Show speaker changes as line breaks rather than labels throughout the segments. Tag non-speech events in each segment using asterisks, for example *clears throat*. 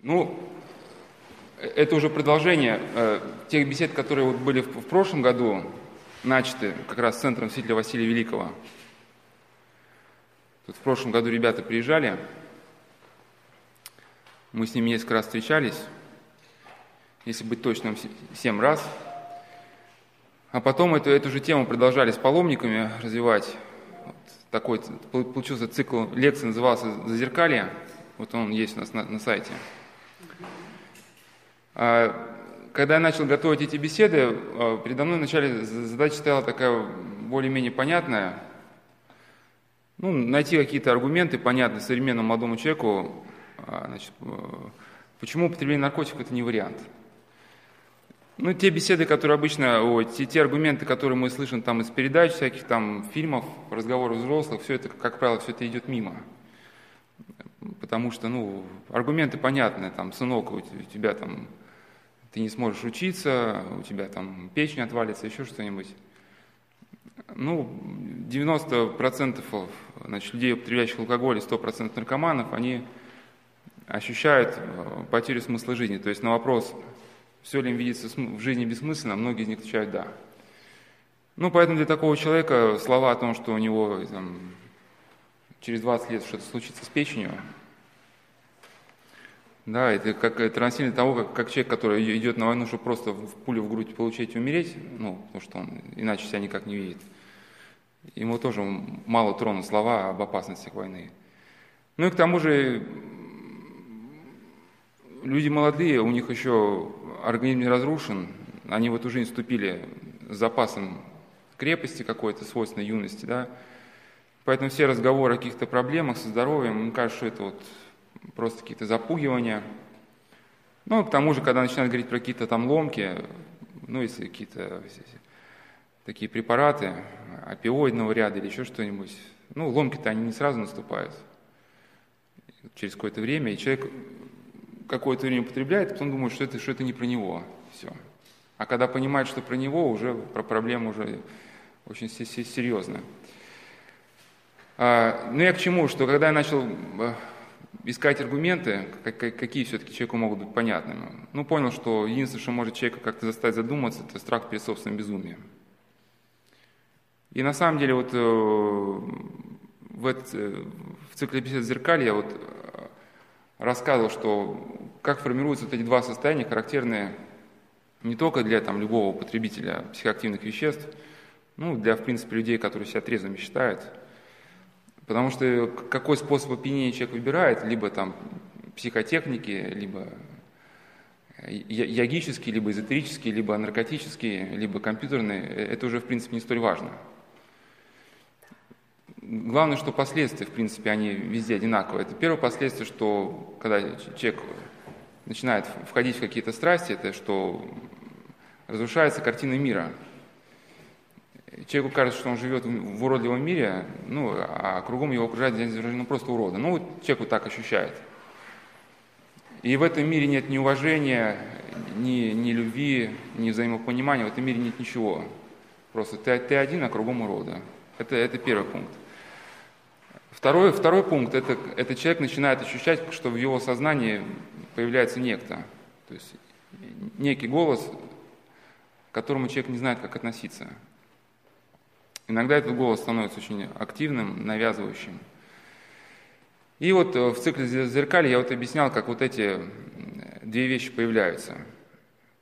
Ну, это уже продолжение э, тех бесед, которые вот были в, в прошлом году начаты как раз центром святителя Василия Великого. Тут в прошлом году ребята приезжали, мы с ними несколько раз встречались, если быть точным, семь раз. А потом эту, эту же тему продолжали с паломниками развивать. Вот такой получился цикл лекций, назывался «Зазеркалье». Вот он есть у нас на, на сайте. А, когда я начал готовить эти беседы, а, передо мной вначале задача стояла такая более-менее понятная. Ну, найти какие-то аргументы, понятные современному молодому человеку, а, значит, э, почему употребление наркотиков – это не вариант. Ну, те беседы, которые обычно, о, те, те аргументы, которые мы слышим там из передач, всяких там фильмов, разговоров взрослых, все это, как правило, все это идет мимо. Потому что, ну, аргументы понятны, там, сынок, у тебя там, ты не сможешь учиться, у тебя там печень отвалится, еще что-нибудь. Ну, 90% значит, людей, употребляющих алкоголь, и 100% наркоманов, они ощущают э, потерю смысла жизни. То есть на вопрос, все ли им видится в жизни бессмысленно, многие из них отвечают «да». Ну, поэтому для такого человека слова о том, что у него там, через 20 лет что-то случится с печенью, да, это как это равносильно того, как, как человек, который идет на войну, чтобы просто в пулю в грудь получить и умереть, ну, потому что он иначе себя никак не видит. Ему тоже мало тронут слова об опасностях войны. Ну и к тому же люди молодые, у них еще организм не разрушен, они в эту жизнь вступили с запасом крепости какой-то, свойственной юности, да, поэтому все разговоры о каких-то проблемах со здоровьем, мне кажется, что это вот просто какие-то запугивания. Ну, к тому же, когда начинают говорить про какие-то там ломки, ну, если какие-то такие препараты опиоидного ряда или еще что-нибудь, ну, ломки-то они не сразу наступают. Через какое-то время, и человек какое-то время употребляет, потом думает, что это, что это не про него. Все. А когда понимает, что про него, уже про проблему уже очень серьезно. А, ну я к чему, что когда я начал э, искать аргументы, какие все-таки человеку могут быть понятными, ну понял, что единственное, что может человека как-то заставить задуматься, это страх перед собственным безумием. И на самом деле вот э, в, это, в цикле бесед зеркалья я вот рассказывал, что как формируются вот эти два состояния, характерные не только для там, любого потребителя психоактивных веществ, ну, для, в принципе, людей, которые себя трезвыми считают. Потому что какой способ опьянения человек выбирает, либо там психотехники, либо ягические, либо эзотерические, либо наркотические, либо компьютерные, это уже, в принципе, не столь важно. Главное, что последствия, в принципе, они везде одинаковые. Это первое последствие, что когда человек начинает входить в какие-то страсти, это что разрушается картина мира. Человеку кажется, что он живет в уродливом мире, ну, а кругом его окружает ну, просто уроды. Ну, вот человек вот так ощущает. И в этом мире нет ни уважения, ни, ни любви, ни взаимопонимания, в этом мире нет ничего. Просто ты, ты один, а кругом урода. Это, это первый пункт. Второй, второй пункт это, – это человек начинает ощущать, что в его сознании появляется некто. То есть некий голос, к которому человек не знает, как относиться. Иногда этот голос становится очень активным, навязывающим. И вот э, в цикле зеркали я вот объяснял, как вот эти две вещи появляются.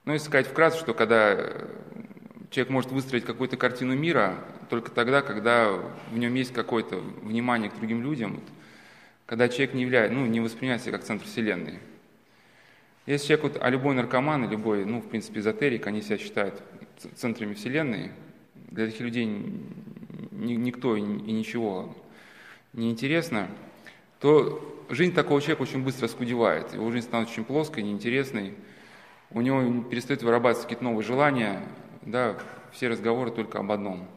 Ну, если сказать вкратце, что когда э, человек может выстроить какую-то картину мира, только тогда, когда в нем есть какое-то внимание к другим людям, когда человек не является, ну, не воспринимает себя как центр Вселенной. Если человек, вот, а любой наркоман, любой, ну, в принципе, эзотерик, они себя считают центрами Вселенной, для таких людей никто и ничего не интересно, то жизнь такого человека очень быстро скудевает, его жизнь становится очень плоской, неинтересной, у него перестают вырабатываться какие-то новые желания, да, все разговоры только об одном –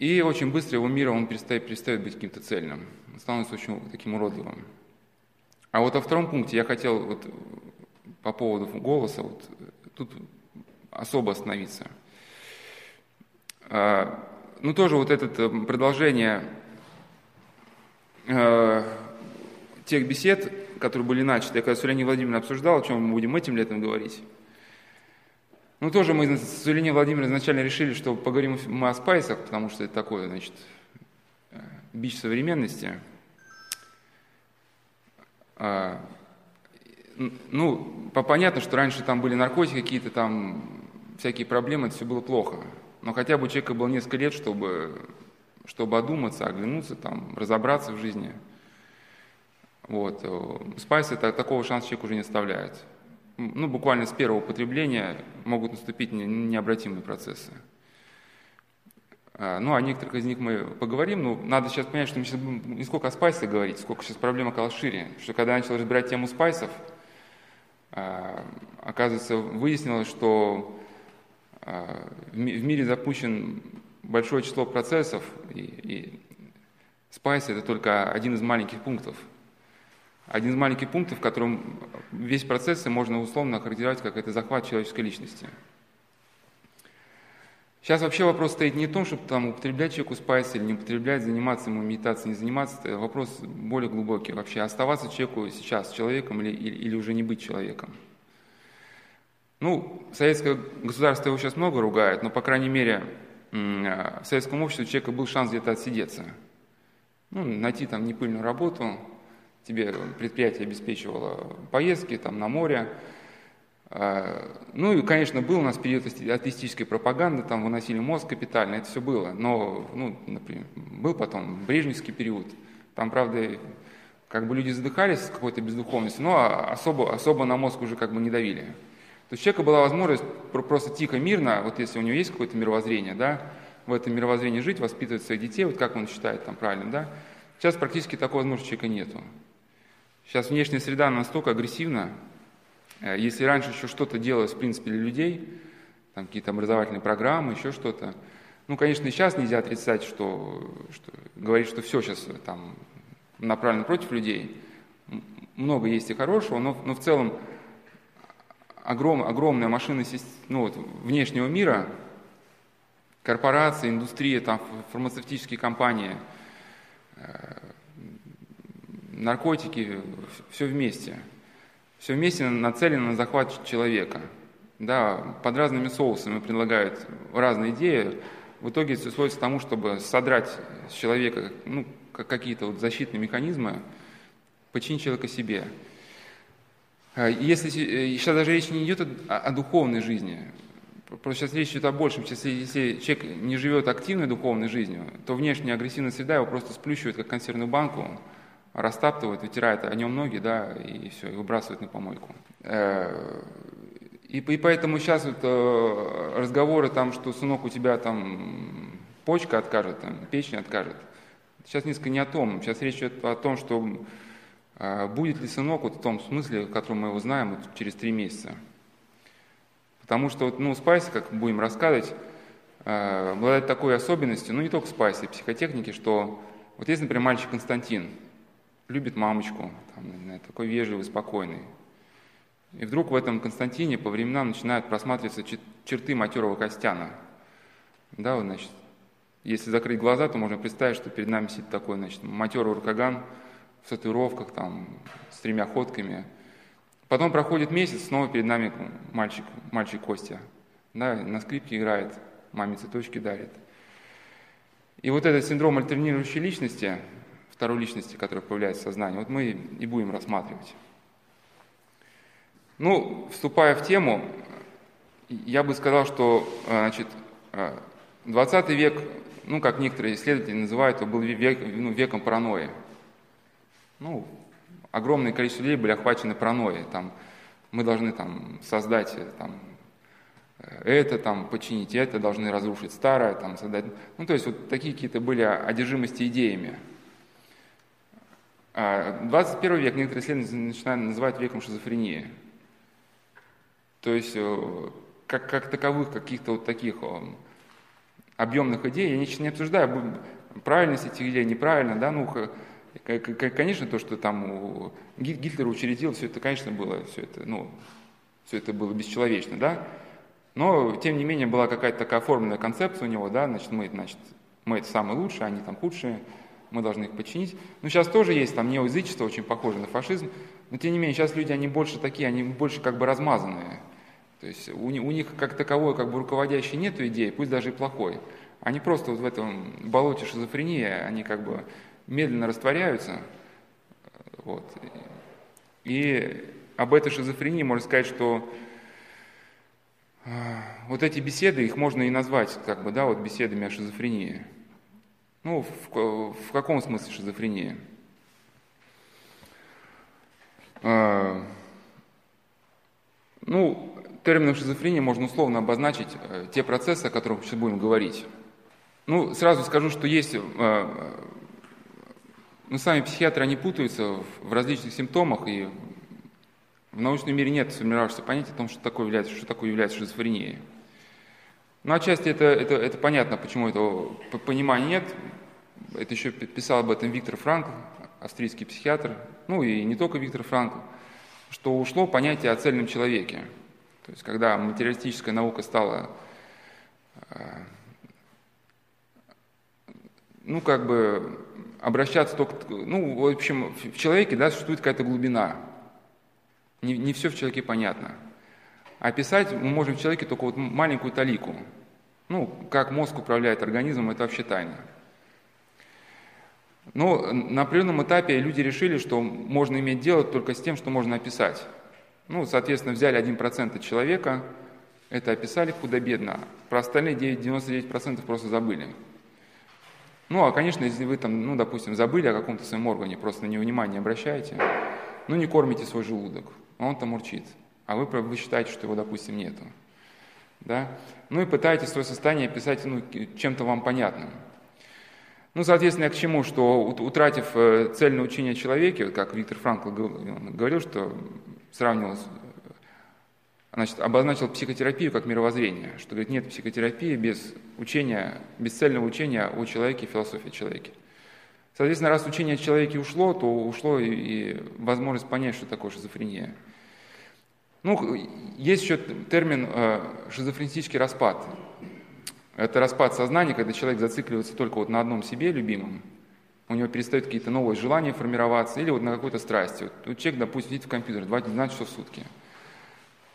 и очень быстро его мир, он перестает, перестает быть каким-то цельным, становится очень таким уродливым. А вот во втором пункте я хотел вот по поводу голоса. Вот тут особо остановиться. А, ну, тоже вот это э, продолжение э, тех бесед, которые были начаты, я с Еленой Владимировной обсуждал, о чем мы будем этим летом говорить, ну, тоже мы с Еленой Владимировной изначально решили, что поговорим мы о спайсах, потому что это такое, значит, э, бич современности. А, ну, понятно, что раньше там были наркотики какие-то, там всякие проблемы, это все было плохо. Но хотя бы у человека было несколько лет, чтобы, чтобы одуматься, оглянуться, там, разобраться в жизни. Вот. Спайс это такого шанса человек уже не оставляет. Ну, буквально с первого употребления могут наступить необратимые процессы. А, ну, о некоторых из них мы поговорим, но надо сейчас понять, что мы сейчас не сколько о спайсах говорить, сколько сейчас проблем оказалась шире. Что когда я начал разбирать тему спайсов, а, оказывается, выяснилось, что в мире запущен большое число процессов, и, и спайсы – это только один из маленьких пунктов. Один из маленьких пунктов, в котором весь процесс можно условно охарактеризовать как это захват человеческой личности. Сейчас вообще вопрос стоит не в том, чтобы там употреблять человеку спайс или не употреблять, заниматься ему медитацией, не заниматься. Это вопрос более глубокий вообще. Оставаться человеку сейчас человеком или, или уже не быть человеком. Ну, советское государство его сейчас много ругает, но, по крайней мере, в советском обществе у человека был шанс где-то отсидеться. Ну, найти там непыльную работу, тебе предприятие обеспечивало поездки там на море. А, ну и, конечно, был у нас период атеистической пропаганды, там выносили мозг капитально, это все было. Но, ну, например, был потом Брежневский период, там, правда, как бы люди задыхались с какой-то бездуховностью, но особо, особо на мозг уже как бы не давили. То есть у человека была возможность просто тихо, мирно, вот если у него есть какое-то мировоззрение, да, в этом мировоззрении жить, воспитывать своих детей, вот как он считает там правильно, да. Сейчас практически такой возможности человека нету. Сейчас внешняя среда настолько агрессивна, э, если раньше еще что-то делалось, в принципе, для людей, там какие-то образовательные программы, еще что-то, ну, конечно, сейчас нельзя отрицать, что, что говорить, что все сейчас там направлено против людей. Много есть и хорошего, но, но в целом огром, огромная машина ну, вот, внешнего мира, корпорации, индустрия, там, фармацевтические компании, э, наркотики, все вместе. Все вместе нацелено на захват человека. Да, под разными соусами предлагают разные идеи. В итоге все сводится к тому, чтобы содрать с человека ну, какие-то вот защитные механизмы, подчинить человека себе. А, если э, сейчас даже речь не идет о, о духовной жизни, просто сейчас речь идет о большем. Если, если человек не живет активной духовной жизнью, то внешняя агрессивная среда его просто сплющивает, как консервную банку, растаптывает, вытирает о нем ноги, да, и все, и выбрасывает на помойку. Э, и, и поэтому сейчас вот, э, разговоры там, что сынок у тебя там почка откажет, там, печень откажет, сейчас несколько не о том. Сейчас речь идет о том, что будет ли сынок вот в том смысле, в котором мы его знаем вот через три месяца. Потому что, вот, ну, спайс, как будем рассказывать, а, обладает такой особенностью, ну, не только спайс, психотехники, что вот есть, например, мальчик Константин, любит мамочку, там, такой вежливый, спокойный. И вдруг в этом Константине по временам начинают просматриваться черты матерого Костяна. Да, вот, значит, если закрыть глаза, то можно представить, что перед нами сидит такой, значит, матерый уркаган, в татуировках, там, с тремя ходками. Потом проходит месяц, снова перед нами мальчик, мальчик Костя. Да, на скрипке играет, маме цветочки дарит. И вот этот синдром альтернирующей личности, второй личности, которая появляется в сознании, вот мы и будем рассматривать. Ну, вступая в тему, я бы сказал, что значит, 20 век, ну, как некоторые исследователи называют, был век, ну, веком паранойи ну, огромное количество людей были охвачены паранойей. Там, мы должны там, создать там, это, там, починить это, должны разрушить старое, там, создать... Ну, то есть вот такие какие-то были одержимости идеями. 21 а век некоторые исследователи начинают называть веком шизофрении. То есть э, как, как таковых каких-то вот таких э, объемных идей, я сейчас не обсуждаю правильность этих идей, неправильно, да, ну, Конечно, то, что там Гитлер учредил, все это, конечно, было, все это, ну, все это было бесчеловечно, да, но, тем не менее, была какая-то такая оформленная концепция у него, да, значит, мы, значит, мы это самые лучшие, они там худшие, мы должны их подчинить. Ну, сейчас тоже есть там неоязычество, очень похоже на фашизм, но тем не менее, сейчас люди, они больше такие, они больше как бы размазанные. То есть у, у них как таковой как бы руководящей нет идеи, пусть даже и плохой. Они просто вот в этом болоте шизофрении, они как бы медленно растворяются. Вот. И об этой шизофрении можно сказать, что э, вот эти беседы, их можно и назвать как бы, да, вот беседами о шизофрении. Ну, в, в каком смысле шизофрения? Э, ну, термином шизофрения можно условно обозначить э, те процессы, о которых сейчас будем говорить. Ну, сразу скажу, что есть... Ну, сами психиатры, они путаются в различных симптомах, и в научном мире нет сформировавшегося понятия о том, что такое является, что такое является шизофренией. Ну, отчасти это, это, это понятно, почему этого понимания нет. Это еще писал об этом Виктор Франкл, австрийский психиатр, ну и не только Виктор Франкл, что ушло понятие о цельном человеке. То есть, когда материалистическая наука стала э, ну, как бы обращаться только, ну, в общем, в человеке, да, существует какая-то глубина. Не, не все в человеке понятно. Описать мы можем в человеке только вот маленькую талику. Ну, как мозг управляет организмом, это вообще тайна. Но на определенном этапе люди решили, что можно иметь дело только с тем, что можно описать. Ну, соответственно, взяли 1% от человека, это описали худо-бедно, про остальные 9, 99% просто забыли. Ну, а, конечно, если вы там, ну, допустим, забыли о каком-то своем органе, просто на него внимание обращаете, ну, не кормите свой желудок, он там урчит, а вы, вы считаете, что его, допустим, нету. Да? Ну и пытаетесь свое состояние описать ну, чем-то вам понятным. Ну, соответственно, к чему, что утратив э, цельное учение о человеке, как Виктор Франкл говорил, что сравнивал, значит, обозначил психотерапию как мировоззрение, что говорит, нет психотерапии без учения, без цельного учения о человеке, философии человека. Соответственно, раз учение о человеке ушло, то ушло и, и возможность понять, что такое шизофрения. Ну, есть еще термин э, шизофренический распад. Это распад сознания, когда человек зацикливается только вот на одном себе любимом, у него перестают какие-то новые желания формироваться, или вот на какой-то страсти. Вот, вот человек, допустим, сидит в компьютере 12 часов в сутки.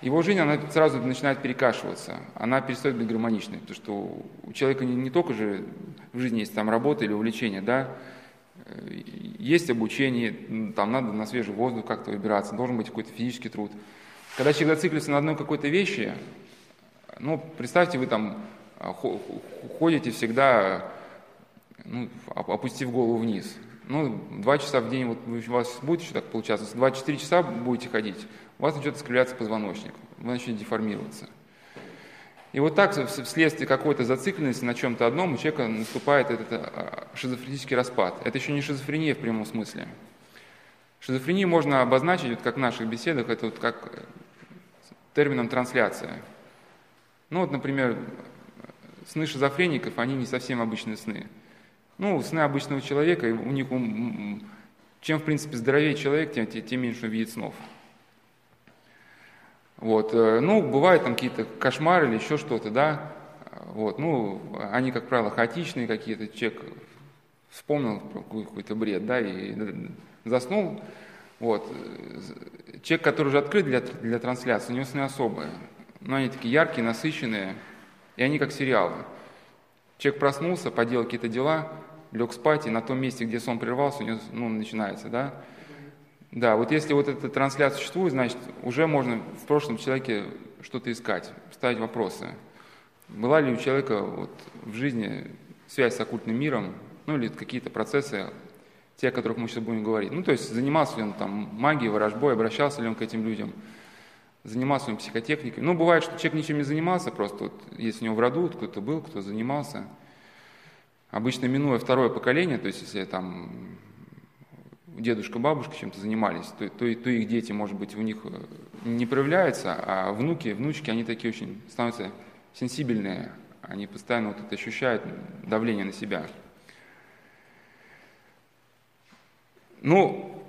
Его жизнь, она сразу начинает перекашиваться, она перестает быть гармоничной, потому что у человека не, не только же в жизни есть там работа или увлечение, да, есть обучение, там надо на свежий воздух как-то выбираться, должен быть какой-то физический труд. Когда человек зациклится на одной какой-то вещи, ну, представьте, вы там а, ходите всегда, ну, опустив голову вниз. Ну, два часа в день, вот у вас будет еще так получаться, 24 часа будете ходить, у вас начнет искривляться позвоночник, вы начнете деформироваться. И вот так, вследствие какой-то зацикленности на чем-то одном, у человека наступает этот а, шизофренический распад. Это еще не шизофрения в прямом смысле. Шизофрению можно обозначить, вот как в наших беседах, это вот как э, термином трансляция. Ну вот, например, сны шизофреников, они не совсем обычные сны. Ну, сны обычного человека, у них, чем, в принципе, здоровее человек, тем, тем меньше он видит снов. Вот. Э, ну, бывают там какие-то кошмары или еще что-то, да. Вот. Ну, они, как правило, хаотичные какие-то. Человек вспомнил какой-то бред, да, и заснул. Вот. Человек, который уже открыт для, для трансляции, у него сны особые. Но они такие яркие, насыщенные. И они как сериалы. Человек проснулся, поделал какие-то дела, лег спать, и на том месте, где сон прервался, у него ну, начинается, да. Да, вот если вот эта трансляция существует, значит, уже можно в прошлом человеке что-то искать, ставить вопросы. Была ли у человека вот в жизни связь с оккультным миром, ну или какие-то процессы, те, о которых мы сейчас будем говорить. Ну, то есть занимался ли он там магией, ворожбой, обращался ли он к этим людям – занимался он психотехникой. Ну, бывает, что человек ничем не занимался, просто вот, если у него в роду кто-то был, кто занимался. Обычно минуя второе поколение, то есть если там дедушка, бабушка чем-то занимались, то, то, то их дети, может быть, у них э, не проявляются, а внуки, внучки, они такие очень становятся сенсибельные, они постоянно вот это ощущают давление на себя. Ну,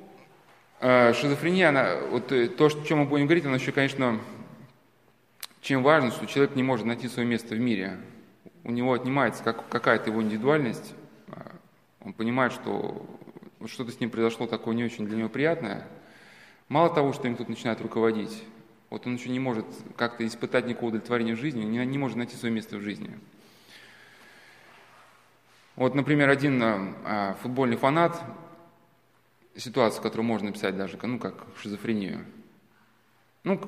а, шизофрения, она, вот э, то, о чем мы будем говорить, она еще, конечно, чем важно, что человек не может найти свое место в мире. У него отнимается как, какая-то его индивидуальность, а, он понимает, что что-то с ним произошло такое не очень для него приятное. Мало того, что им тут начинает руководить, вот он еще не может как-то испытать никакого удовлетворения в жизни, не, не может найти свое место в жизни. Вот, например, один а, футбольный фанат, ситуацию, которую можно написать даже, ну, как шизофрению. Ну,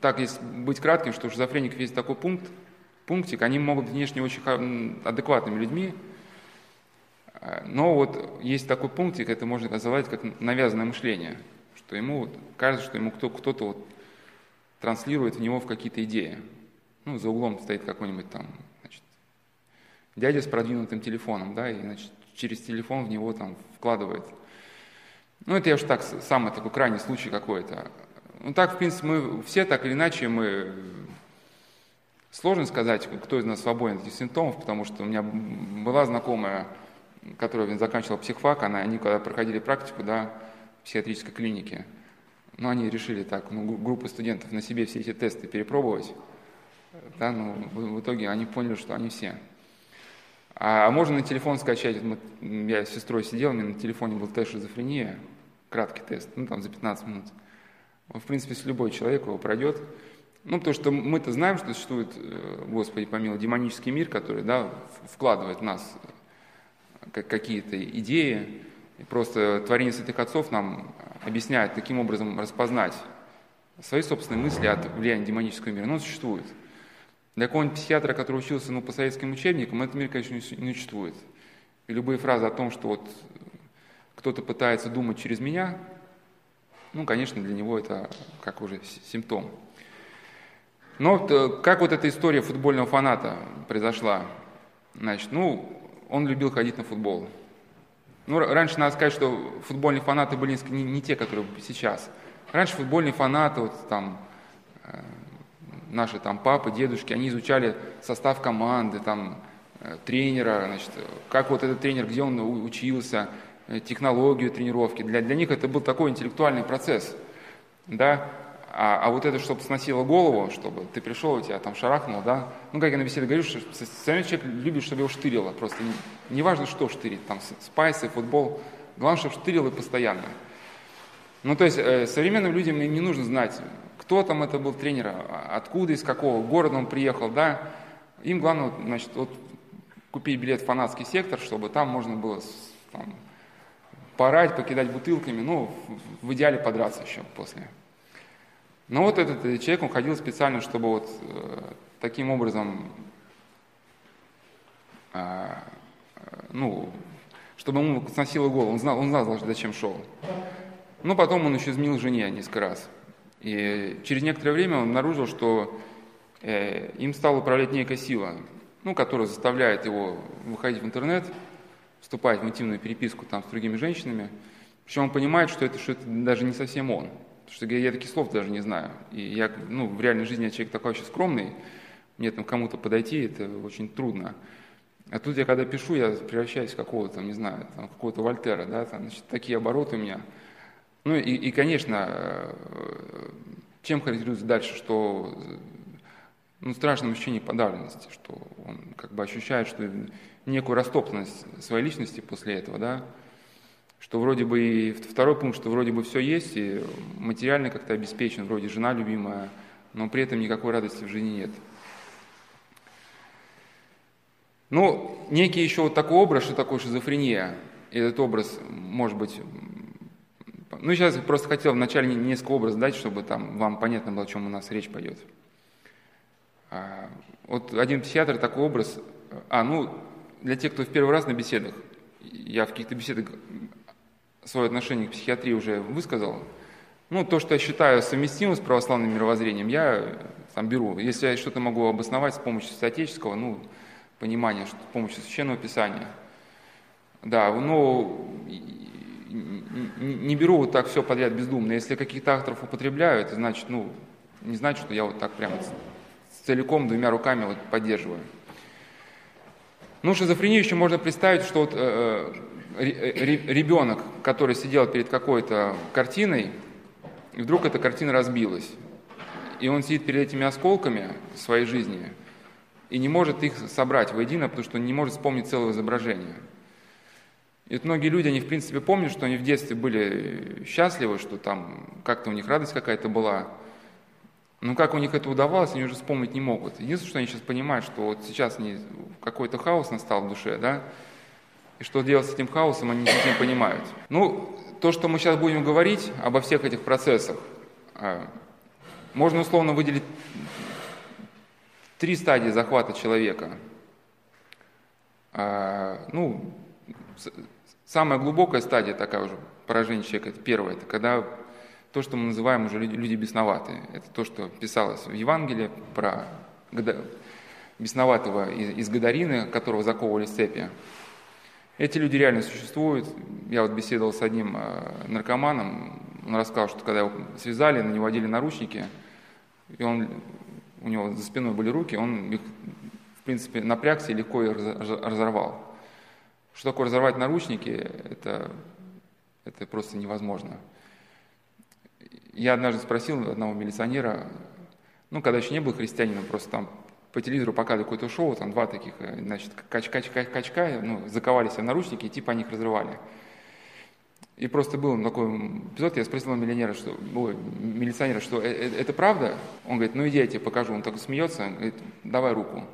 так, если быть кратким, что у шизофреников есть такой пункт, пунктик, они могут быть внешне очень адекватными людьми, но вот есть такой пунктик, это можно называть как навязанное мышление, что ему вот, кажется, что ему кто, кто-то вот транслирует в него в какие-то идеи. Ну, за углом стоит какой-нибудь там, значит, дядя с продвинутым телефоном, да, и, значит, через телефон в него там вкладывает. Ну, это я уж так, самый такой крайний случай какой-то. Ну, так, в принципе, мы все так или иначе, мы... Сложно сказать, кто из нас свободен от этих симптомов, потому что у меня была знакомая, которая заканчивала психфак, она, они когда проходили практику, да, в психиатрической клинике, ну, они решили так, ну, группа студентов на себе все эти тесты перепробовать, да, ну, в, в итоге они поняли, что они все. А, а можно на телефон скачать, мы, я с сестрой сидел, у меня на телефоне был тест шизофрения, краткий тест, ну, там за 15 минут. В принципе, с любой человек его пройдет. Ну, потому что мы-то знаем, что существует, э, Господи помилуй, демонический мир, который, да, вкладывает в нас какие-то идеи. И просто творение святых отцов нам объясняет, каким образом распознать свои собственные мысли от влияния демонического мира. Но он существует. Для какого-нибудь психиатра, который учился ну, по советским учебникам, этот мир, конечно, не существует. И любые фразы о том, что вот кто-то пытается думать через меня, ну, конечно, для него это как уже симптом. Но э, как вот эта история футбольного фаната произошла? Значит, ну, он любил ходить на футбол. Ну, раньше надо сказать, что футбольные фанаты были не, не те, которые сейчас. Раньше футбольные фанаты, вот там, э, наши там папы, дедушки, они изучали состав команды, там, э, тренера, значит, как вот этот тренер, где он учился, Э, технологию тренировки. Для, для них это был такой интеллектуальный процесс. Да? А, а вот это, чтобы сносило голову, чтобы ты пришел, у тебя там шарахнуло, да? Ну, как я на беседе говорю, что современный человек любит, чтобы его штырило. Просто не, не важно, что штырить, там спайсы, футбол. Главное, чтобы штырило постоянно. Ну, то есть э, современным людям им не нужно знать, кто там это был тренер, а, откуда, из какого города он приехал, да. Им главное, значит, вот купить билет в фанатский сектор, чтобы там можно было там, порать, покидать бутылками, ну, в идеале подраться еще после. Но вот этот человек, он ходил специально, чтобы вот э, таким образом, э, ну, чтобы ему сносило голову, он знал, он знал, зачем шел. Но потом он еще изменил жене несколько раз. И через некоторое время он обнаружил, что э, им стала управлять некая сила, ну, которая заставляет его выходить в интернет, вступать в интимную переписку там, с другими женщинами. Причем он понимает, что это, что это даже не совсем он. Потому что я таких слов даже не знаю. И я, ну, в реальной жизни я человек такой очень скромный, мне там кому-то подойти, это очень трудно. А тут я когда пишу, я превращаюсь в какого-то, не знаю, там, какого-то Вольтера, да, там, значит, такие обороты у меня. Ну и, и конечно, э, чем характеризуется дальше, что ну, страшное ощущение подавленности, что он как бы ощущает, что некую растоптанность своей личности после этого, да, что вроде бы и второй пункт, что вроде бы все есть, и материально как-то обеспечен, вроде жена любимая, но при этом никакой радости в жизни нет. Ну, некий еще вот такой образ, что такое шизофрения, этот образ, может быть, ну, сейчас я просто хотел вначале несколько образов дать, чтобы там вам понятно было, о чем у нас речь пойдет. А, вот один психиатр такой образ, а, ну, для тех, кто в первый раз на беседах, я в каких-то беседах свое отношение к психиатрии уже высказал, ну, то, что я считаю совместимым с православным мировоззрением, я там беру. Если я что-то могу обосновать с помощью статического, ну, понимания, что, с помощью священного писания. Да, но не беру вот так все подряд бездумно. Если каких-то авторов употребляю, это значит, ну, не значит, что я вот так прямо целиком двумя руками вот поддерживаю. Ну, шизофрению еще можно представить, что вот, э, э ребенок, который сидел перед какой-то картиной, и вдруг эта картина разбилась. И он сидит перед этими осколками своей жизни и не может их собрать воедино, потому что не может вспомнить целое изображение. И вот многие люди, они в принципе помнят, что они в детстве были счастливы, что там как-то у них радость какая-то была. Но как у них это удавалось, они уже вспомнить не могут. Единственное, что они сейчас понимают, что вот сейчас какой-то хаос настал в душе, да, и что делать с этим хаосом, они не совсем понимают. Ну, то, что мы сейчас будем говорить обо всех этих процессах, а, можно условно выделить три стадии захвата человека. А, ну, самая глубокая стадия такая уже поражение человека, это первое, это когда то, что мы называем уже люди, бесноватые. Это то, что писалось в Евангелии про бесноватого из, из Гадарины, которого заковывали цепи. Эти люди реально существуют. Я вот беседовал с одним э, наркоманом, он рассказал, что когда его связали, на него одели наручники, и он, у него за спиной были руки, он их, в принципе, напрягся и легко их разорвал. Что такое разорвать наручники, это, это просто невозможно. Я однажды спросил одного милиционера, ну, когда еще не был христианином, просто там по телевизору показывали какое-то шоу, там два таких, э, значит, качка-качка, ну, заковались в наручники и типа они их разрывали. И просто был такой эпизод, я спросил миллионера, что, ой, милиционера, что «Э, э, это правда? Он говорит, ну иди, я тебе покажу. Он так смеется, говорит, давай руку.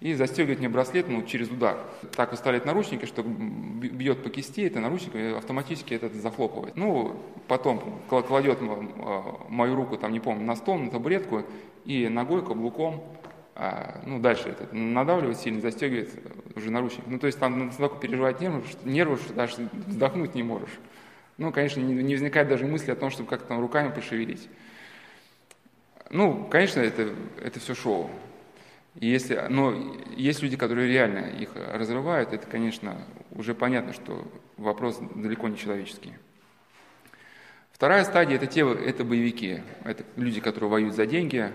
И застегивает мне браслет ну, через удар. Так выставляет наручники, что бьет по кисти, это наручник автоматически это захлопывает. Ну, потом кладет мою руку, там, не помню, на стол, на табуретку, и ногой, каблуком а, ну, дальше это надавливает сильно, застегивает уже наручник. Ну, то есть там настолько переживать нервы, что, нервы, что даже вздохнуть не можешь. Ну, конечно, не, не возникает даже мысли о том, чтобы как-то там руками пошевелить. Ну, конечно, это, это все шоу. Если, но есть люди, которые реально их разрывают, это, конечно, уже понятно, что вопрос далеко не человеческий. Вторая стадия это, те, это боевики. Это люди, которые воюют за деньги,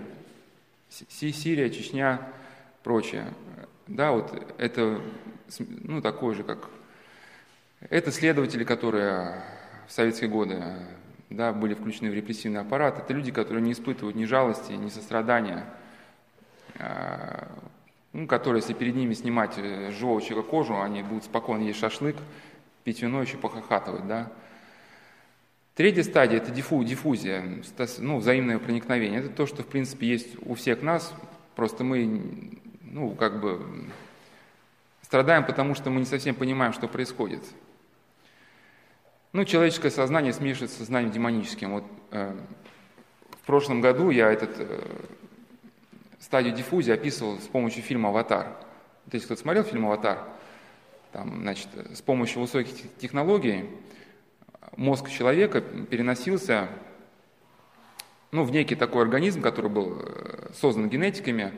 Сирия, Чечня, прочее. Да, вот это, ну, такое же, как... Это следователи, которые в советские годы да, были включены в репрессивный аппарат. Это люди, которые не испытывают ни жалости, ни сострадания, а, ну, которые, если перед ними снимать э, живого человека кожу, они будут спокойно есть шашлык, пить вино, еще похохатывать, да. Третья стадия – это диффу, диффузия, ну, взаимное проникновение. Это то, что, в принципе, есть у всех нас, просто мы, ну, как бы, страдаем, потому что мы не совсем понимаем, что происходит. Ну, человеческое сознание смешивается с сознанием демоническим. Вот э, в прошлом году я этот э, стадию диффузии описывал с помощью фильма «Аватар». Вот если кто-то смотрел фильм «Аватар», там, значит, с помощью высоких технологий мозг человека переносился ну, в некий такой организм, который был э, создан генетиками,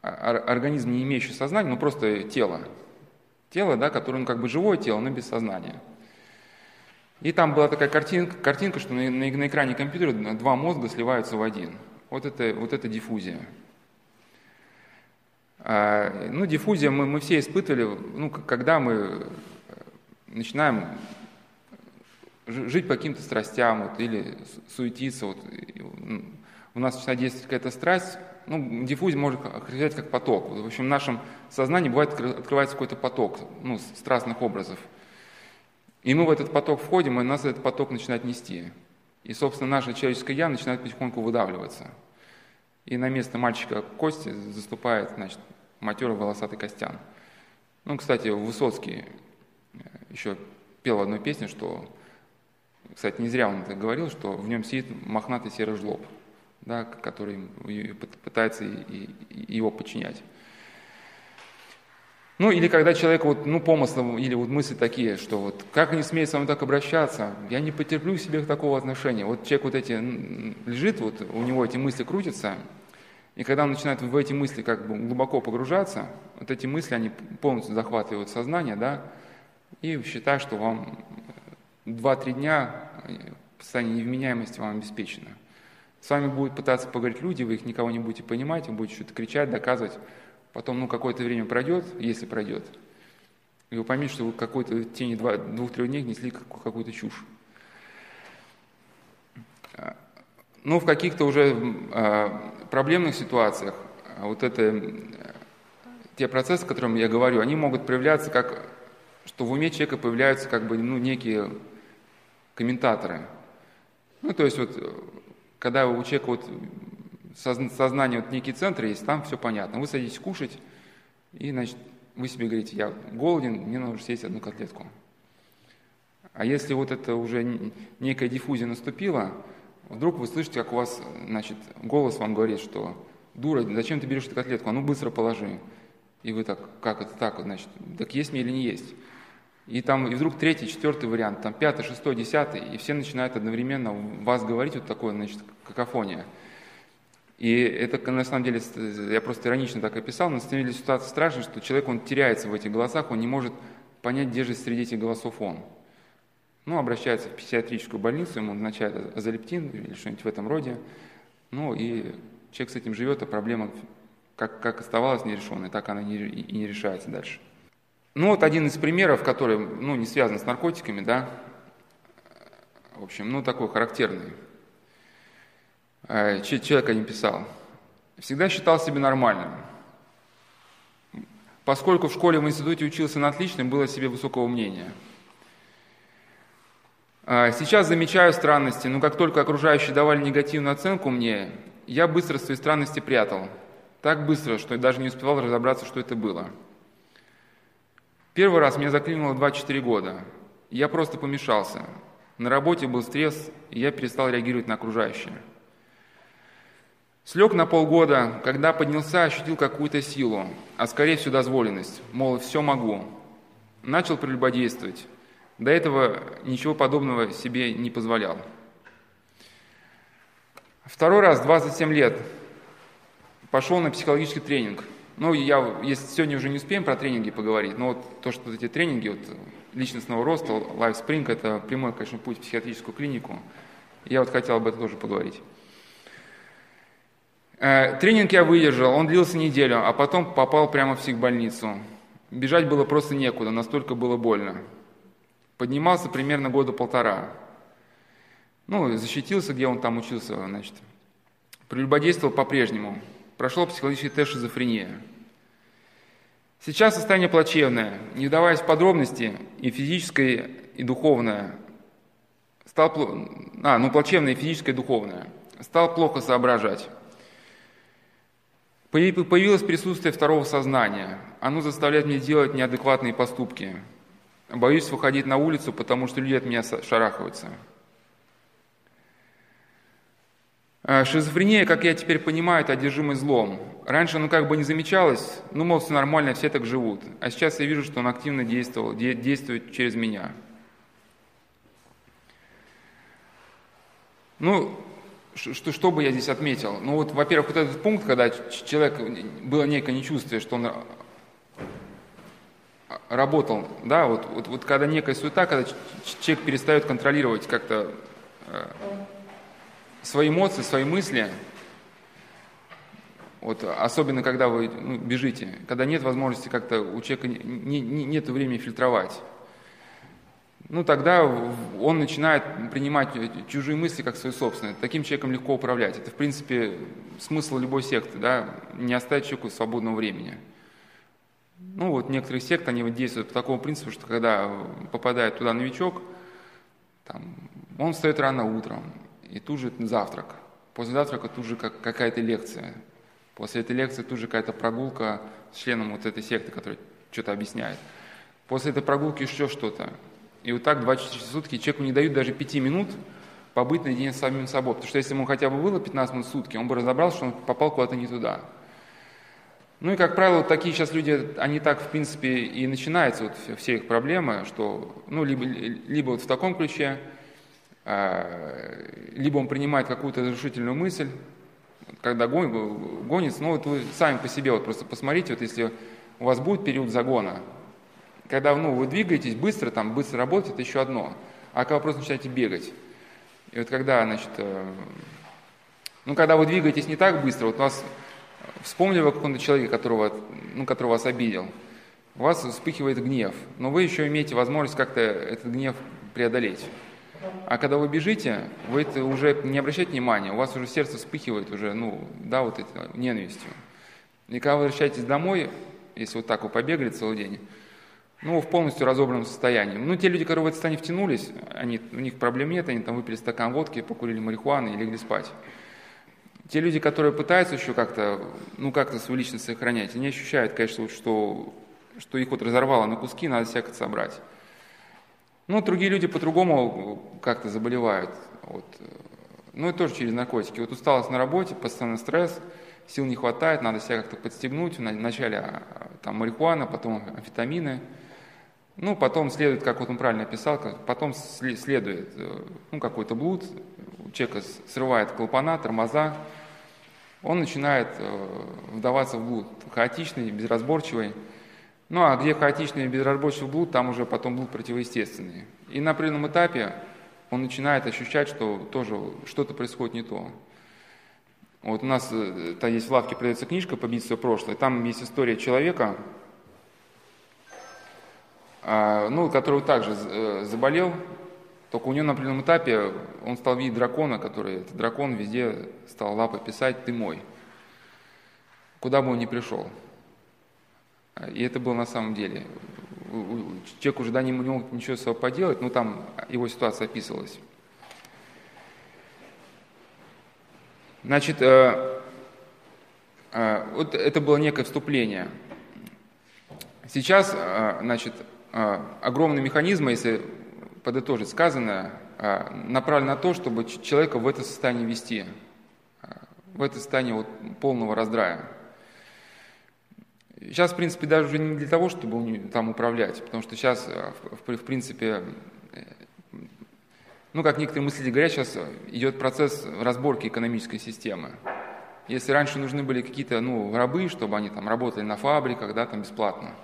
а, организм, не имеющий сознания, ну просто тело. Тело, да, которое ну, как бы живое тело, но без сознания. И там была такая картинка, картинка что на, на, на экране компьютера два мозга сливаются в один. Вот это, вот это диффузия. А, ну, диффузия мы, мы все испытывали, ну, когда мы э, начинаем жить по каким-то страстям вот, или суетиться. Вот, у нас начинает действовать какая-то страсть, ну, диффузия может характеризовать как поток. В общем, в нашем сознании бывает открывается какой-то поток ну, страстных образов. И мы в этот поток входим, и нас этот поток начинает нести. И, собственно, наше человеческое «я» начинает потихоньку выдавливаться. И на место мальчика Кости заступает, значит, матерый волосатый Костян. Ну, кстати, Высоцкий э, еще пел в одной песне, что кстати, не зря он это говорил, что в нем сидит мохнатый серый жлоб, да, который пытается его подчинять. Ну, или когда человек, вот, ну, помыслы или вот мысли такие, что вот как они смеют со мной так обращаться, я не потерплю в себе такого отношения. Вот человек вот эти лежит, вот у него эти мысли крутятся, и когда он начинает в эти мысли как бы глубоко погружаться, вот эти мысли, они полностью захватывают сознание, да, и считают, что вам 2-3 дня состояние невменяемости вам обеспечено. С вами будут пытаться поговорить люди, вы их никого не будете понимать, вы будете что-то кричать, доказывать. Потом, ну, какое-то время пройдет, если пройдет, и вы поймете, что вы какой-то в течение двух-трех дней несли какую-то чушь. Ну, в каких-то уже а, проблемных ситуациях вот это, те процессы, о которых я говорю, они могут проявляться как что в уме человека появляются как бы ну, некие комментаторы. Ну, то есть вот, когда у человека вот сознание, вот некий центр есть, там все понятно. Вы садитесь кушать, и, значит, вы себе говорите, я голоден, мне нужно съесть одну котлетку. А если вот это уже некая диффузия наступила, вдруг вы слышите, как у вас, значит, голос вам говорит, что дура, зачем ты берешь эту котлетку, а ну быстро положи. И вы так, как это так, значит, так есть мне или не есть? И там, и вдруг третий, четвертый вариант, там пятый, шестой, десятый, и все начинают одновременно вас говорить вот такое, значит, какофония. И это, на самом деле, я просто иронично так описал, но на самом деле ситуация страшная, что человек, он теряется в этих голосах, он не может понять, где же среди этих голосов он. Ну, обращается в психиатрическую больницу, ему назначают азолептин или что-нибудь в этом роде. Ну, и человек с этим живет, а проблема как, как оставалась нерешенной, так она не, и не решается дальше. Ну, вот один из примеров, который, ну, не связан с наркотиками, да, в общем, ну, такой характерный. Э, человек о нем писал. Всегда считал себя нормальным. Поскольку в школе, в институте учился на отличном, было себе высокого мнения. Э, сейчас замечаю странности, но как только окружающие давали негативную оценку мне, я быстро свои странности прятал. Так быстро, что я даже не успевал разобраться, что это было. Первый раз меня заклинило 24 года. Я просто помешался. На работе был стресс, и я перестал реагировать на окружающее. Слег на полгода, когда поднялся, ощутил какую-то силу, а скорее всего дозволенность, мол, все могу. Начал прелюбодействовать. До этого ничего подобного себе не позволял. Второй раз, 27 лет, пошел на психологический тренинг. Ну, я, если сегодня уже не успеем про тренинги поговорить, но вот то, что эти тренинги вот, личностного роста, Life Spring, это прямой, конечно, путь в психиатрическую клинику. Я вот хотел об этом тоже поговорить. Э, тренинг я выдержал, он длился неделю, а потом попал прямо в психбольницу. Бежать было просто некуда, настолько было больно. Поднимался примерно года полтора. Ну, защитился, где он там учился, значит. Прелюбодействовал по-прежнему. Прошел психологический тест шизофрения. Сейчас состояние плачевное, не вдаваясь в подробности, и физическое, и духовное. Стал, а, ну, плачевное и физическое, и духовное. Стал плохо соображать. Появилось присутствие второго сознания. Оно заставляет меня делать неадекватные поступки. Боюсь выходить на улицу, потому что люди от меня шарахаются. А, шизофрения, как я теперь понимаю, это одержимость злом. Раньше ну как бы не замечалось, ну мол, все нормально, все так живут. А сейчас я вижу, что он активно действовал, действует через меня. Ну, что, что бы я здесь отметил? Ну вот, во-первых, вот этот пункт, когда человек, было некое нечувствие, что он работал, да, вот, вот, вот когда некая суета, когда человек перестает контролировать как-то э, свои эмоции, свои мысли, вот, особенно когда вы ну, бежите, когда нет возможности как-то у человека не, не, нет времени фильтровать ну тогда он начинает принимать чужие мысли как свои собственные. Таким человеком легко управлять. Это, в принципе, смысл любой секты, да, не оставить человеку свободного времени. Ну вот некоторые секты, они вот действуют по такому принципу, что когда попадает туда новичок, там, он встает рано утром, и тут же завтрак. После завтрака тут же как, какая-то лекция. После этой лекции тут же какая-то прогулка с членом вот этой секты, который что-то объясняет. После этой прогулки еще что-то. И вот так 24 сутки человеку не дают даже 5 минут побыть наедине с самим собой. Потому что если ему хотя бы было 15 минут в сутки, он бы разобрался, что он попал куда-то не туда. Ну и, как правило, вот такие сейчас люди, они так, в принципе, и начинаются, вот все их проблемы, что, ну, либо, либо вот в таком ключе, либо он принимает какую-то разрушительную мысль, когда гонится, ну вот вы сами по себе вот просто посмотрите, вот если у вас будет период загона, когда ну, вы двигаетесь быстро, там, быстро работать, это еще одно. А когда вы просто начинаете бегать. И вот когда, значит, э, ну, когда вы двигаетесь не так быстро, вот у вас, вспомнили вы какого-то человека, которого, ну, который вас обидел, у вас вспыхивает гнев, но вы еще имеете возможность как-то этот гнев преодолеть. А когда вы бежите, вы это уже не обращаете внимания, у вас уже сердце вспыхивает уже, ну, да, вот это, ненавистью. И когда вы возвращаетесь домой, если вот так вы побегали целый день, ну, в полностью разобранном состоянии. Ну, те люди, которые в это состояние втянулись, они, у них проблем нет, они там выпили стакан водки, покурили марихуаны и легли спать. Те люди, которые пытаются еще как-то, ну, как-то свою личность сохранять, они ощущают, конечно, что, что их вот разорвало на куски, надо всяко собрать. Ну, другие люди по-другому как-то заболевают. Вот. Ну, и тоже через наркотики. Вот усталость на работе, постоянный стресс, сил не хватает, надо себя как-то подстегнуть. Вначале а, там марихуана, потом амфетамины. Ну, потом следует, как вот он правильно описал, потом следует э, ну, какой-то блуд, у человека срывает клапана, тормоза, он начинает э, вдаваться в блуд, хаотичный, безразборчивый. Ну а где хаотичный безразборчивый блуд, там уже потом блуд противоестественный. И на определенном этапе он начинает ощущать, что тоже что-то происходит не то. Вот у нас э, там есть в лавке продается книжка «Побить свое прошлое». Там есть история человека, а, ну, который также э, заболел, только у него на определенном этапе он стал видеть дракона, который, этот дракон везде стал лапой писать «ты мой», куда бы он ни пришел. И это было на самом деле. Человек уже да, не мог ничего с собой поделать, но там его ситуация описывалась. Значит, э, э, вот это было некое вступление. Сейчас, э, значит, э, огромные механизмы, если подытожить сказанное, а, направлено на то, чтобы человека в это состояние вести, в это состояние вот полного раздрая. Сейчас, в принципе, даже уже не для того, чтобы там управлять, потому что сейчас, а, в, принципе, э, ну, как некоторые мыслители говорят, сейчас идет процесс разборки экономической системы. Если раньше нужны были какие-то ну, рабы, чтобы они там работали на фабриках, да, там бесплатно,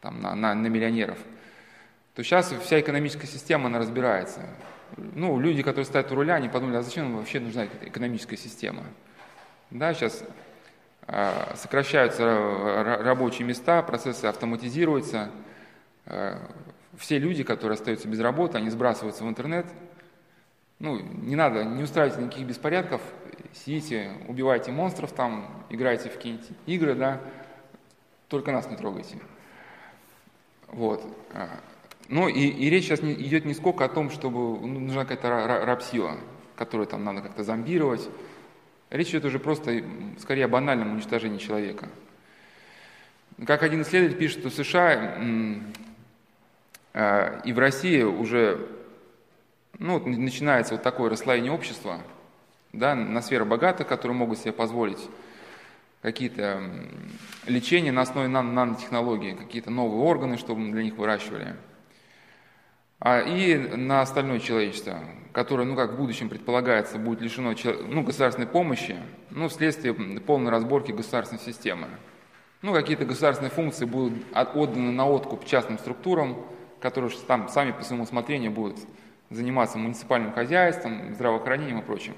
там, на, на, на миллионеров – то сейчас вся экономическая система, она разбирается. Ну, люди, которые стоят у руля, они подумали, а зачем вообще нужна экономическая система? Да, сейчас э, сокращаются рабочие места, процессы автоматизируются. Э, все люди, которые остаются без работы, они сбрасываются в интернет. Ну, не надо, не устраивайте никаких беспорядков, сидите, убивайте монстров там, играйте в какие-нибудь игры, да, только нас не трогайте. Вот. Ну и, и речь сейчас не, идет не сколько о том, чтобы ну, нужна какая-то рабсила, которую там надо как-то зомбировать. Речь идет уже просто скорее о банальном уничтожении человека. Как один исследователь пишет, что в США э, и в России уже ну, начинается вот такое расслоение общества да, на сферы богатых, которые могут себе позволить какие-то лечения на основе нан нанотехнологий, какие-то новые органы, чтобы для них выращивали – а, и на остальное человечество, которое, ну, как в будущем предполагается, будет лишено ну, государственной помощи, ну, вследствие полной разборки государственной системы. Ну, какие-то государственные функции будут отданы на откуп частным структурам, которые там сами по своему усмотрению будут заниматься муниципальным хозяйством, здравоохранением и прочим.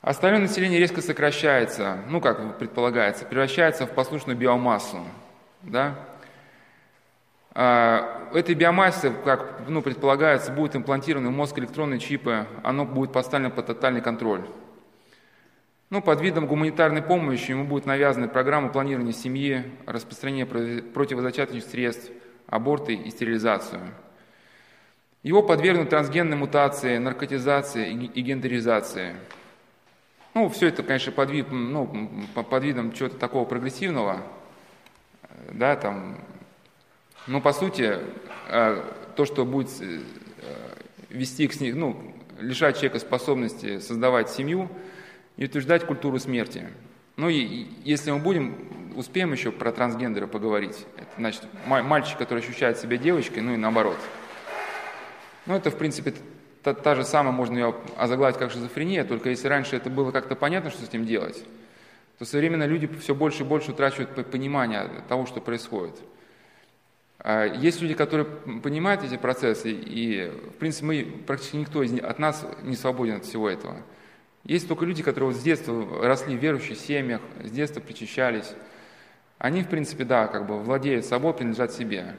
Остальное население резко сокращается, ну, как предполагается, превращается в послушную биомассу, да, этой биомассе, как ну, предполагается, будут имплантированы в мозг электронные чипы, оно будет поставлено под тотальный контроль. Ну, под видом гуманитарной помощи ему будет навязаны программы планирования семьи, распространение противозачаточных средств, аборты и стерилизацию. Его подвергнут трансгенной мутации, наркотизации и гендеризации. Ну, все это, конечно, под, вид, ну, под видом чего-то такого прогрессивного, да, там, но по сути, э, то, что будет э, вести к ну, лишать человека способности создавать семью и утверждать культуру смерти. Ну и если мы будем, успеем еще про трансгендера поговорить. Это значит мальчик, который ощущает себя девочкой, ну и наоборот. Ну это, в принципе, та, та же самая, можно ее озаглавить как шизофрения, только если раньше это было как-то понятно, что с этим делать, то современно люди все больше и больше утрачивают понимание того, что происходит. А есть люди, которые понимают эти процессы, и, в принципе, мы, практически никто из от нас не свободен от всего этого. Есть только люди, которые вот с детства росли в верующих семьях, с детства причащались. Они, в принципе, да, как бы владеют собой, принадлежат себе.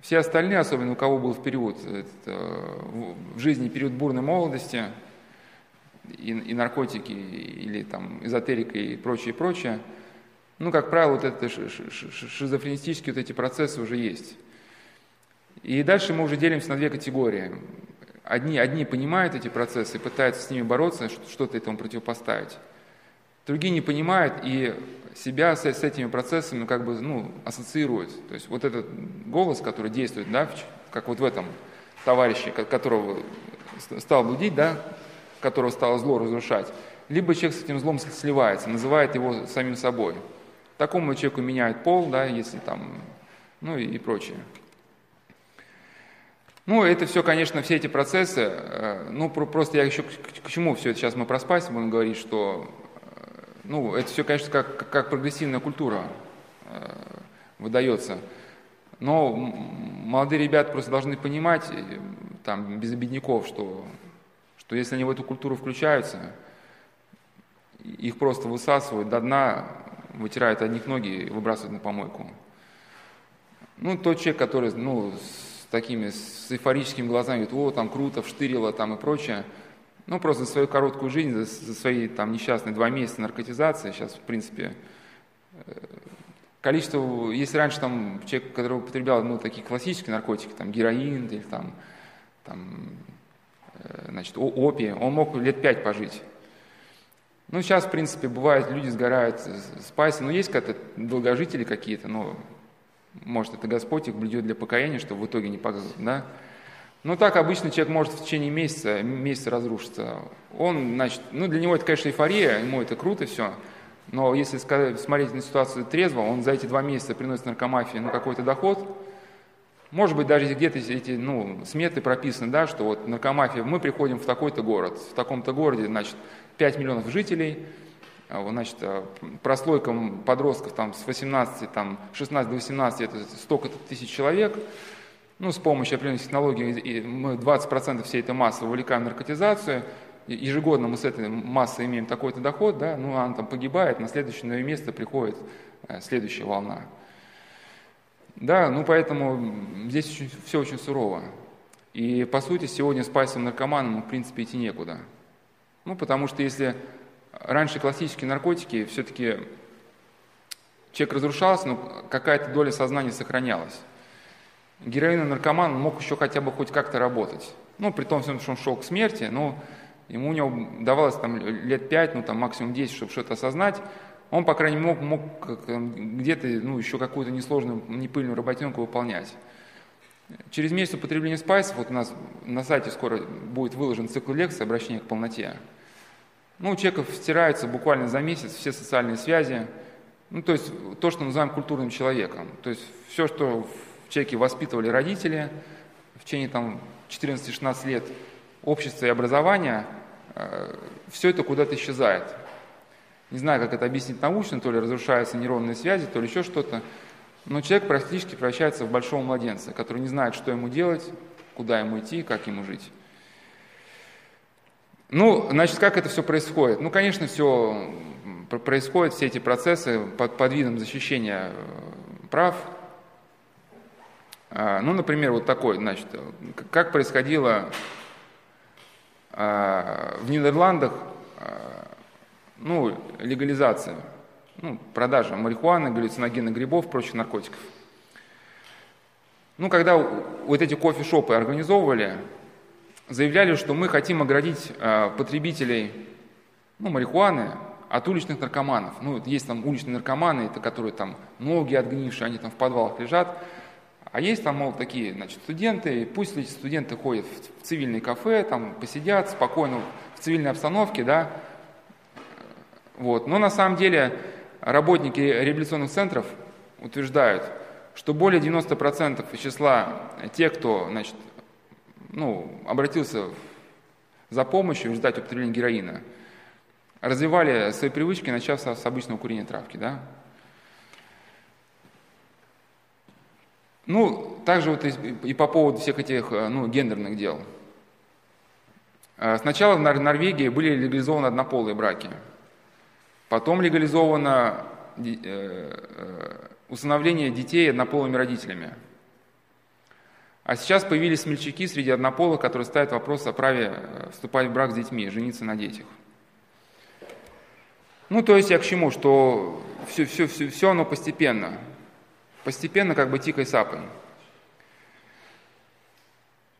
Все остальные, особенно у кого был в период, в жизни период бурной молодости, и, и наркотики, или там эзотерика и прочее, прочее, ну, как правило, вот это шизофренистические вот эти процессы уже есть. И дальше мы уже делимся на две категории. Одни, одни понимают эти процессы и пытаются с ними бороться, что-то этому противопоставить. Другие не понимают и себя с, с этими процессами как бы ну, ассоциируют. То есть вот этот голос, который действует, да, как вот в этом товарище, которого стал будить, да, которого стало зло разрушать, либо человек с этим злом сливается, называет его самим собой. Такому человеку меняют пол, да, если там, ну и, и прочее. Ну, это все, конечно, все эти процессы, э, ну, просто я еще к, чему все это сейчас мы про спайс будем говорить, что, э, ну, это все, конечно, как, как прогрессивная культура э, выдается. Но молодые ребята просто должны понимать, там, без обедняков, что, что если они в эту культуру включаются, их просто высасывают до дна, вытирают одних ноги и выбрасывают на помойку. Ну, тот человек, который, ну, такими с эйфорическими глазами, говорит, о, там круто, вштырило там и прочее. Ну, просто за свою короткую жизнь, за, за свои там несчастные два месяца наркотизации, сейчас, в принципе, э, количество, если раньше там человек, который употреблял, ну, такие классические наркотики, там, героин или там, там э, значит, опия, он мог лет пять пожить. Ну, сейчас, в принципе, бывает, люди сгорают с но есть как-то долгожители какие-то, но может, это Господь их блюдет для покаяния, чтобы в итоге не погнуть, да? Но так обычно человек может в течение месяца, месяца разрушиться. Он, значит, ну для него это, конечно, эйфория, ему это круто все, но если смотреть на ситуацию трезво, он за эти два месяца приносит наркомафии ну, какой-то доход, может быть, даже где-то эти ну, сметы прописаны, да, что вот наркомафия, мы приходим в такой-то город, в таком-то городе, значит, 5 миллионов жителей, а, значит, а, прослойкам подростков там, с 18, там, 16 до 18 это столько-то тысяч человек. Ну, с помощью определенных технологий мы 20% всей этой массы вовлекаем в наркотизацию. Ежегодно мы с этой массой имеем такой-то доход, да, ну, она там погибает, на следующее место приходит э, следующая волна. Да, ну поэтому здесь очень, все очень сурово. И по сути сегодня с пальцем наркоманом в принципе идти некуда. Ну потому что если раньше классические наркотики, все-таки человек разрушался, но какая-то доля сознания сохранялась. Героин и наркоман мог еще хотя бы хоть как-то работать. Ну, при том, что он шел к смерти, но ему у него давалось там лет пять, ну там максимум 10, чтобы что-то осознать. Он, по крайней мере, мог, мог где-то ну, еще какую-то несложную, непыльную работенку выполнять. Через месяц употребления спайсов, вот у нас на сайте скоро будет выложен цикл лекций «Обращение к полноте». Ну, у человека стираются буквально за месяц все социальные связи, ну, то есть то, что называем культурным человеком. То есть все, что в человеке воспитывали родители в течение там 14-16 лет общества и образования, э, все это куда-то исчезает. Не знаю, как это объяснить научно, то ли разрушаются нейронные связи, то ли еще что-то. Но человек практически превращается в большого младенца, который не знает, что ему делать, куда ему идти, как ему жить. Ну, значит, как это все происходит? Ну, конечно, все происходит, все эти процессы под, под видом защищения э, прав. А, ну, например, вот такой, значит, как происходило а, в Нидерландах, а, ну, легализация, ну, продажа марихуаны, галлюциногенных грибов, прочих наркотиков. Ну, когда вот эти кофе-шопы организовывали, заявляли, что мы хотим оградить э, потребителей ну, марихуаны от уличных наркоманов. Ну, есть там уличные наркоманы, это которые там ноги отгнившие, они там в подвалах лежат. А есть там, мол, такие, значит, студенты, пусть эти студенты ходят в, цивильные кафе, там посидят спокойно в цивильной обстановке, да. Вот. Но на самом деле работники реабилитационных центров утверждают, что более 90% из числа тех, кто, значит, ну, обратился за помощью в результате употребления героина, развивали свои привычки, начав с обычного курения травки, да. Ну, также вот и, по поводу всех этих, э, ну, гендерных дел. Э, сначала в Норвегии были легализованы однополые браки. Потом легализовано э, усыновление детей однополыми родителями – а сейчас появились смельчаки среди однополых, которые ставят вопрос о праве э, вступать в брак с детьми, жениться на детях. Ну, то есть я к чему, что все, все, все, все оно постепенно. Постепенно, как бы тикой сапой.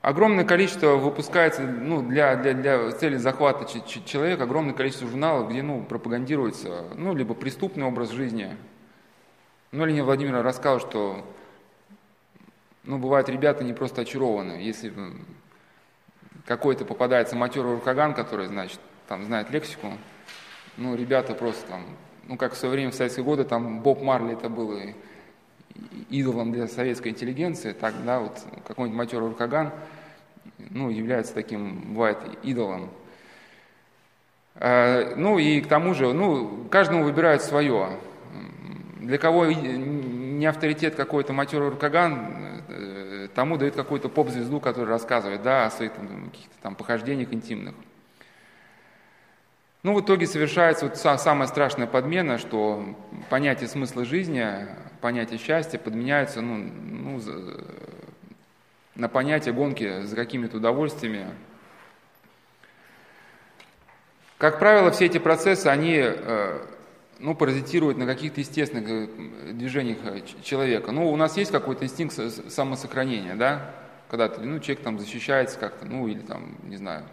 Огромное количество выпускается ну, для, для, для цели захвата человека, огромное количество журналов, где ну, пропагандируется ну, либо преступный образ жизни. Ну, Ленин Владимир рассказал, что ну, бывают ребята не просто очарованы. Если какой-то попадается матерый рукоган, который, значит, там знает лексику, ну, ребята просто там, ну, как в свое время в советские годы, там Боб Марли это был идолом для советской интеллигенции, так, да, вот какой-нибудь матерый рукоган, ну, является таким, бывает, идолом. А, ну, и к тому же, ну, каждому выбирает свое. Для кого не авторитет какой-то матерый рукоган, тому дают какую-то поп-звезду, которая рассказывает, да, о своих там, каких-то там похождениях интимных. Ну, в итоге совершается вот самая страшная подмена, что понятие смысла жизни, понятие счастья подменяется ну, ну, на понятие гонки за какими-то удовольствиями. Как правило, все эти процессы, они э, ну, паразитируют на каких-то естественных э, движениях э, человека. Ну, у нас есть какой-то инстинкт самосохранения, да? Когда ну, человек там защищается как-то, ну, или там, не знаю,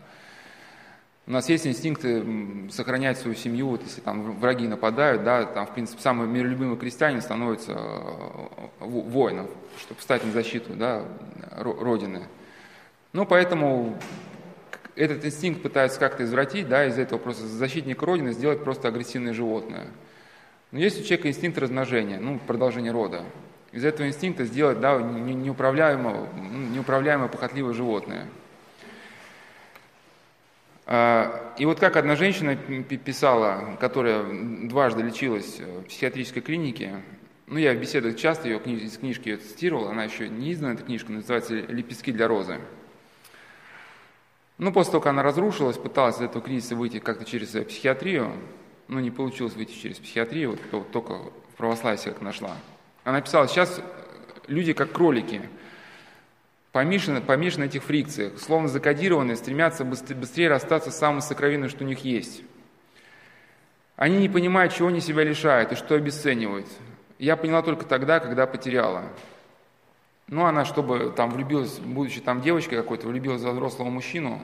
у нас есть инстинкты сохранять свою семью, вот если там враги нападают, да, там, в принципе, самый миролюбимый крестьянин становится э, воином, чтобы встать на защиту, да, Родины. Ну, поэтому этот инстинкт пытаются как-то извратить, да, из этого просто защитника Родины сделать просто агрессивное животное. Но есть у человека инстинкт размножения, ну, продолжение рода. Из этого инстинкта сделать, да, неуправляемое, неуправляемое похотливое животное – а, и вот как одна женщина писала, которая дважды лечилась в психиатрической клинике, ну, я в беседах часто ее из книжки ее цитировал, она еще не издана, эта книжка, называется «Лепестки для розы». Ну, после того, как она разрушилась, пыталась из этого кризиса выйти как-то через психиатрию, но не получилось выйти через психиатрию, вот только в православии себя нашла. Она писала, сейчас люди как кролики – помешаны, помешаны на этих фрикциях, словно закодированные, стремятся быстрее расстаться с самым сокровенным, что у них есть. Они не понимают, чего они себя лишают и что обесценивают. Я поняла только тогда, когда потеряла. Ну, она, чтобы там влюбилась, будучи там девочкой какой-то, влюбилась за взрослого мужчину,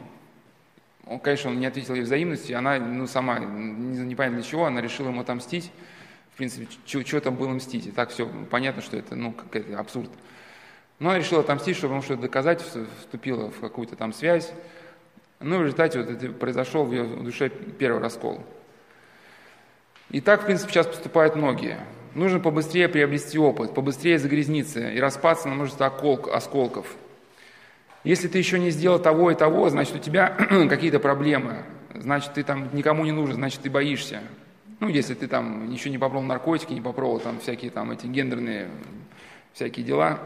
он, конечно, он не ответил ей взаимности, она, ну, сама, не, не понятно для чего, она решила ему отомстить. В принципе, что там было мстить? И так все понятно, что это, ну, какой-то абсурд. Но она решила отомстить, чтобы ему что-то доказать, вступила в какую-то там связь. Ну, в результате вот это произошел в ее душе первый раскол. И так, в принципе, сейчас поступают многие. Нужно побыстрее приобрести опыт, побыстрее загрязниться и распаться на множество осколков. Если ты еще не сделал того и того, значит, у тебя *clears throat* какие-то проблемы. Значит, ты там никому не нужен, значит, ты боишься. Ну, если ты там ничего не попробовал наркотики, не попробовал там всякие там эти гендерные всякие дела.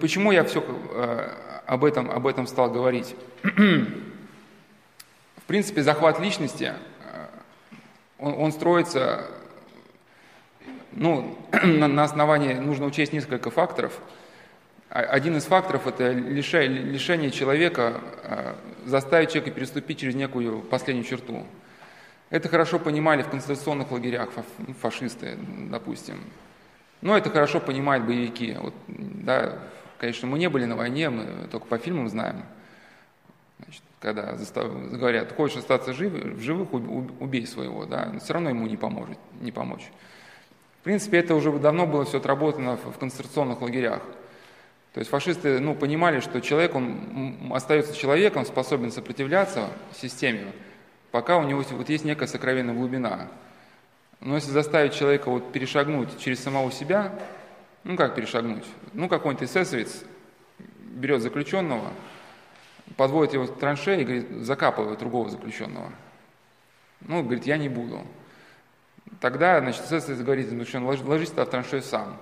Почему я все э, об этом, об этом стал говорить? *clears throat* В принципе, захват личности, он, он строится ну, *clears throat* на, основании, нужно учесть несколько факторов. Один из факторов – это лишение, человека, э, заставить человека переступить через некую последнюю черту – это хорошо понимали в концентрационных лагерях ну, фашисты, допустим. Но это хорошо понимают боевики. Вот, да, конечно, мы не были на войне, мы только по фильмам знаем. Когда застав... говорят, хочешь остаться жив, в живых, убей своего, да, но все равно ему не поможет, не помочь. В принципе, это уже давно было все отработано в концентрационных лагерях. То есть фашисты ну, понимали, что человек, он остается человеком, способен сопротивляться системе, пока у него вот есть некая сокровенная глубина. Но если заставить человека вот перешагнуть через самого себя, ну как перешагнуть? Ну какой-нибудь эсэсовец берет заключенного, подводит его в траншеи и говорит, закапывает другого заключенного. Ну, говорит, я не буду. Тогда, значит, эсэсовец говорит заключенному, ложись в траншею сам.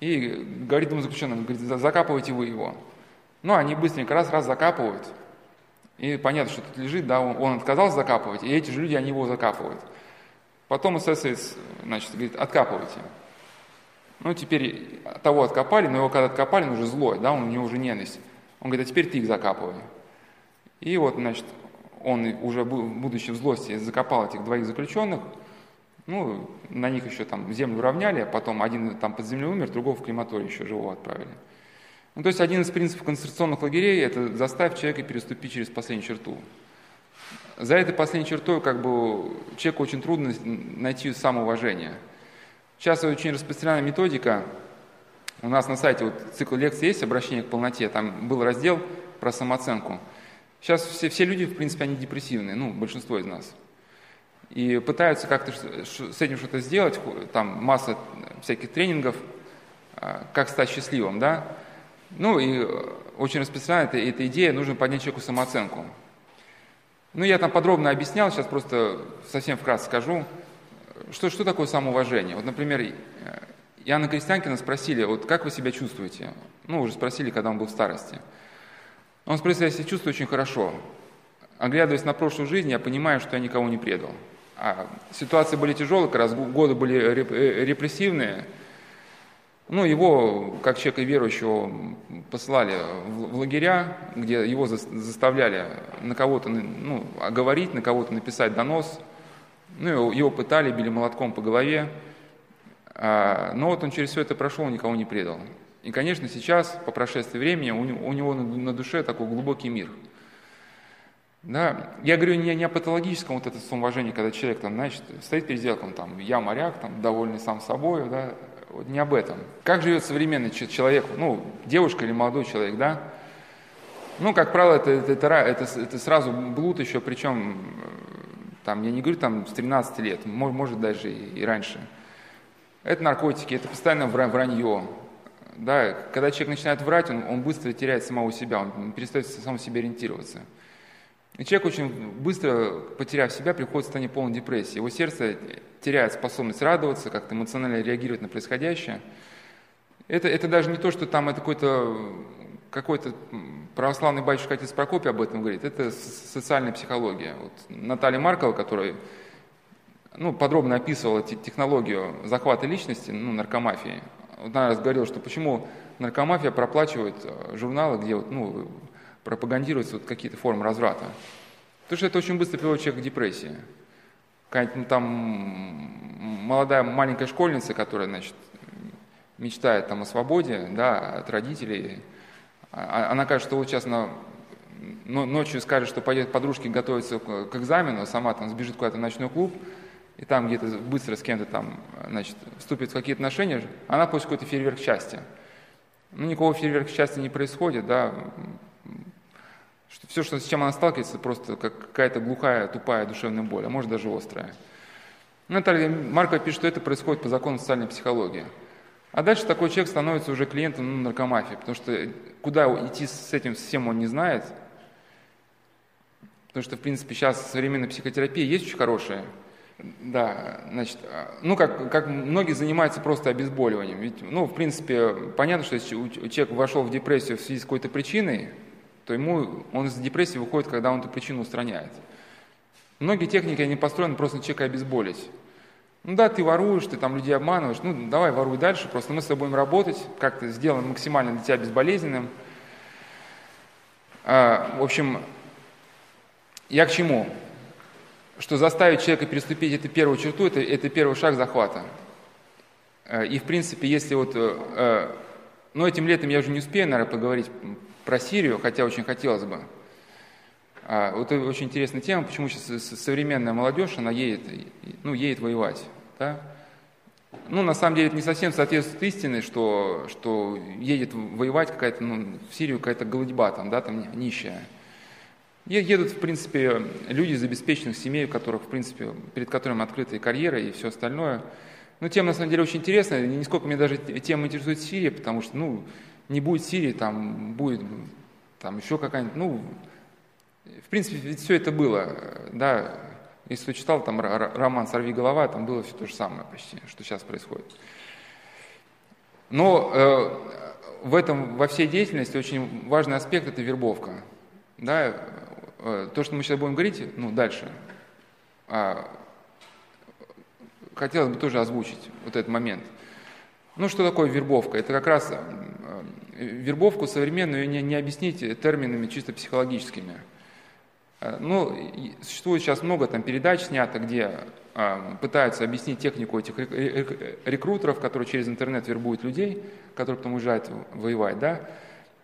И говорит ему заключенному, говорит, закапывайте вы его. Ну, они быстренько раз-раз закапывают, и понятно, что тут лежит, да, он, он отказался закапывать, и эти же люди, они его закапывают. Потом эсэсовец, значит, говорит, откапывайте. Ну, теперь того откопали, но его когда откопали, он уже злой, да, он, у него уже ненависть. Он говорит, а теперь ты их закапывай. И вот, значит, он уже, будучи в злости, закопал этих двоих заключенных, ну, на них еще там землю уравняли, а потом один там под землей умер, другого в крематорий еще живого отправили. Ну, то есть один из принципов концентрационных лагерей – это заставить человека переступить через последнюю черту. За этой последней чертой как бы человеку очень трудно найти самоуважение. Сейчас очень распространенная методика. У нас на сайте вот цикл лекций есть «Обращение к полноте», там был раздел про самооценку. Сейчас все, все люди, в принципе, они депрессивные, ну, большинство из нас – и пытаются как-то с этим что-то сделать, там масса всяких тренингов, а, как стать счастливым, да. Ну и э, очень распространена эта, эта идея, нужно поднять человеку самооценку. Ну, я там подробно объяснял, сейчас просто совсем вкратце скажу, что, что такое самоуважение. Вот, например, э, Иоанна Крестьянкина спросили, вот как вы себя чувствуете? Ну, уже спросили, когда он был в старости. Он спросил, я себя чувствую очень хорошо. Оглядываясь на прошлую жизнь, я понимаю, что я никого не предал. А ситуации были тяжелые, как раз годы были э, репрессивные. Ну, его, как человека верующего, послали в лагеря, где его заставляли на кого-то ну, говорить, на кого-то написать донос. Ну, его пытали, били молотком по голове. А, но вот он через все это прошел, никого не предал. И, конечно, сейчас, по прошествии времени, у него на душе такой глубокий мир – да, я говорю не, не о патологическом вот этом самоуважении, когда человек там, значит, стоит перед зеркалом, там, я моряк, там, довольный сам собой, да, вот не об этом. Как живет современный человек, ну, девушка или молодой человек, да? Ну, как правило, это, это, это, это, это сразу блуд еще, причем, там, я не говорю там с 13 лет, может даже и, и раньше. Это наркотики, это постоянно вранье. Да, когда человек начинает врать, он, он быстро теряет самого себя, он перестает сам себе ориентироваться. И человек очень быстро, потеряв себя, приходит в состояние полной депрессии. Его сердце теряет способность радоваться, как-то эмоционально реагировать на происходящее. Это, это даже не то, что там это какой-то какой-то православный батюшка отец Прокопий об этом говорит, это социальная психология. Вот Наталья Маркова, которая ну, подробно описывала технологию захвата личности, ну, наркомафии, вот она раз говорила, что почему наркомафия проплачивает э, журналы, где вот, ну, пропагандируются вот какие-то формы разврата. Потому что это очень быстро приводит человека к депрессии. Какая-нибудь ну, там молодая маленькая школьница, которая, значит, мечтает там о свободе, да, от родителей, а, а, она кажется, что вот сейчас она ночью скажет, что пойдет подружке готовиться к экзамену, сама там сбежит куда-то в ночной клуб, и там где-то быстро с кем-то там, значит, вступит в какие-то отношения, она получит какой-то фейерверк счастья. Ну, никакого фейерверка счастья не происходит, да, что все, что, с чем она сталкивается, просто как какая-то глухая, тупая душевная боль, а может даже острая. Наталья Маркова пишет, что это происходит по закону социальной психологии. А дальше такой человек становится уже клиентом ну, наркомафии, потому что куда идти с этим всем он не знает. Потому что, в принципе, сейчас современная психотерапия есть очень хорошая. Да, значит, ну, как, как многие занимаются просто обезболиванием. Ведь, ну, в принципе, понятно, что если человек вошел в депрессию в связи с какой-то причиной, то ему он из депрессии выходит, когда он эту причину устраняет. Многие техники, они построены просто на человека обезболить. Ну да, ты воруешь, ты там людей обманываешь, ну давай воруй дальше, просто мы с тобой будем работать, как-то сделаем максимально для тебя безболезненным. А, в общем, я к чему? Что заставить человека переступить эту первую черту, это, это первый шаг захвата. А, и в принципе, если вот, э, ну этим летом я уже не успею, наверное, поговорить про Сирию, хотя очень хотелось бы. А, вот это очень интересная тема, почему сейчас современная молодежь, она едет, ну, едет воевать. Да? Ну, на самом деле, это не совсем соответствует истине, что, что едет воевать какая-то, ну, в Сирию какая-то голодьба там, да, там нищая. Едут, в принципе, люди из обеспеченных семей, у которых, в принципе, перед которыми открытая карьера и все остальное. Ну, тема, на самом деле, очень интересная. Нисколько меня даже тема интересует Сирия, потому что, ну, не будет Сирии, там будет там еще какая-нибудь, ну, в принципе, ведь все это было, да, если кто читал там роман «Сорви голова», там было все то же самое почти, что сейчас происходит. Но э, в этом, во всей деятельности очень важный аспект – это вербовка. Да, то, что мы сейчас будем говорить, ну, дальше, э, хотелось бы тоже озвучить вот этот момент. Ну, что такое вербовка? Это как раз вербовку современную не, не объяснить терминами чисто психологическими. Э, ну, существует сейчас много там передач снято, где а, пытаются объяснить технику этих рекрутеров, которые через интернет вербуют людей, которые потом уезжают воевать, да.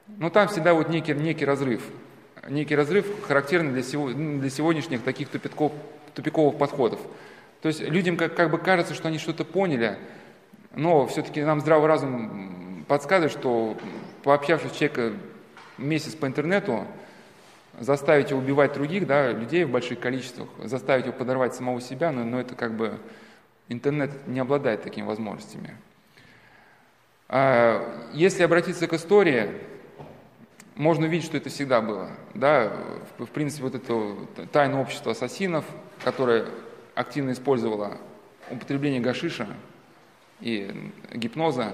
Но там всегда вот некий, некий разрыв. Некий разрыв характерный для, сего, для сегодняшних таких тупиков, тупиковых подходов. То есть людям как, как бы кажется, что они что-то поняли, но все-таки нам здравый разум подсказывает, что пообщавшись с человеком месяц по интернету, заставить его убивать других, да, людей в больших количествах, заставить его подорвать самого себя, но, но это как бы интернет не обладает такими возможностями. А если обратиться к истории, можно увидеть, что это всегда было. Да? В, в принципе, вот это тайное общество ассасинов, которое активно использовало употребление гашиша и гипноза,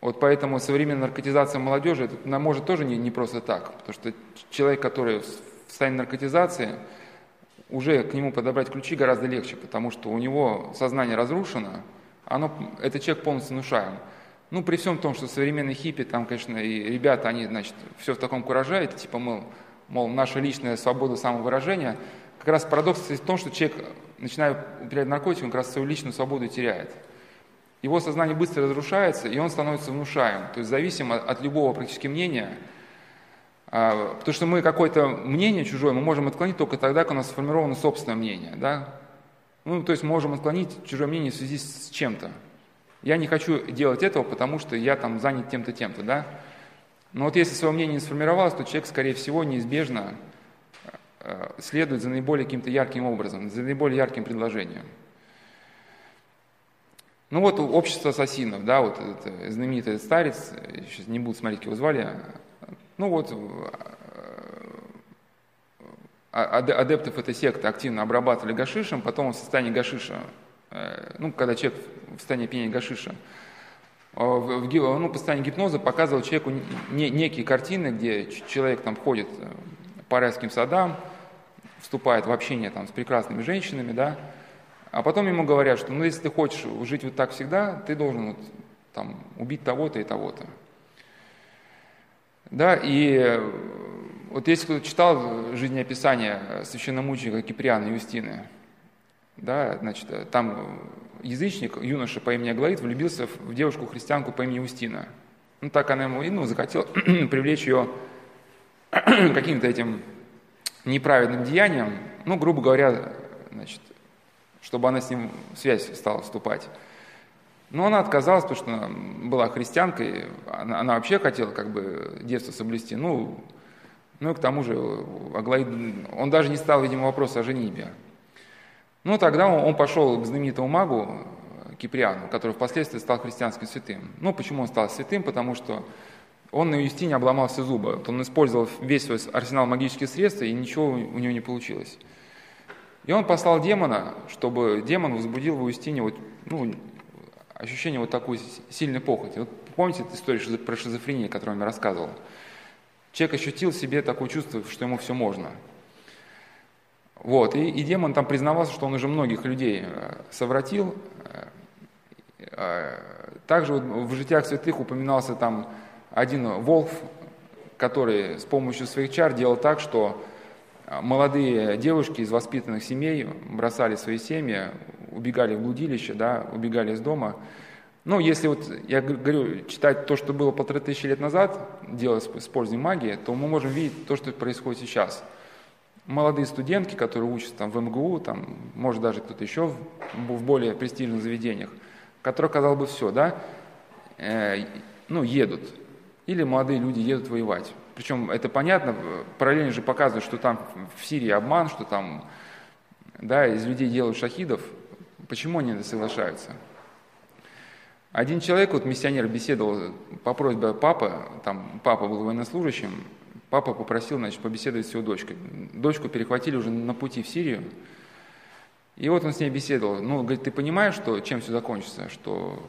вот поэтому современная наркотизация молодежи, это она может тоже не, не просто так, потому что человек, который в состоянии наркотизации, уже к нему подобрать ключи гораздо легче, потому что у него сознание разрушено, оно, этот человек полностью внушаем. Ну, при всем том, что современные хиппи, там, конечно, и ребята, они, значит, все в таком кураже, это типа, мол, мол, наша личная свобода самовыражения. Как раз парадокс в том, что человек, начиная употреблять наркотики, он как раз свою личную свободу теряет его сознание быстро разрушается, и он становится внушаем, то есть зависим от, от любого практически мнения. А, потому что мы какое-то мнение чужое мы можем отклонить только тогда, когда у нас сформировано собственное мнение. Да? Ну, то есть можем отклонить чужое мнение в связи с чем-то. Я не хочу делать этого, потому что я там занят тем-то, тем-то, да? Но вот если свое мнение не сформировалось, то человек, скорее всего, неизбежно э, следует за наиболее каким-то ярким образом, за наиболее ярким предложением. Ну вот общество ассасинов, да, вот этот знаменитый старец, сейчас не буду смотреть, как его звали, ну вот а, адептов этой секты активно обрабатывали гашишем, потом в состоянии гашиша, э, ну, когда человек в состоянии пьянения гашиша, э, в, в, ну, по состоянию гипноза показывал человеку не, некие картины, где человек там ходит э, по райским садам, вступает в общение там с прекрасными женщинами, да, а потом ему говорят, что ну если ты хочешь жить вот так всегда, ты должен вот, там, убить того-то и того-то. Да, и вот если кто читал жизнеописание священномученика Киприана Юстины, да, значит, там язычник, юноша по имени Аглаид, влюбился в девушку-христианку по имени Устина. Ну, так она ему ну, захотела *clears throat* привлечь ее *clears throat* каким-то этим неправедным деянием, ну, грубо говоря, значит, чтобы она с ним в связь стала вступать. Но она отказалась, потому что она была христианкой, она, она вообще хотела как бы детство соблюсти. Ну, ну и к тому же Аглаид, он даже не стал, видимо, вопрос о женитьбе. Ну, тогда он, он пошел к знаменитому магу Киприану, который впоследствии стал христианским святым. Ну, почему он стал святым? Потому что он на Юстине обломал все зубы. Он использовал весь свой арсенал магических средств, и ничего у него не получилось. И он послал демона, чтобы демон возбудил в Устине вот, ну, ощущение вот такой сильной похоти. Вот помните эту историю про шизофрению, которую я вам рассказывал? Человек ощутил в себе такое чувство, что ему все можно. Вот, и, и демон там признавался, что он уже многих людей э, совратил. Э, э, также вот в житиях святых упоминался там один волк, который с помощью своих чар делал так, что молодые девушки из воспитанных семей бросали свои семьи, убегали в блудилище, да, убегали из дома. Ну, если вот, я говорю, читать то, что было полторы тысячи лет назад, делать с использованием магии, то мы можем видеть то, что происходит сейчас. Молодые студентки, которые учатся там в МГУ, там, может даже кто-то еще в, в более престижных заведениях, которые, казалось бы, все, да, э, ну, едут. Или молодые люди едут воевать. Причем это понятно, параллельно же показывают, что там в Сирии обман, что там да, из людей делают шахидов. Почему они соглашаются? Один человек, вот миссионер, беседовал по просьбе папы, там папа был военнослужащим, папа попросил, значит, побеседовать с его дочкой. Дочку перехватили уже на пути в Сирию, и вот он с ней беседовал. Ну, говорит, ты понимаешь, что, чем все закончится, что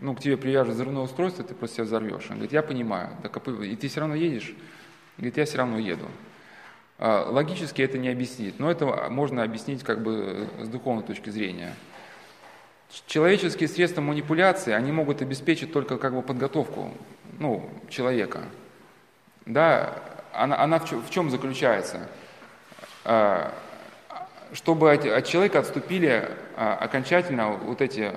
ну, к тебе привяжут взрывное устройство, ты просто себя взорвешь. Он говорит, я понимаю, так, и ты все равно едешь? Говорит, я все равно еду. А, логически это не объяснить, но это можно объяснить как бы с духовной точки зрения. Человеческие средства манипуляции, они могут обеспечить только как бы подготовку ну, человека. Да, она, она в, в чем заключается? а, чтобы от человека отступили а, окончательно вот эти,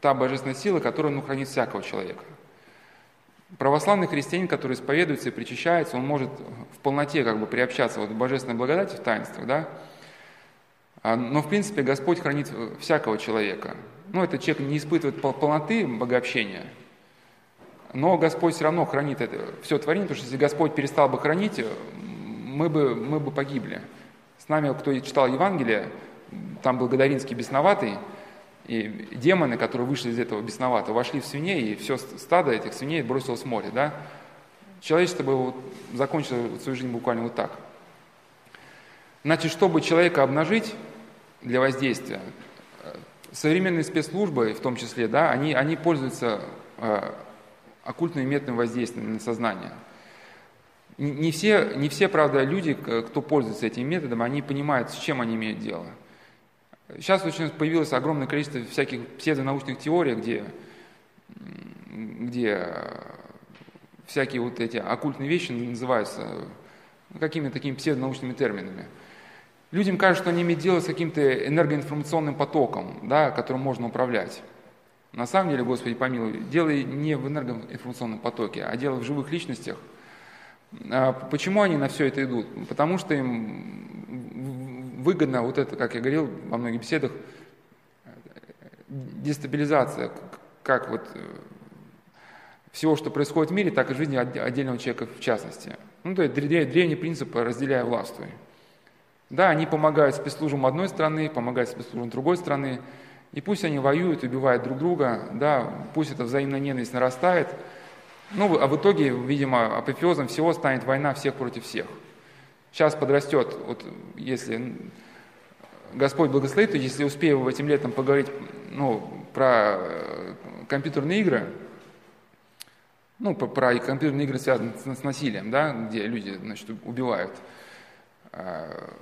та божественная сила, которая ну, хранит всякого человека. Православный христианин, который исповедуется и причащается, он может в полноте как бы приобщаться вот к божественной благодати в таинствах, да, но в принципе Господь хранит всякого человека. Ну, этот человек не испытывает полноты богообщения, но Господь все равно хранит это все творение, потому что если Господь перестал бы хранить, мы бы, мы бы погибли. С нами, кто читал Евангелие, там был Гадаринский бесноватый, и демоны, которые вышли из этого бесноватого, вошли в свиней, и все стадо этих свиней бросилось в море. Да? Человечество бы вот закончило свою жизнь буквально вот так. Значит, чтобы человека обнажить для воздействия, современные спецслужбы, в том числе, да, они, они пользуются э, оккультными методами воздействия на сознание. Не все, не все, правда, люди, кто пользуется этим методом, они понимают, с чем они имеют дело. Сейчас очень появилось огромное количество всяких псевдонаучных теорий, где, где всякие вот эти оккультные вещи называются какими-то такими псевдонаучными терминами. Людям кажется, что они имеют дело с каким-то энергоинформационным потоком, да, которым можно управлять. На самом деле, Господи помилуй, дело не в энергоинформационном потоке, а дело в живых личностях. А почему они на все это идут? Потому что им выгодно вот это, как я говорил во многих беседах, дестабилизация, как вот э, всего, что происходит в мире, так и в жизни отдельного человека в частности. Ну, то есть древний принцип «разделяя властвуй». Да, они помогают спецслужбам одной страны, помогают спецслужбам другой страны, и пусть они воюют, убивают друг друга, да, пусть эта взаимная ненависть нарастает, ну, а в итоге, видимо, апофеозом всего станет война всех против всех. Сейчас подрастет, вот если Господь благословит, то если успею этим летом поговорить ну, про э, компьютерные игры, ну, про, про компьютерные игры, связанные с, с насилием, да, где люди, значит, убивают, а,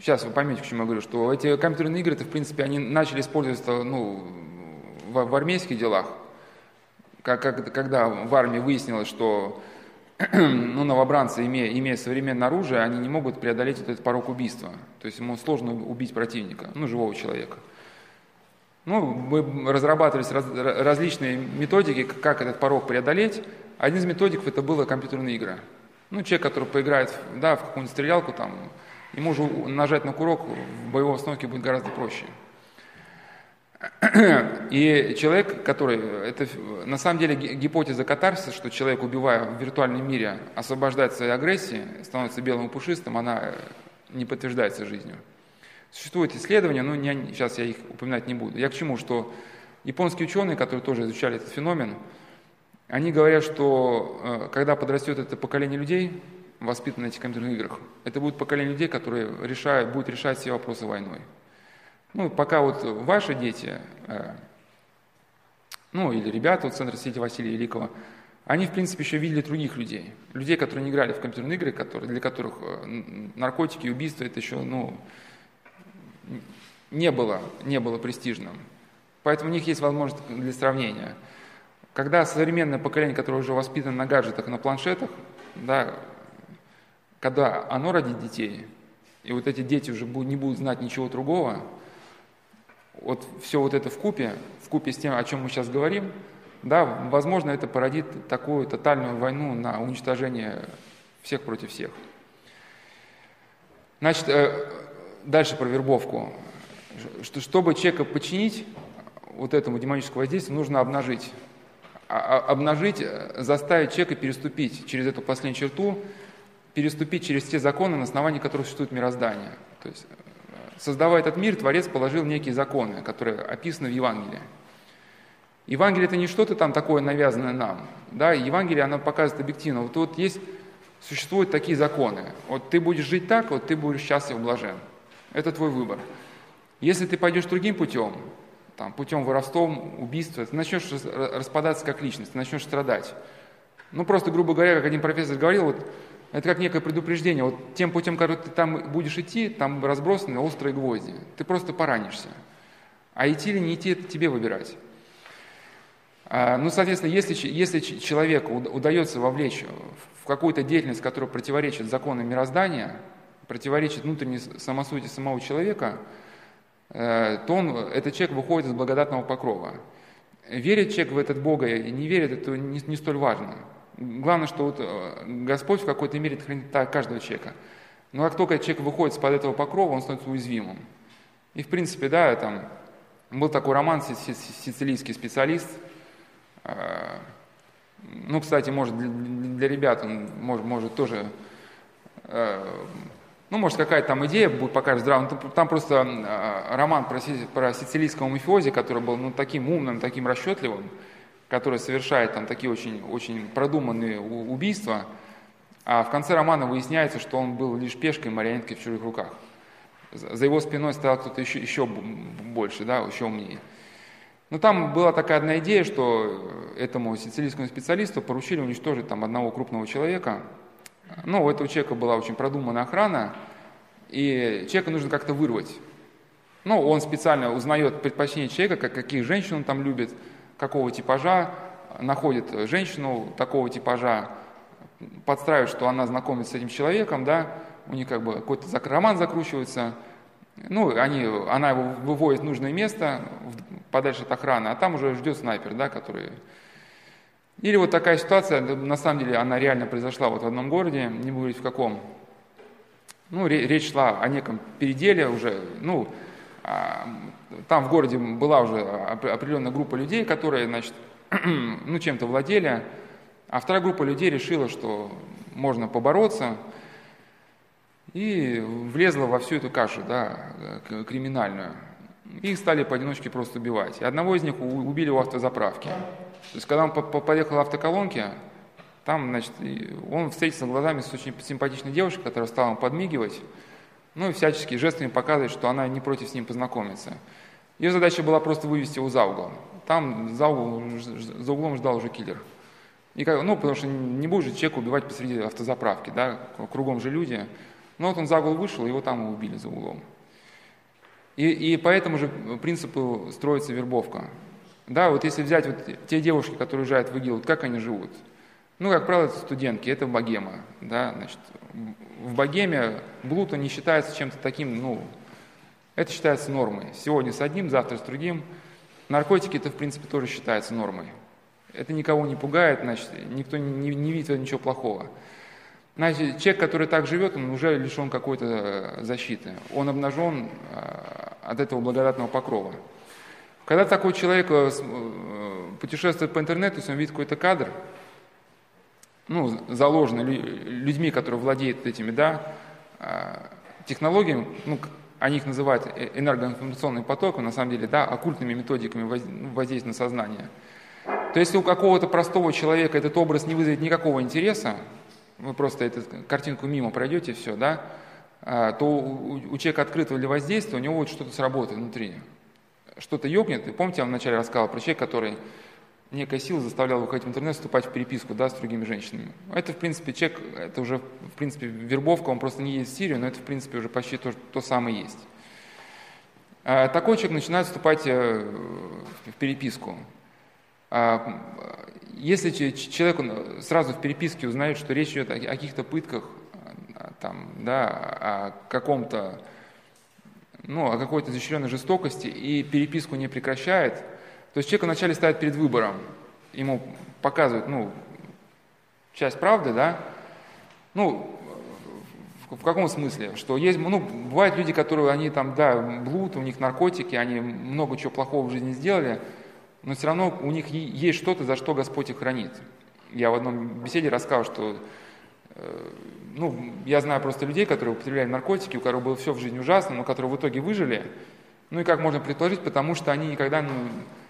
сейчас вы поймете, к чему я говорю, что эти компьютерные игры, в принципе, они начали использоваться ну, в, в армейских делах, как, как, когда в армии выяснилось, что *clears throat* ну, новобранцы, имея, имея современное оружие, они не могут преодолеть этот порог убийства. То есть ему сложно убить противника, ну, живого человека. Ну, мы разрабатывались раз, различные методики, как этот порог преодолеть. Один из методиков это было компьютерные игры. Ну, человек, который поиграет да, в какую-нибудь стрелялку, там, ему же нажать на курок в боевой установке будет гораздо проще. *clears throat* И человек, который, это на самом деле гипотеза катарсиса, что человек, убивая в виртуальном мире, освобождает своей агрессии, становится белым и пушистым, она не подтверждается жизнью. Существуют исследования, но не, сейчас я их упоминать не буду. Я к чему, что японские ученые, которые тоже изучали этот феномен, они говорят, что э, когда подрастет это поколение людей, воспитанные на этих компьютерных играх, это будет поколение людей, которые решают, будут решать все вопросы войной. Ну, пока вот ваши дети, э, ну, или ребята вот Центра сети Василия Великого, они, в принципе, еще видели других людей. Людей, которые не играли в компьютерные игры, которые, для которых э, наркотики и убийства это еще, ну, не было, не было престижным. Поэтому у них есть возможность для сравнения – когда современное поколение, которое уже воспитано на гаджетах на планшетах, да, когда оно родит детей, и вот эти дети уже не будут знать ничего другого, вот все вот это в купе, в купе с тем, о чем мы сейчас говорим, да, возможно, это породит такую тотальную войну на уничтожение всех против всех. Значит, э, дальше про вербовку. Что, чтобы человека подчинить вот этому демоническому воздействию, нужно обнажить. А, а, обнажить, э, заставить человека переступить через эту последнюю черту, переступить через те законы, на основании которых существует мироздание. То есть, э, создавая этот мир, Творец положил некие законы, которые описаны в Евангелии. Евангелие это не что-то там такое навязанное нам. Да? Евангелие, оно показывает объективно. Вот тут есть, существуют такие законы. Вот ты будешь жить так, вот ты будешь счастлив, блажен. Это твой выбор. Если ты пойдешь другим путем, там, путем воровства, убийства, ты начнешь распадаться как личность, ты начнешь страдать. Ну, просто, грубо говоря, как один профессор говорил, вот, это как некое предупреждение. Вот тем путем, который ты там будешь идти, там разбросаны острые гвозди. Ты просто поранишься. А идти или не идти, это тебе выбирать. А, ну, соответственно, если, если человеку удается вовлечь в какую-то деятельность, которая противоречит законам мироздания, противоречит внутренней самосути самого человека, э, то он, этот человек выходит из благодатного покрова. Верит человек в этот Бога и не верит, это не, не столь важно. Главное, что вот э, Господь в какой-то мере хранит каждого человека. Но как только человек выходит из-под этого покрова, он становится уязвимым. И в принципе, да, там был такой роман «Сицилийский специалист», э, ну, кстати, может, для, ребят он может, может тоже, э, ну, может, какая-то там идея будет покажет здраво. Там, там просто роман про, про сицилийского мафиози, который был, ну, таким умным, таким расчетливым, который совершает там такие очень, очень продуманные убийства, а в конце романа выясняется, что он был лишь пешкой, марионеткой в чужих руках. За его спиной стоял кто-то еще, еще больше, да, еще умнее. Но там была такая одна идея, что этому сицилийскому специалисту поручили уничтожить там одного крупного человека. Ну, у этого человека была очень продуманная охрана, и человека нужно как-то вырвать. Ну, он специально узнает предпочтение человека, как, каких женщин он там любит, какого типажа, находит женщину такого типажа, подстраивает, что она знакомится с этим человеком, да, у них как бы какой-то роман закручивается – ну, они, она его выводит в нужное место, подальше от охраны, а там уже ждет снайпер, да, который... Или вот такая ситуация, на самом деле она реально произошла вот в одном городе, не буду говорить в каком. Ну, речь шла о неком переделе уже, ну, там в городе была уже определенная группа людей, которые, значит, *clears throat* ну, чем-то владели, а вторая группа людей решила, что можно побороться, и влезла во всю эту кашу да, криминальную. Их стали поодиночке просто убивать. И одного из них убили у автозаправки. То есть, когда он поехал в автоколонке, там, значит, он встретился глазами с очень симпатичной девушкой, которая стала ему подмигивать, ну и всячески жестами показывать, что она не против с ним познакомиться. Ее задача была просто вывести его за угол. Там за, угол, за углом ждал уже киллер. И, ну, потому что не будет же человек убивать посреди автозаправки, да, кругом же люди. Но вот он за угол вышел, его там и убили за углом. И, и по этому же принципу строится вербовка. Да, вот если взять вот те девушки, которые уезжают в ИГИЛ, как они живут? Ну, как правило, это студентки, это богема. Да, значит, в богеме блуд не считается чем-то таким, ну, это считается нормой. Сегодня с одним, завтра с другим. Наркотики это, в принципе, тоже считается нормой. Это никого не пугает, значит, никто не, не видит ничего плохого. Знаете, человек, который так живет, он уже лишен какой-то э, защиты. Он обнажен э, от этого благодатного покрова. Когда такой человек э, путешествует по интернету, если он видит какой-то кадр, ну, заложенный людьми, которые владеют этими, да, технологиями, ну, они их называют энергоинформационным потоком, на самом деле, да, оккультными методиками воздействия на сознание. То если у какого-то простого человека этот образ не вызовет никакого интереса, вы просто эту картинку мимо пройдете, все, да, а, то у, человека открытого для воздействия, у него вот что-то сработает внутри. Что-то ёкнет. И помните, я вначале рассказывал про человека, который некая сила заставляла выходить в интернет, вступать в переписку да, с другими женщинами. Это, в принципе, человек, это уже, в принципе, вербовка, он просто не едет в Сирию, но это, в принципе, уже почти то, то самое есть. А, такой человек начинает вступать э, в переписку. А, если человек сразу в переписке узнает, что речь идет о каких-то пытках, там, да, о каком-то, ну, о какой-то изощренной жестокости и переписку не прекращает, то есть человек вначале ставит перед выбором, ему показывают, ну, часть правды, да, ну, в каком смысле? Что есть, ну, бывают люди, которые, они там, да, блуд, у них наркотики, они много чего плохого в жизни сделали, но все равно у них есть что-то, за что Господь их хранит. Я в одном беседе рассказал, что э, ну, я знаю просто людей, которые употребляли наркотики, у которых было все в жизни ужасно, но которые в итоге выжили. Ну и как можно предположить, потому что они никогда ну,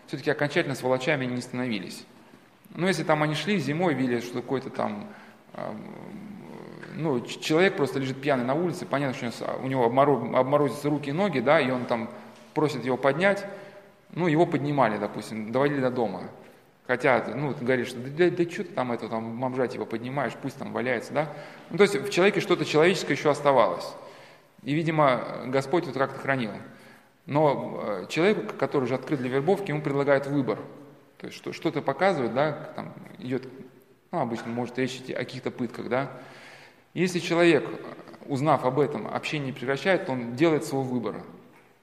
все-таки окончательно сволочами не становились. Ну, если там они шли зимой, видели, что какой-то там ну, человек просто лежит пьяный на улице, понятно, что у него обморозятся руки и ноги, да, и он там просит его поднять, ну, его поднимали, допустим, доводили до дома. Хотя, ну, ты говоришь, да, да, да что ты там это, там, мамжать его поднимаешь, пусть там валяется, да? Ну, то есть в человеке что-то человеческое еще оставалось. И, видимо, Господь вот как-то хранил. Но э, человек, который уже открыт для вербовки, ему предлагают выбор. То есть что, что-то показывает, да, там идет, ну, обычно может речь идти о каких-то пытках, да. Если человек узнав об этом, общение не прекращает, то он делает свой выбор.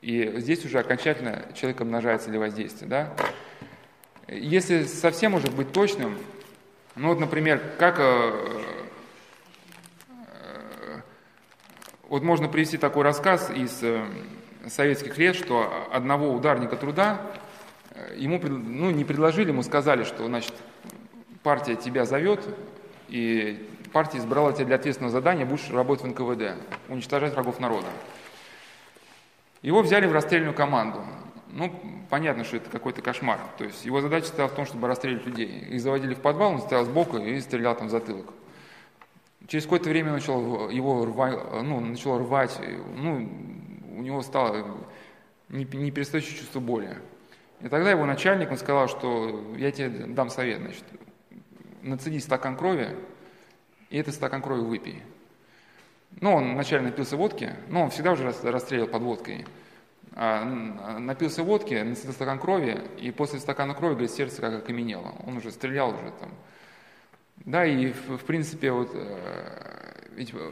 И здесь уже окончательно человек обнажается для воздействия. Да? Если совсем может быть точным, ну вот, например, как... Э, э, вот можно привести такой рассказ из советских лет, что одного ударника труда ему ну, не предложили, ему сказали, что значит, партия тебя зовет, и партия избрала тебя для ответственного задания, будешь работать в НКВД, уничтожать врагов народа. Его взяли в расстрельную команду. Ну, понятно, что это какой-то кошмар. То есть его задача стояла в том, чтобы расстрелять людей. Их заводили в подвал, он стоял сбоку и стрелял там в затылок. Через какое-то время начал его рвать, ну, начал рвать, ну, у него стало неперестающее чувство боли. И тогда его начальник, он сказал, что я тебе дам совет, значит, нацеди стакан крови, и этот стакан крови выпей. Ну, он вначале напился водки, но он всегда уже расстрелял под водкой. А, напился водки, нацедил стакан крови, и после стакана крови, говорит, сердце как окаменело. Он уже стрелял уже там. Да, и в, в принципе, вот, э, ведь э,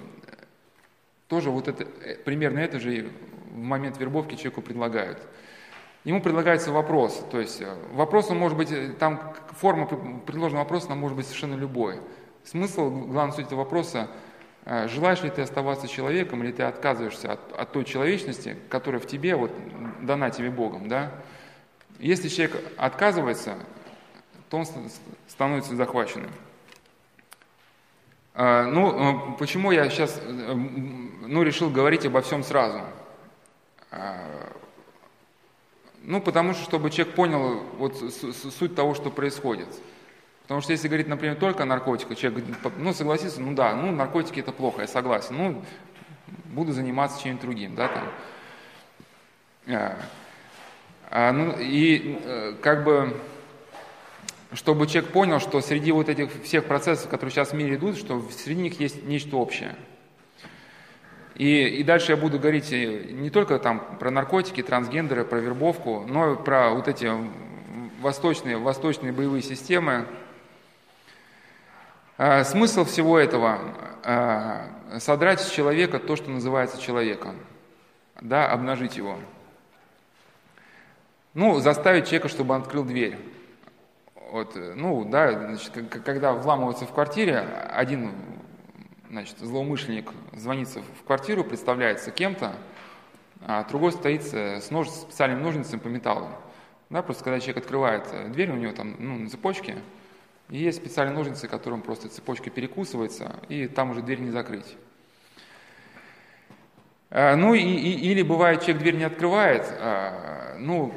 тоже вот это, э, примерно это же в момент вербовки человеку предлагают. Ему предлагается вопрос, то есть вопрос он может быть, там форма предложенного вопроса она может быть совершенно любой. Смысл, главная суть этого вопроса – а желаешь ли ты оставаться человеком, или ты отказываешься от, от той человечности, которая в тебе, вот, дана тебе Богом, да? Если человек отказывается, то он становится захваченным. Ну, э, почему я сейчас э, ну, решил говорить обо всем сразу? А, ну, потому что, чтобы человек понял вот суть того, что происходит – Потому что если говорить, например, только о наркотиках, человек ну, согласится, ну да, ну, наркотики это плохо, я согласен, ну, буду заниматься чем-нибудь другим, да, там. А, а, ну, и э, как бы, чтобы человек понял, что среди вот этих всех процессов, которые сейчас в мире идут, что среди них есть нечто общее. И, и дальше я буду говорить не только там про наркотики, трансгендеры, про вербовку, но и про вот эти восточные, восточные боевые системы, а, смысл всего этого а, – содрать с человека то, что называется человеком, да, обнажить его. Ну, заставить человека, чтобы он открыл дверь. Вот, ну, да, значит, когда вламываются в квартире, один значит, злоумышленник звонится в квартиру, представляется кем-то, а другой стоит с нож, специальным ножницем по металлу. Да, просто когда человек открывает дверь, у него там ну, на цепочке – и есть специальные ножницы, которым просто цепочка перекусывается, и там уже дверь не закрыть. А, ну и, и, или бывает, человек дверь не открывает, а, ну,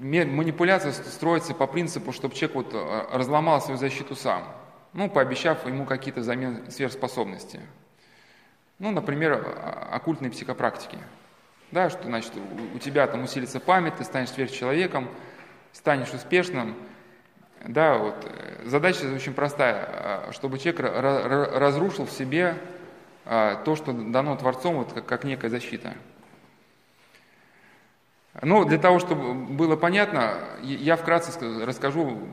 манипуляция строится по принципу, чтобы человек вот разломал свою защиту сам, ну, пообещав ему какие-то взамен сверхспособности. Ну, например, оккультные психопрактики. Да, что значит, у тебя там усилится память, ты станешь сверхчеловеком, станешь успешным – да, вот, э, задача очень простая, а, чтобы человек разрушил в себе а, то, что дано Творцом, вот, как, как некая защита. Ну, для того, чтобы было понятно, я вкратце расскажу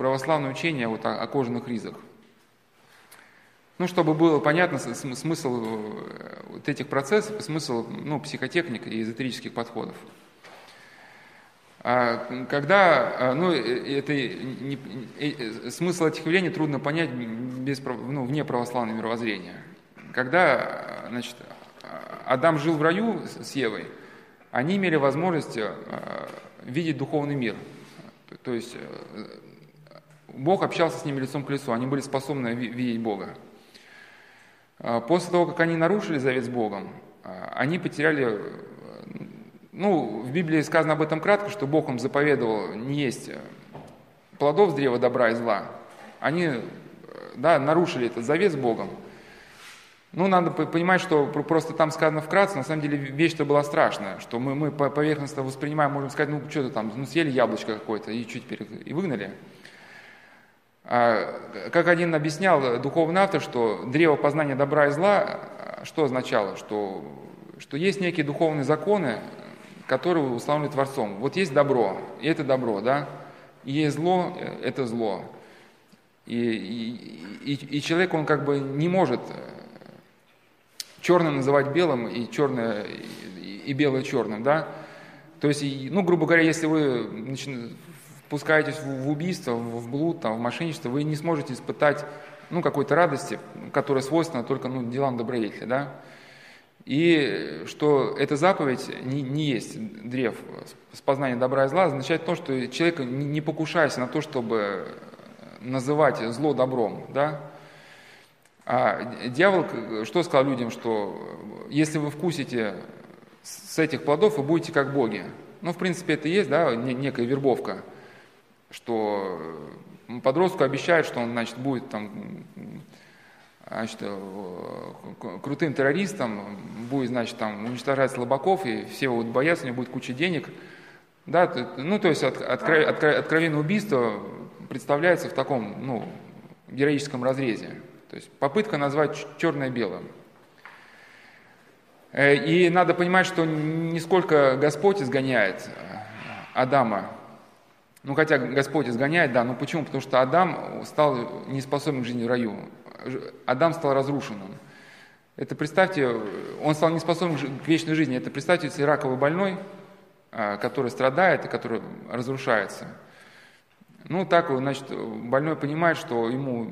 православное учение вот о, кожаных ризах. Ну, чтобы было понятно смысл э, вот этих процессов, смысл ну, психотехник и эзотерических подходов. А когда, а, ну, э, это не, э, смысл этих явлений трудно понять без, ну, вне православного мировоззрения. Когда, значит, Адам жил в раю с Евой, они имели возможность э, видеть духовный мир. То есть Бог общался с ними лицом к лицу, они были способны видеть Бога. А после того, как они нарушили завет с Богом, они потеряли ну, в Библии сказано об этом кратко, что Бог им заповедовал не есть плодов с древа добра и зла. Они да, нарушили этот завет с Богом. Ну, надо понимать, что просто там сказано вкратце, на самом деле вещь-то была страшная, что мы, мы поверхностно воспринимаем, можем сказать, ну, что-то там, ну, съели яблочко какое-то и чуть теперь и выгнали. А, как один объяснял духовный автор, что древо познания добра и зла, что означало? Что, что есть некие духовные законы, которые установлены Творцом. Вот есть добро, и это добро, да? И есть зло, э, это зло. И, и, и, и человек, он как бы не может, черным называть белым и черное и белое черным, да? То есть, ну, грубо говоря, если вы пускаетесь в убийство, в блуд, там, в мошенничество, вы не сможете испытать ну, какой-то радости, которая свойственна только ну, делам добродетели, да? И что эта заповедь не, не есть древ с познанием добра и зла, означает то, что человек не покушайся на то, чтобы называть зло добром, да? А дьявол что сказал людям, что если вы вкусите с этих плодов, вы будете как боги. Ну, в принципе, это и есть, да, некая вербовка, что подростку обещают, что он, значит, будет там значит, э, крутым террористом, будет, значит, там уничтожать слабаков, и все будут бояться, у него будет куча денег. Да, ну, то есть от, откро, откро, откровенное убийство представляется в таком, ну, героическом разрезе. То есть попытка назвать черное белым. Э, и надо понимать, что не сколько Господь изгоняет э, Адама, ну хотя Господь изгоняет, да, но почему? Потому что Адам стал неспособен к жизни в раю. Адам стал разрушенным. Это представьте, он стал неспособен к вечной жизни. Это представьте, если раковый больной, э, который страдает и который разрушается. Ну так, значит, больной понимает, что ему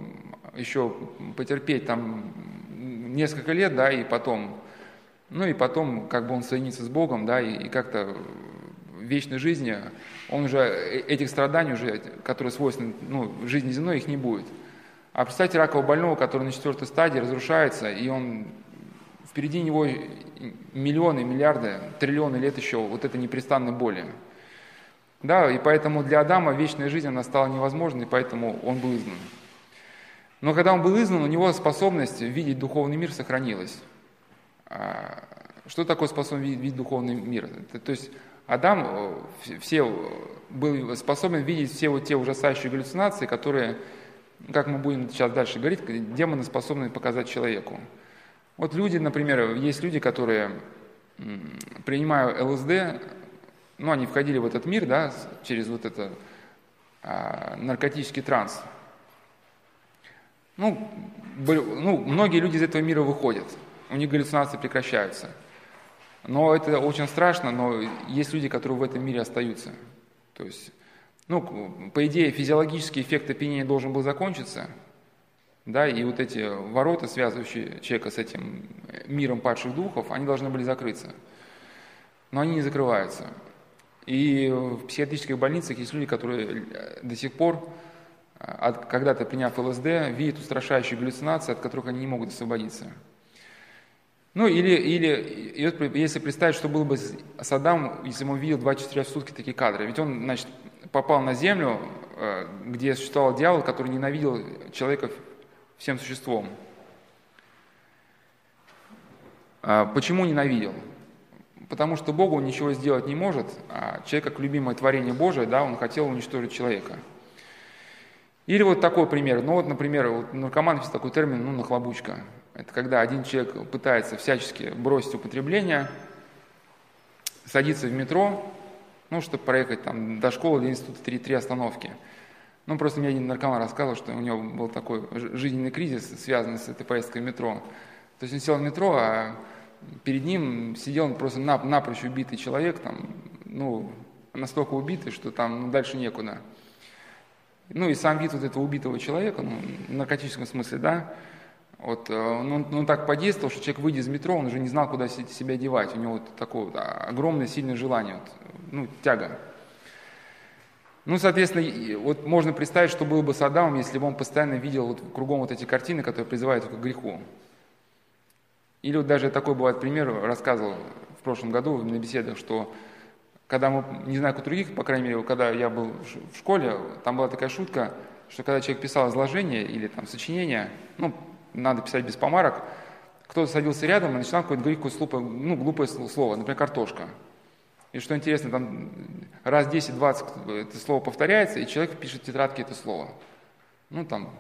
еще потерпеть там несколько лет, да, и потом ну и потом, как бы он соединится с Богом, да, и, и как-то в вечной жизни, он уже, э, этих страданий уже, которые свойственны, ну, жизни земной, их не будет. А представьте ракового больного, который на четвертой стадии разрушается, и он, впереди него миллионы, миллиарды, триллионы лет еще вот этой непрестанной боли. Да, и поэтому для Адама вечная жизнь, она стала невозможной, и поэтому он был изгнан. Но когда он был изгнан, у него способность видеть духовный мир сохранилась. А, что такое способен видеть, видеть духовный мир? То есть Адам э, все, был способен видеть все вот те ужасающие галлюцинации, которые, как мы будем сейчас дальше говорить, демоны способны показать человеку. Вот люди, например, есть люди, которые, принимая ЛСД, ну, они входили в этот мир, да, через вот это а, наркотический транс. Ну, ну, многие люди из этого мира выходят – у них галлюцинации прекращаются. Но это очень страшно, но есть люди, которые в этом мире остаются. То есть, ну, по идее, физиологический эффект опьянения должен был закончиться, да, и вот эти ворота, связывающие человека с этим миром падших духов, они должны были закрыться. Но они не закрываются. И в психиатрических больницах есть люди, которые до сих пор, когда-то приняв ЛСД, видят устрашающие галлюцинации, от которых они не могут освободиться. Ну или, или если представить, что было бы с Адамом, если бы он видел 24 в сутки такие кадры. Ведь он, значит, попал на землю, э, где существовал дьявол, который ненавидел человека всем существом. А почему ненавидел? Потому что Богу он ничего сделать не может, а человек, как любимое творение Божие, да, он хотел уничтожить человека. Или вот такой пример. Ну вот, например, вот наркоман есть такой термин, ну, нахлобучка. Это когда один человек пытается всячески бросить употребление, садится в метро, ну, чтобы проехать там до школы или института три, три остановки. Ну, просто мне один наркоман рассказывал, что у него был такой жизненный кризис, связанный с этой поездкой в метро. То есть он сел в метро, а перед ним сидел просто нап напрочь убитый человек, там, ну, настолько убитый, что там ну, дальше некуда. Ну и сам вид вот этого убитого человека, ну, в наркотическом смысле, да, вот, э, ну, он так подействовал, что человек, выйдя из метро, он уже не знал, куда себя девать. У него вот такое вот огромное, сильное желание, вот, ну, тяга. Ну, соответственно, вот можно представить, что было бы с Адамом, если бы он постоянно видел вот кругом вот эти картины, которые призывают к греху. Или вот даже такой бывает пример, рассказывал в прошлом году на беседах, что когда мы, не знаю, как у других, по крайней мере, когда я был в школе, там была такая шутка, что когда человек писал изложение или там сочинение, ну, надо писать без помарок, кто-то садился рядом и начинал какое-то говорить какое-то глупое, ну, глупое слово, например, картошка. И что интересно, там раз 10-20 это слово повторяется, и человек пишет в тетрадке это слово. Ну, там,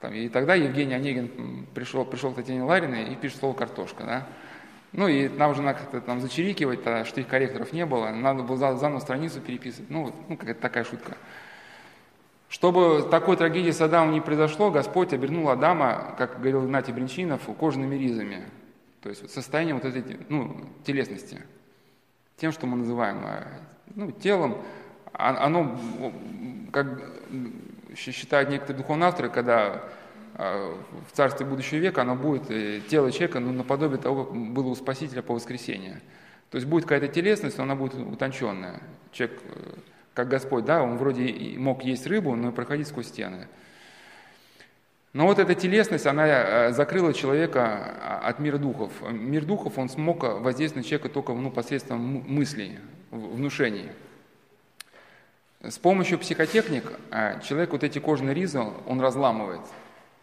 там, и тогда Евгений Онегин пришел, пришел к Татьяне Лариной и пишет слово «картошка», да. Ну, и нам уже надо как-то там зачерикивать, тогда штрих-корректоров не было, надо было заново страницу переписывать, ну, ну какая-то такая шутка. Чтобы такой трагедии с Адамом не произошло, Господь обернул Адама, как говорил Игнатий Бринчинов, кожаными ризами. То есть состояние вот этой ну, телесности, тем, что мы называем э, ну, телом, а, оно, как считают некоторые духовные авторы, когда э, в царстве будущего века оно будет, э, тело человека, ну, наподобие того, как было у Спасителя по воскресению. То есть будет какая-то телесность, но она будет утонченная. Человек, как Господь, да, он вроде мог есть рыбу, но и проходить сквозь стены. Но вот эта телесность, она э, закрыла человека а, от мира духов. Мир духов, он смог воздействовать на человека только ну, посредством мыслей, внушений. С помощью психотехник э, человек вот эти кожные ризы, он разламывает,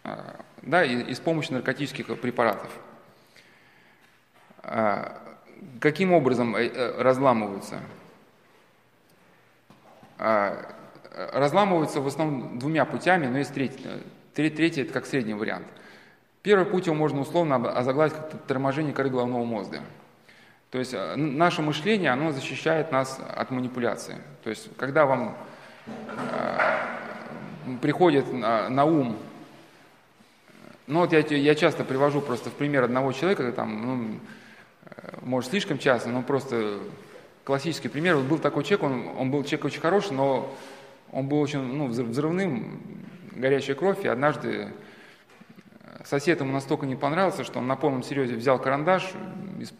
э, да, и, и с помощью наркотических препаратов. Каким образом разламываются? Разламываются в основном двумя путями, но есть третий, Третий – это как средний вариант. Первый путь его можно условно озаглавить как торможение коры головного мозга. То есть э, наше мышление, оно защищает нас от манипуляции. То есть когда вам э, приходит на, на ум, ну вот я, я часто привожу просто в пример одного человека, там, ну, э, может слишком часто, но просто классический пример. Вот был такой человек, он, он был человек очень хороший, но он был очень ну, взрывным, горячая кровь, и однажды э, сосед ему настолько не понравился, что он на полном серьезе взял карандаш,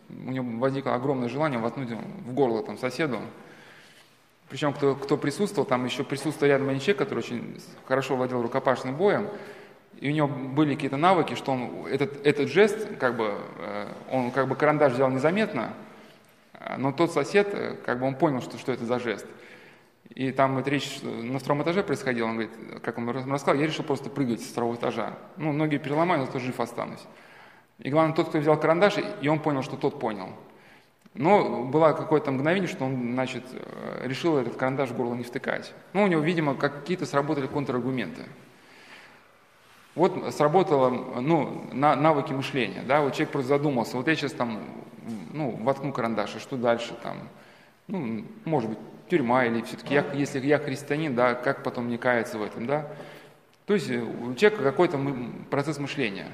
у него возникло огромное желание воткнуть в горло там, соседу. Причем кто, кто присутствовал, там еще присутствовал рядом один человек, который очень хорошо владел рукопашным боем, и у него были какие-то навыки, что он этот, этот жест, как бы, э, он как бы карандаш взял незаметно, но тот сосед, как бы он понял, что, что это за жест. И там эта речь на втором этаже происходила, он говорит, как он рассказал, я решил просто прыгать с второго этажа. Ну, ноги переломаю, зато жив останусь. И главное, тот, кто взял карандаш, и он понял, что тот понял. Но было какое-то мгновение, что он, значит, решил этот карандаш в горло не втыкать. Ну, у него, видимо, какие-то сработали контраргументы. Вот сработало, ну, на, навыки мышления, да, вот человек просто задумался, вот я сейчас там, ну, воткну карандаш, и что дальше там, ну, может быть, тюрьма, или все-таки я, если я христианин, да, как потом не каяться в этом, да? То есть э, у человека какой-то процесс мышления.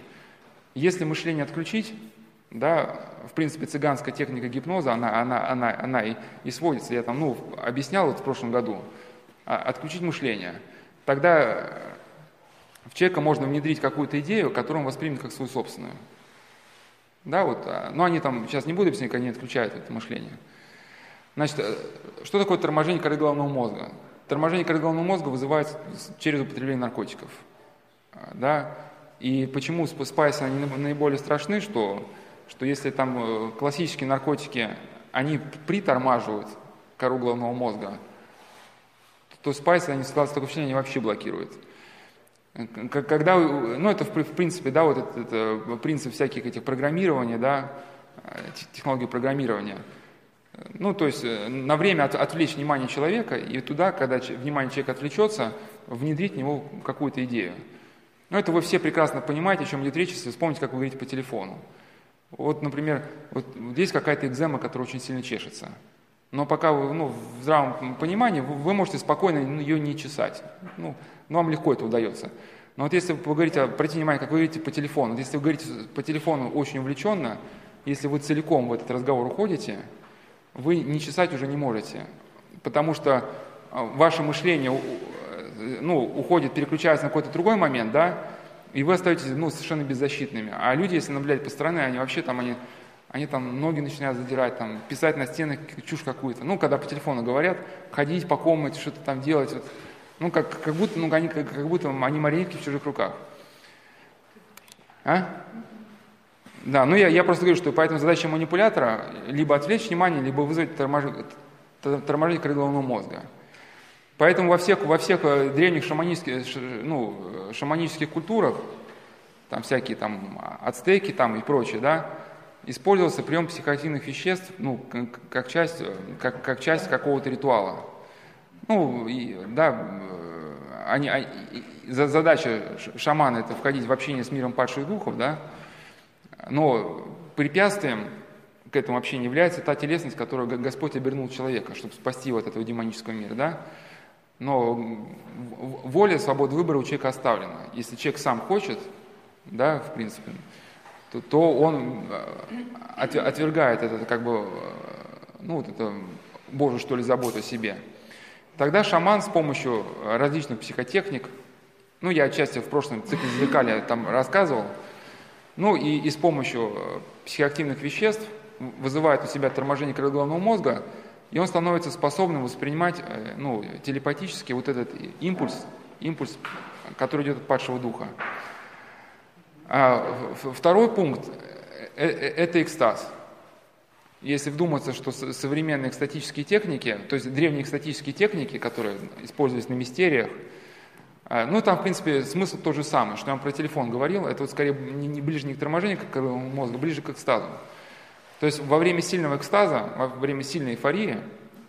Если мышление отключить, да, в принципе, цыганская техника гипноза, она, она, она, она и, и сводится, я там, ну, объяснял вот в прошлом году, а, отключить мышление. Тогда в человека можно внедрить какую-то идею, которую он воспримет как свою собственную. Да, вот, а, но они там, сейчас не буду объяснять, они отключают это мышление. Значит, э, что такое торможение коры головного мозга? Торможение коры головного мозга вызывается через употребление наркотиков. Да? И почему спайсы они наиболее страшны, что, что если там э, классические наркотики, они притормаживают кору головного мозга, то спайсы, они складываются такое впечатление, они вообще блокируют. Когда, ну это в принципе, да, вот это, это принцип всяких этих программирования, да, э, технологий программирования – ну, то есть э, на время от, отвлечь внимание человека, и туда, когда внимание человека отвлечется, внедрить в него какую-то идею. Ну, это вы все прекрасно понимаете, о чем идет речь, если вспомните, как вы говорите по телефону. Вот, например, вот здесь какая-то экзема, которая очень сильно чешется. Но пока вы ну, в здравом понимании, вы, вы можете спокойно ее не чесать. Ну, ну, вам легко это удается. Но вот если вы говорите, обратите внимание, как вы говорите по телефону, вот если вы говорите по телефону очень увлеченно, если вы целиком в этот разговор уходите, вы не чесать уже не можете, потому что а, ваше мышление э, ну, уходит, переключается на какой-то другой момент, да, и вы остаетесь ну, совершенно беззащитными. А люди, если наблюдать по стороне, они вообще там, они, они там ноги начинают задирать, там, писать на стенах чушь какую-то. Ну, когда по телефону говорят, ходить по комнате, что-то там делать. Вот, ну, как, как будто, ну, они, как, как будто они марионетки в чужих руках. А? Да, ну я, я просто говорю, что поэтому задача манипулятора либо отвлечь внимание, либо вызвать торможение, торможение коры головного мозга. Поэтому во всех, во всех э, древних шаманических, ну, шаманических культурах, там всякие там ацтеки там и прочее, да, использовался прием психоактивных веществ, ну, как часть, как, как часть какого-то ритуала. Ну, и, да, э, они, они, задача шамана это входить в общение с миром падших духов, да, но препятствием к этому вообще не является та телесность, которую Господь обернул человека, чтобы спасти его от этого демонического мира, да? Но воля, свобода выбора у человека оставлена. Если человек сам хочет, да, в принципе, то, то он отвергает это, как бы, ну, вот это Божию, что ли, заботу о себе. Тогда шаман с помощью различных психотехник, ну, я отчасти в прошлом цикле зеркаля там рассказывал, ну, и, и с помощью психоактивных веществ вызывает у себя торможение крыла головного мозга, и он становится способным воспринимать э, ну, телепатически вот этот импульс, импульс, который идет от падшего духа. А второй пункт э, – э, это экстаз. Если вдуматься, что современные экстатические техники, то есть древние экстатические техники, которые использовались на мистериях, ну, там, в принципе, смысл тот же самый, что я вам про телефон говорил, это вот скорее не ближе не к торможению к мозга, ближе к экстазу. То есть во время сильного экстаза, во время сильной эйфории,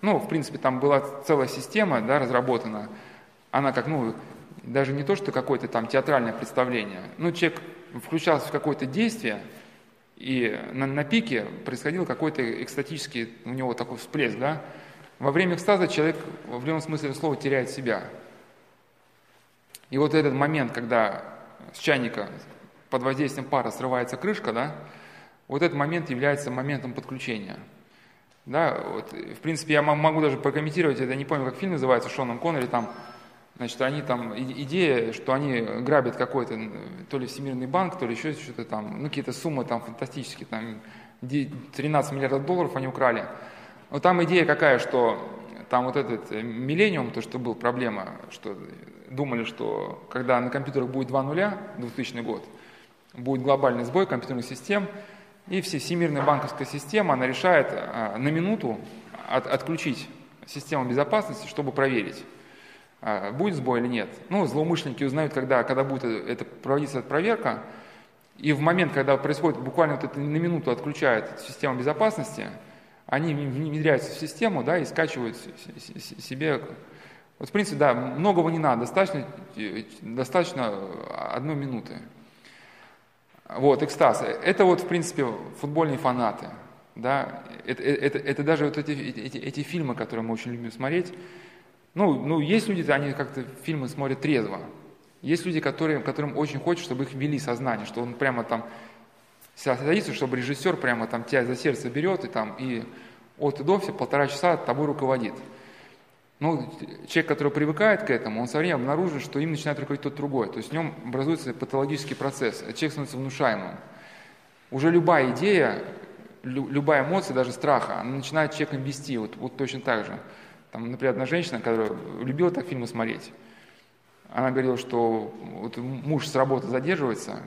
ну, в принципе, там была целая система, да, разработана, она как, ну, даже не то, что какое-то там театральное представление, ну, человек включался в какое-то действие, и на, на пике происходил какой-то экстатический у него такой всплеск, да. Во время экстаза человек в любом смысле слова теряет себя. И вот этот момент, когда с чайника под воздействием пара срывается крышка, да, вот этот момент является моментом подключения. Да, вот, в принципе, я могу даже прокомментировать, это не помню, как фильм называется, Шоном Коннери, там, значит, они там, идея, что они грабят какой-то, то ли Всемирный банк, то ли еще что-то там, ну, какие-то суммы там фантастические, там, 13 миллиардов долларов они украли. Но там идея какая, что там вот этот э, миллениум, то, что был проблема, что думали, что когда на компьютерах будет два нуля, 2000 год, будет глобальный сбой компьютерных систем, и всемирная банковская система, она решает а, на минуту от, отключить систему безопасности, чтобы проверить, будет сбой или нет. Ну, злоумышленники узнают, когда, когда будет это, проводиться эта проверка, и в момент, когда происходит, буквально вот это на минуту отключает систему безопасности, они внедряются в систему, да, и скачивают себе... Вот, в принципе, да, многого не надо, достаточно, достаточно одной минуты. Вот, экстаз. Это вот, в принципе, футбольные фанаты. Да? Это, это, это даже вот эти, эти, эти фильмы, которые мы очень любим смотреть. Ну, ну, есть люди, они как-то фильмы смотрят трезво. Есть люди, которые, которым очень хочется, чтобы их вели сознание, что он прямо там садится, чтобы режиссер прямо там тебя за сердце берет и там и от и до все полтора часа тобой руководит. Ну, человек, который привыкает к этому, он со временем обнаружит, что им начинает руководить тот другой. То есть в нем образуется патологический процесс, человек становится внушаемым. Уже любая идея, любая эмоция, даже страха, она начинает человеком вести, вот, вот точно так же. Там, например, одна женщина, которая любила так фильмы смотреть, она говорила, что вот муж с работы задерживается,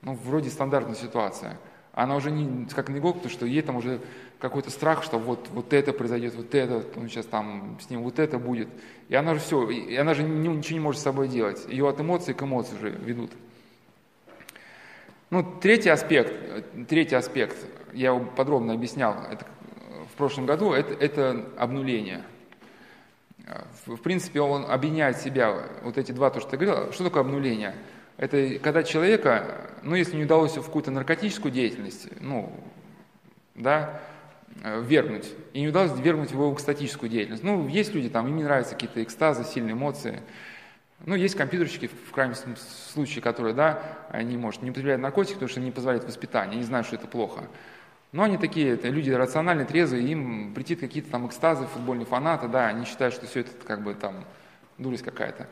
ну, вроде стандартная ситуация. Она уже не, как не год, потому что ей там уже какой-то страх, что вот, вот это произойдет, вот это, он сейчас там с ним вот это будет. И она же все, и она же ничего не может с собой делать. Ее от эмоций к эмоции уже ведут. Ну, третий аспект, третий аспект, я его подробно объяснял это в прошлом году, это, это обнуление. В принципе, он объединяет себя вот эти два, то, что ты говорил. Что такое обнуление? Это когда человека, ну, если не удалось в какую-то наркотическую деятельность, ну, да, Э, вергнуть. И не удалось вергнуть его в экстатическую деятельность. Ну, есть люди, там, им не нравятся какие-то экстазы, сильные эмоции. Ну, есть компьютерщики, в крайнем случае, которые, да, они, может, не употребляют наркотики, потому что не позволяет воспитание, они знают, что это плохо. Но они такие, люди рациональные, трезвые, им прийти какие-то там экстазы, футбольные фанаты, да, они считают, что все это как бы там дурость какая-то.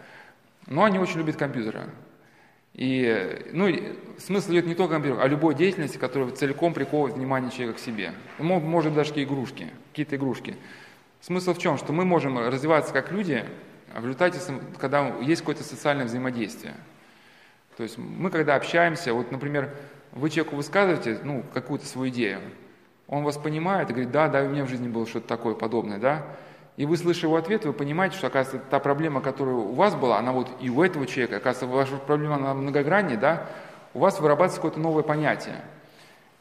Но они очень любят компьютеры. И, ну, смысл идет не только компьютер, а любой деятельности, которая целиком приковывает внимание человека к себе. Может даже какие игрушки, какие-то игрушки. Смысл в чем? Что мы можем развиваться как люди в результате, когда есть какое-то социальное взаимодействие. То есть мы когда общаемся, вот, например, вы человеку высказываете ну, какую-то свою идею, он вас понимает и говорит, да, да, у меня в жизни было что-то такое подобное, да, и вы, слыша его ответ, вы понимаете, что, оказывается, та проблема, которая у вас была, она вот и у этого человека, оказывается, ваша проблема, она многограннее, да, у вас вырабатывается какое-то новое понятие.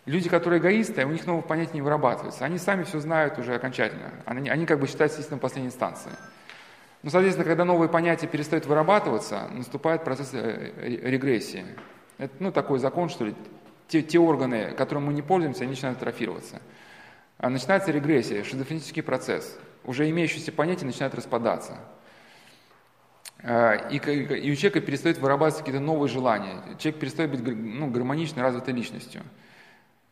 Люди, которые эгоисты, у них новых понятий не вырабатывается. Они сами все знают уже окончательно. Они, они как бы считаются системой последней инстанции. Но, соответственно, когда новые понятия перестают вырабатываться, наступает процесс э, регрессии. Это ну, такой закон, что ли. Те, те органы, которыми мы не пользуемся, они начинают атрофироваться. А начинается регрессия, шизофренический процесс уже имеющиеся понятия начинают распадаться. И, и у человека перестают вырабатываться какие-то новые желания. Человек перестает быть ну, гармоничной, развитой личностью.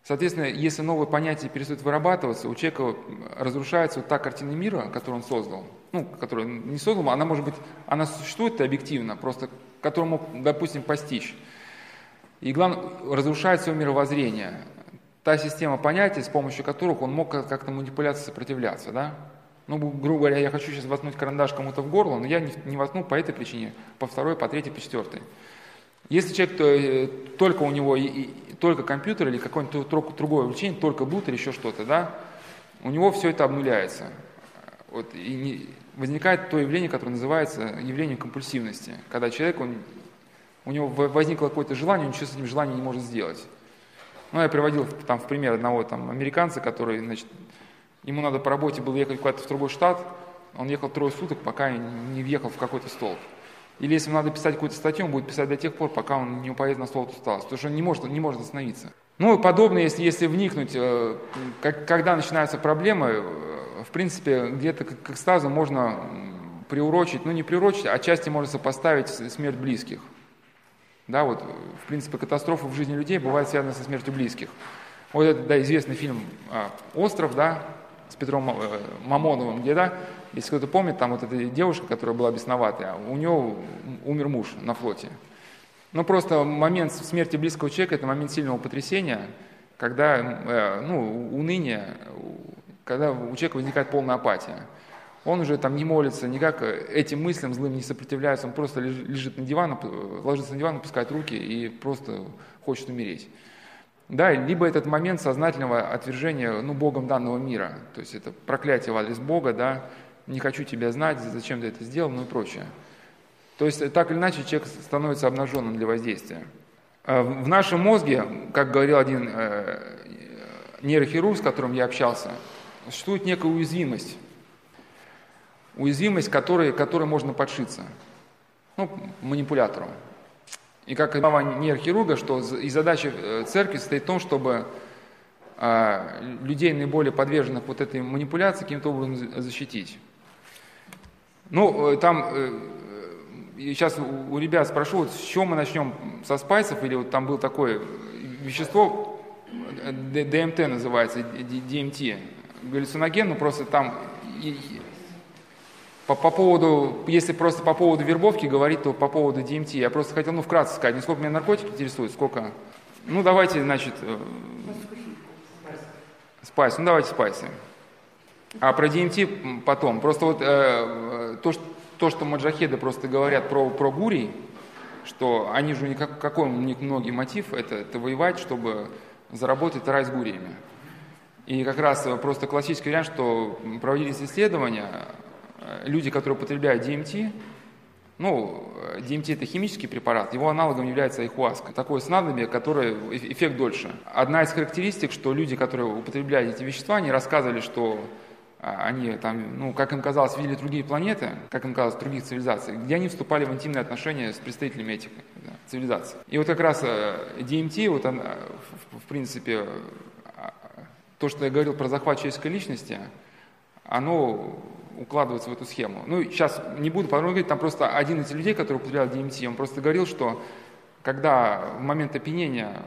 Соответственно, если новые понятия перестают вырабатываться, у человека разрушается вот та картина мира, которую он создал. Ну, которую не создал, она может быть, она существует объективно, просто которую мог, допустим, постичь. И главное, разрушается его мировоззрение. Та система понятий, с помощью которых он мог как-то манипуляции сопротивляться, да? Ну, грубо говоря, я хочу сейчас воткнуть карандаш кому-то в горло, но я не, не воткну по этой причине, по второй, по третьей, по четвертой. Если человек, то, э, только у него и, и, только компьютер или какое-нибудь другое увлечение, только бут или еще что-то, да, у него все это обнуляется. Вот, и не, возникает то явление, которое называется явлением компульсивности, когда человек, он, у него возникло какое-то желание, он ничего с этим желанием не может сделать. Ну, я приводил там в пример одного там американца, который, значит, ему надо по работе было ехать куда-то в другой штат, он ехал трое суток, пока не въехал в какой-то столб. Или если ему надо писать какую-то статью, он будет писать до тех пор, пока он не упадет на стол усталость, потому что он не может, не может остановиться. Ну и подобное, если, если вникнуть, э, как, когда начинаются проблемы, э, в принципе, где-то к, к экстазу можно приурочить, ну не приурочить, а отчасти можно сопоставить смерть близких. Да, вот, в принципе, катастрофы в жизни людей бывают связаны со смертью близких. Вот это, да, известный фильм а, «Остров», да, с Петром э, Мамоновым, где, да, если кто-то помнит, там вот эта девушка, которая была бесноватая, у нее умер муж на флоте. Ну, просто момент смерти близкого человека – это момент сильного потрясения, когда, э, ну, уныние, когда у человека возникает полная апатия. Он уже там не молится, никак этим мыслям злым не сопротивляется, он просто лежит на диван, ложится на диван, опускает руки и просто хочет умереть. Да, либо этот момент сознательного отвержения ну, Богом данного мира, то есть это проклятие в адрес Бога, да, не хочу тебя знать, зачем ты это сделал, ну и прочее. То есть так или иначе человек становится обнаженным для воздействия. А в нашем мозге, как говорил один э, нейрохирург, с которым я общался, существует некая уязвимость уязвимость, которой, которой можно подшиться, ну, манипулятору. И как глава нейрохирурга, что и задача э, церкви состоит в том, чтобы а, людей, наиболее подверженных вот этой манипуляции, каким-то образом защитить. Ну, э, там, сейчас э, у ребят спрошу, вот с чего мы начнем, со спайсов, или вот там было такое вещество, ДМТ называется, ДМТ, галлюциноген, ну просто там по, по поводу, если просто по поводу вербовки говорить, то по поводу DMT. Я просто хотел, ну, вкратце сказать, не сколько меня наркотики интересуют, сколько... Ну, давайте, значит, э, спайс. Ну, давайте спайсы. А про DMT потом. Просто вот э, э, то, что, то, что маджахеды просто говорят про, про гурий, что они же, никак, какой у них многие мотив, это, это воевать, чтобы заработать рай с гуриями. И как раз просто классический вариант, что проводились исследования, Э, люди, которые употребляют DMT, ну, DMT это химический препарат, его аналогом является айхуаска. Такое снадобье, которое эффект дольше. Одна из характеристик, что люди, которые употребляют эти вещества, они рассказывали, что а, они там, ну, как им казалось, видели другие планеты, как им казалось, других цивилизаций, где они вступали в интимные отношения с представителями этих да, цивилизаций. И вот как раз DMT, вот он, в, в принципе, то, что я говорил про захват человеческой личности, оно укладываться в эту схему. Ну, сейчас не буду подробно говорить, там просто один из людей, который употреблял DMT, он просто говорил, что когда в момент опьянения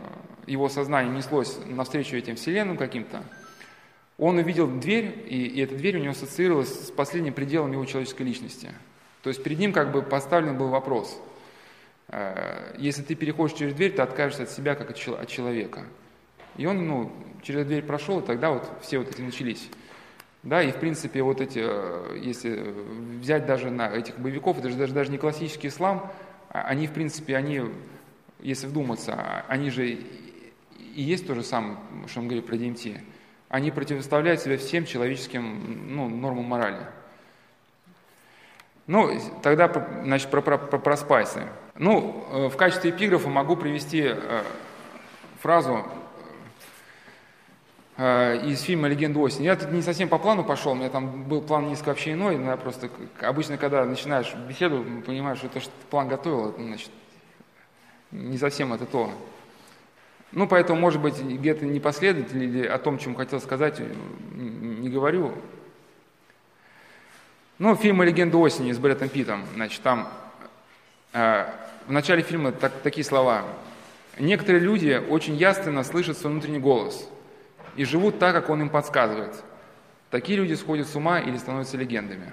его сознание неслось навстречу этим вселенным каким-то, он увидел дверь, и, и эта дверь у него ассоциировалась с последним пределом его человеческой личности. То есть перед ним как бы поставлен был вопрос. Э, если ты переходишь через дверь, ты откажешься от себя как от человека. И он ну, через дверь прошел, и тогда вот все вот эти начались. Да, и в принципе вот эти, э, если взять даже на этих боевиков, это же даже, даже не классический ислам, а они в принципе, они, если вдуматься, они же и есть то же самое, что он говорит про ДМТ. Они противоставляют себя всем человеческим ну, нормам морали. Ну, тогда, значит, про, про, про, про спайсы. Ну, э, в качестве эпиграфа могу привести э, фразу из фильма «Легенда осени». Я тут не совсем по плану пошел, у меня там был план несколько вообще иной, но я просто, обычно, когда начинаешь беседу, понимаешь, что то, что план готовил, это, значит, не совсем это то. Ну, поэтому, может быть, где-то непоследовательно или о том, чем хотел сказать, не говорю. Ну, фильм «Легенда осени» с Брэдом Питом, значит, там А, в начале фильма так, такие слова. Некоторые люди очень ясно слышат свой внутренний голос и живут так, как он им подсказывает. Такие люди сходят с ума или становятся легендами.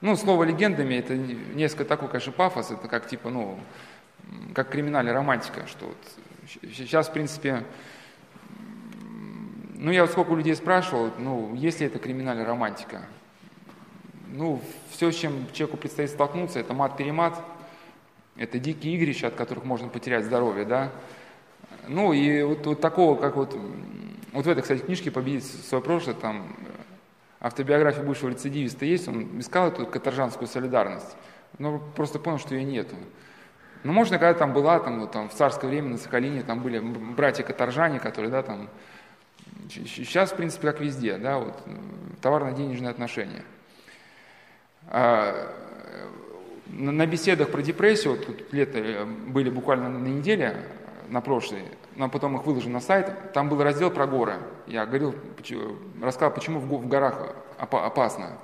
Ну, слово легендами это несколько такой, конечно, пафос, это как типа, ну, как криминальная романтика, что вот сейчас, в принципе, ну, я вот сколько людей спрашивал, ну, есть ли это криминальная романтика? Ну, все, с чем человеку предстоит столкнуться, это мат-перемат, это дикие игрища, от которых можно потерять здоровье, да. Ну, и вот, вот такого, как вот, вот в этой, кстати, книжке «Победить свое прошлое», там автобиография бывшего рецидивиста есть, он искал эту каторжанскую солидарность, но просто понял, что ее нету. Ну, можно, когда там была, там, вот, там, в царское время на Сахалине, там были братья-каторжане, которые, да, там, сейчас, в принципе, как везде, да, вот, товарно-денежные отношения. А, на беседах про депрессию, вот тут лето э, были буквально на неделе, на прошлой, но потом их выложил на сайт, там был раздел про горы. Я говорил, рассказал, почему в горах опасно.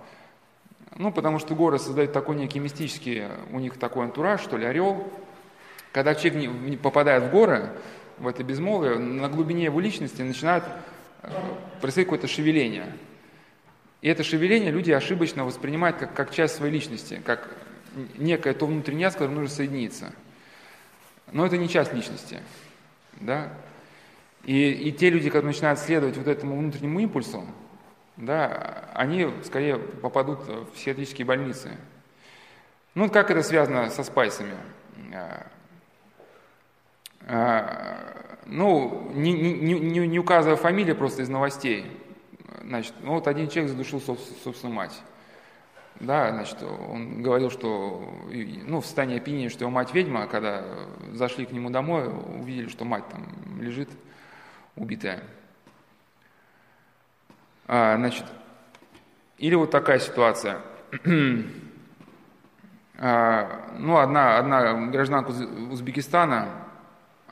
Ну, потому что горы создают такой некий мистический, у них такой антураж, что ли, орел. Когда человек попадает в горы, в это безмолвие, на глубине его личности начинает э, происходить какое-то шевеление. И это шевеление люди ошибочно воспринимают как, как часть своей личности, как некое то внутреннее, с которым нужно соединиться. Но это не часть личности. Да? И, и те люди, которые начинают следовать вот этому внутреннему импульсу, да, они скорее попадут в психиатрические больницы. Ну, как это связано со спайсами? А, ну, не, не, не указывая фамилии просто из новостей. Значит, ну вот один человек задушил собственную мать. Да, значит, он говорил, что, ну, в состоянии опьянения, что его мать ведьма, а когда зашли к нему домой, увидели, что мать там лежит убитая. А, значит, или вот такая ситуация. *clears throat* а, ну, одна, одна гражданка Узбекистана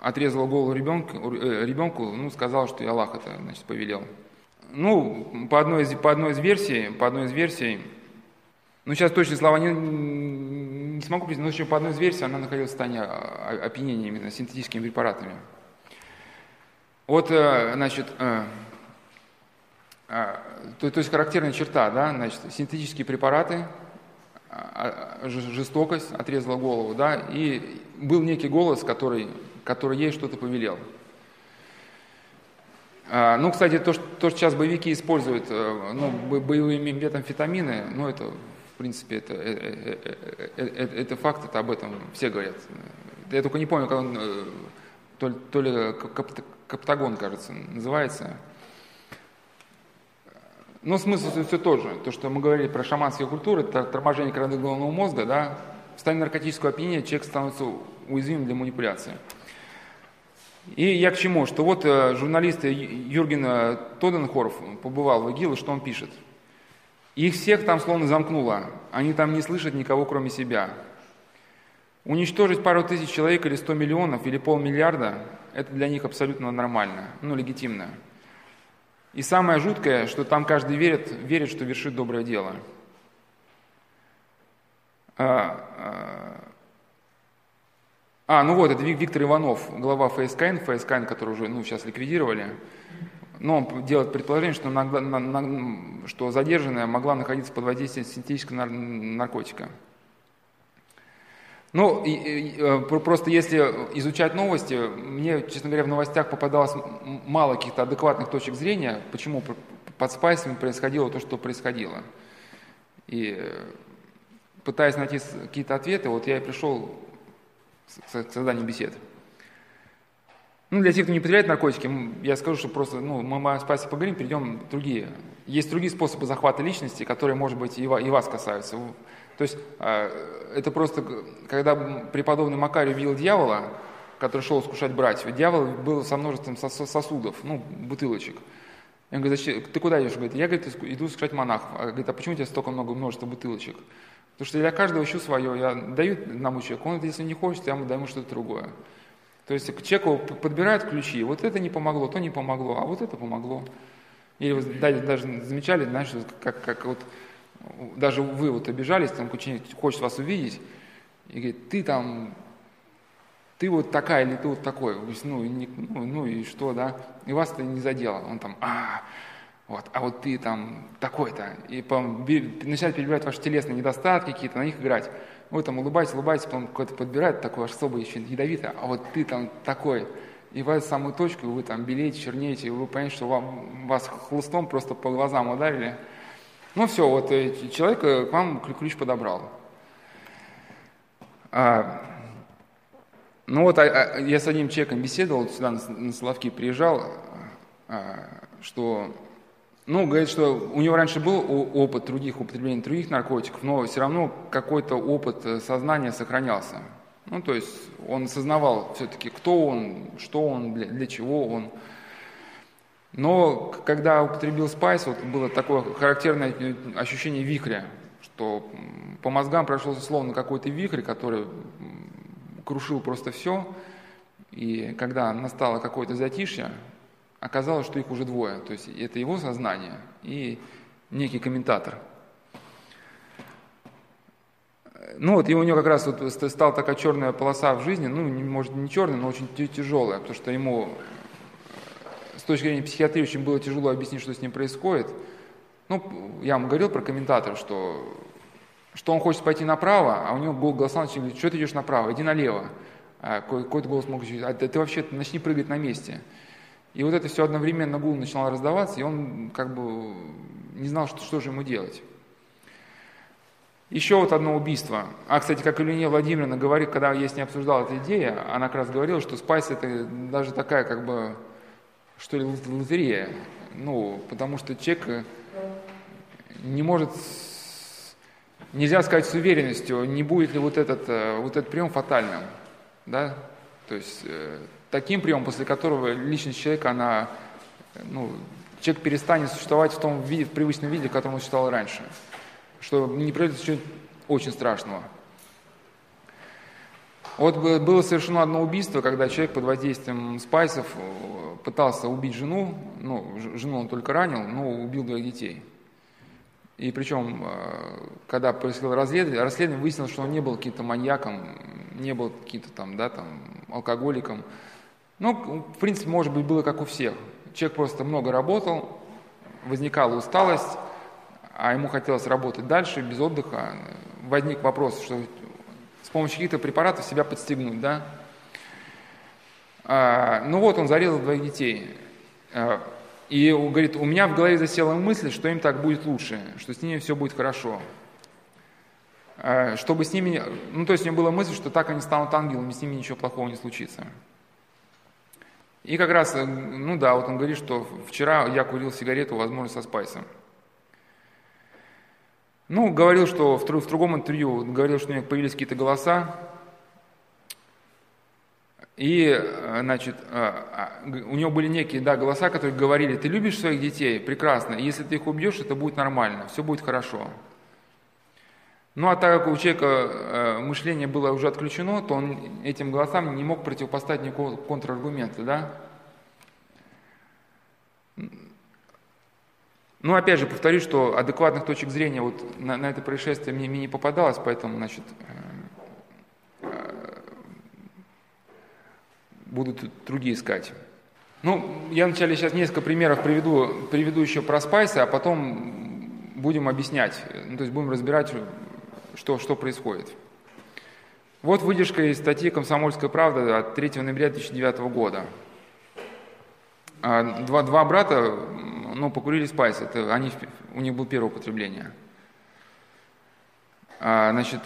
отрезала голову ребенку, э, ребенку, ну, сказала, что Аллах это, значит, повелел. Ну, по одной из, по одной из версий, по одной из версий, ну, сейчас точные слова не, не смогу признать, но еще по одной из версий она находилась в состоянии опьянения именно синтетическими препаратами. Вот, э, значит, э, э, то, то есть характерная черта, да, значит, синтетические препараты, а, а, жестокость отрезала голову, да, и был некий голос, который, который ей что-то повелел. А, ну, кстати, то, что сейчас боевики используют, ну, боевые метамфетамины, ну, это принципе, это, это, это, это факт, это об этом все говорят. Я только не помню, как он, то, то ли каптагон, кажется, называется. Но смысл все тот же. То, что мы говорили про шаманские культуры, это торможение коры головного мозга, да, в состоянии наркотического опьянения человек становится уязвимым для манипуляции. И я к чему? Что вот журналист Юрген Тоденхорф побывал в ИГИЛ, и что он пишет – их всех там словно замкнуло. Они там не слышат никого, кроме себя. Уничтожить пару тысяч человек или сто миллионов или полмиллиарда – это для них абсолютно нормально, ну, легитимно. И самое жуткое, что там каждый верит, верит что вершит доброе дело. А, а, а ну вот, это Виктор Иванов, глава ФСКН, ФСКН, который уже ну, сейчас ликвидировали. Но он делает предположение, что, на, на, на, что задержанная могла находиться под воздействием синтетического наркотика. Ну, и, и, э, просто если изучать новости, мне, честно говоря, в новостях попадалось мало каких-то адекватных точек зрения, почему под спайсами происходило то, что происходило. И э, пытаясь найти какие-то ответы, вот я и пришел к созданию бесед. Ну, для тех, кто не потребляет наркотики, я скажу, что просто, ну, мы о спасе поговорим, перейдем другие. Есть другие способы захвата личности, которые, может быть, и вас касаются. То есть а, это просто, когда преподобный Макарий видел дьявола, который шел искушать братьев, дьявол был со множеством сосудов, ну, бутылочек. Он говорит, зачем, ты куда идешь? Говорит, я говорит, иду искушать монахов. А, говорит, а почему у тебя столько много множества бутылочек? Потому что для каждого ищу свое. Я даю одному человеку, он, если не хочет, я ему даю что-то другое. То есть к человеку подбирают ключи, вот это не помогло, то не помогло, а вот это помогло. Или вы даже, замечали, знаешь, как, как вот даже вы вот обижались, там ученик хочет вас увидеть, И говорит, ты там, ты вот такая или ты вот такой. Ну, не, ну, ну и что, да? И вас это не задело. Он там, а, вот, а вот ты там такой-то. И потом начинает перебирать ваши телесные недостатки какие-то, на них играть. Вы там улыбаетесь, улыбаетесь, потом какой-то подбирает такой особый еще ядовитый, а вот ты там такой. И в эту самую точку вы там белеете, чернеете, и вы понимаете, что вам, вас хлыстом просто по глазам ударили. Ну все, вот э, человек э, к вам ключ подобрал. А, ну вот а, а, я с одним человеком беседовал, сюда на, на Соловки приезжал, а, что, ну, говорит, что у него раньше был опыт других, употребления других наркотиков, но все равно какой-то опыт э, сознания сохранялся. Ну, то есть он осознавал все-таки, кто он, что он, для, для чего он. Но когда употребил спайс, вот было такое характерное ощущение вихря, что по мозгам прошел словно какой-то вихрь, который крушил просто все. И когда настало какое-то затишье, оказалось, что их уже двое. То есть это его сознание и некий комментатор. Ну вот, и у него как раз вот стала такая черная полоса в жизни, ну, может, не черная, но очень тяжелая, потому что ему с точки зрения психиатрии очень было тяжело объяснить, что с ним происходит. Ну, я вам говорил про комментатор, что, что он хочет пойти направо, а у него был голос начали говорить, что ты идешь направо, иди налево. А какой-то голос мог говорить, а ты вообще начни прыгать на месте. И вот это все одновременно гул начинал раздаваться, и он как бы не знал, что, что же ему делать. Еще вот одно убийство. А, кстати, как Илья Владимировна говорит, когда я с ней обсуждал эту идею, она как раз говорила, что спайс это даже такая как бы что ли, лотерея. Ну, потому что человек не может, нельзя сказать с уверенностью, не будет ли вот этот, э, вот этот прием фатальным. Да? То есть э, таким приемом, после которого личность человека, она, ну, человек перестанет существовать в том виде, в привычном виде, в котором он существовал раньше. Что не произойдет чего очень страшного. Вот было совершено одно убийство, когда человек под воздействием спайсов э, пытался убить жену, ну, жену он только ранил, но убил двоих детей. И причем, э, когда происходило расследование, расследование выяснилось, что он не был каким-то маньяком, не был каким-то там, да, там, алкоголиком. Ну, в принципе, может быть, было как у всех. Человек просто много работал, возникала усталость, а ему хотелось работать дальше, без отдыха. Возник вопрос, что с помощью каких-то препаратов себя подстегнуть, да. А, ну вот, он зарезал двоих детей. А, и говорит, у меня в голове засела мысль, что им так будет лучше, что с ними все будет хорошо. А, чтобы с ними, ну то есть у него была мысль, что так они станут ангелами, с ними ничего плохого не случится. И как раз, ну да, вот он говорит, что вчера я курил сигарету, возможно, со спайсом. Ну, говорил, что в, в другом интервью, говорил, что у него появились какие-то голоса, и, э, значит, э, а, у него были некие, да, голоса, которые говорили, ты любишь своих детей? Прекрасно. Если ты их убьешь, это будет нормально, все будет хорошо. Ну, а так как у человека э, мышление было уже отключено, то он этим голосам не мог противопоставить никакого контраргумента, да? Ну, опять же, повторюсь, что адекватных точек зрения вот на, на это происшествие мне, мне не попадалось, поэтому, значит, э, э, буду другие искать. Ну, я вначале сейчас несколько примеров приведу, приведу еще про спайсы, а потом будем объяснять, ну, то есть будем разбирать, что, что происходит. Вот выдержка из статьи «Комсомольская правда» от 3 ноября 2009 года. А, два, два брата ну, покурили спайс, это они, у них было первое употребление. А, значит,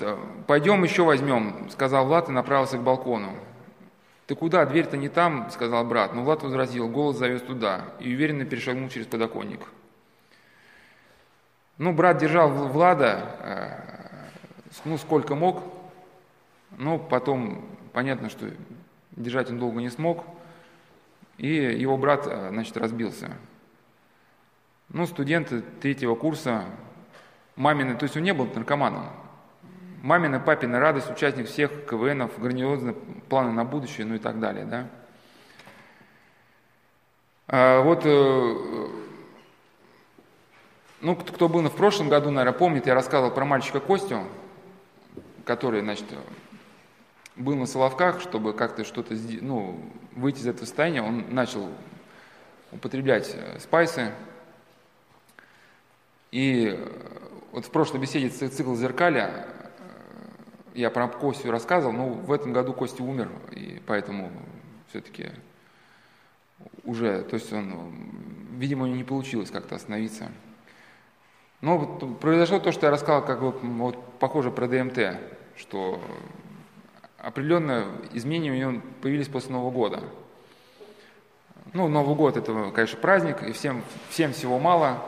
пойдем еще возьмем, сказал Влад и направился к балкону. Ты куда? Дверь-то не там, сказал брат. Но Влад возразил, голос завез туда и уверенно перешагнул через подоконник. Ну, брат держал Влада, э, ну, сколько мог. Но потом понятно, что держать он долго не смог. И его брат, э, значит, разбился. Ну, студенты третьего курса, мамины, то есть он не был наркоманом. Мамина, папина радость, участник всех КВНов, грандиозные планы на будущее, ну и так далее, да. А вот, э, ну, кто был в прошлом году, наверное, помнит, я рассказывал про мальчика Костю, который, значит, был на Соловках, чтобы как-то что-то, ну, выйти из этого состояния, он начал употреблять э, спайсы. И вот в прошлой беседе цикл зеркаля я про Костю рассказывал, но в этом году Костя умер, и поэтому все-таки уже, то есть он, видимо, не получилось как-то остановиться. Но вот произошло то, что я рассказал, как бы, вот, похоже про ДМТ, что определенные изменения у него появились после Нового года. Ну, Новый год это, конечно, праздник, и всем, всем всего мало.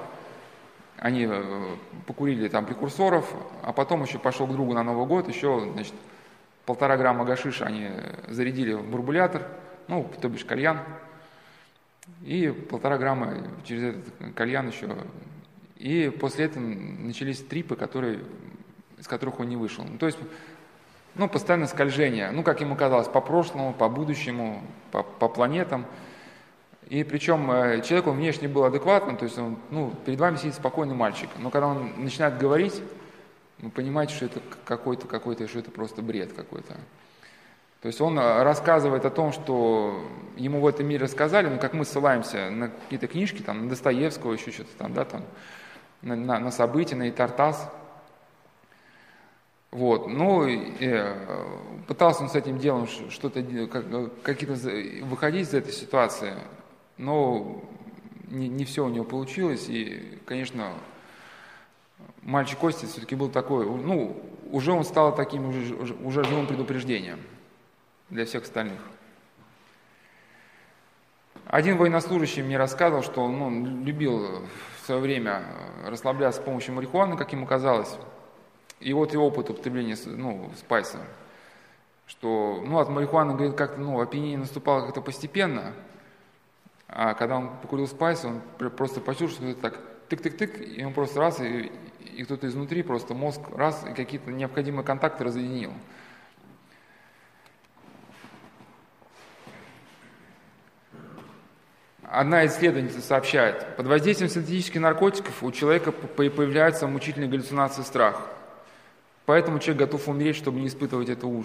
Они э, покурили там прекурсоров, а потом еще пошел к другу на Новый год, еще, значит, полтора грамма гашиша они зарядили в бурбулятор, ну, то бишь кальян, и полтора грамма через этот кальян еще. И после этого начались трипы, которые, из которых он не вышел. Ну, то есть, ну, постоянное скольжение, ну, как ему казалось, по прошлому, по будущему, по, по планетам – и причем э, человек, он внешне был адекватным, то есть он, ну, перед вами сидит спокойный мальчик. Но когда он начинает говорить, вы понимаете, что это какой-то, какой-то, что это просто бред какой-то. То есть он э, рассказывает о том, что ему в этом мире рассказали, ну, как мы ссылаемся на какие-то книжки, там, на Достоевского, еще что-то там, да, там, на, на, на события, на Итартас. Вот, ну, э, пытался он с этим делом что-то, как, какие-то, выходить из этой ситуации, но не, не все у него получилось, и, конечно, мальчик Костя все-таки был такой, ну, уже он стал таким уже, уже живым предупреждением для всех остальных. Один военнослужащий мне рассказывал, что он ну, любил в свое время расслабляться с помощью марихуаны, как ему казалось. И вот его опыт употребления ну, спайса, что ну, от марихуаны, говорит, как-то ну, опьянение наступало как-то постепенно – а когда он покурил спайс, он просто почувствовал, что это так тык-тык-тык, и он просто раз, и, и кто-то изнутри, просто мозг раз, и какие-то необходимые контакты разъединил. Одна исследовательница сообщает, под воздействием синтетических наркотиков у человека появляется мучительная галлюцинация страх. Поэтому человек готов умереть, чтобы не испытывать этого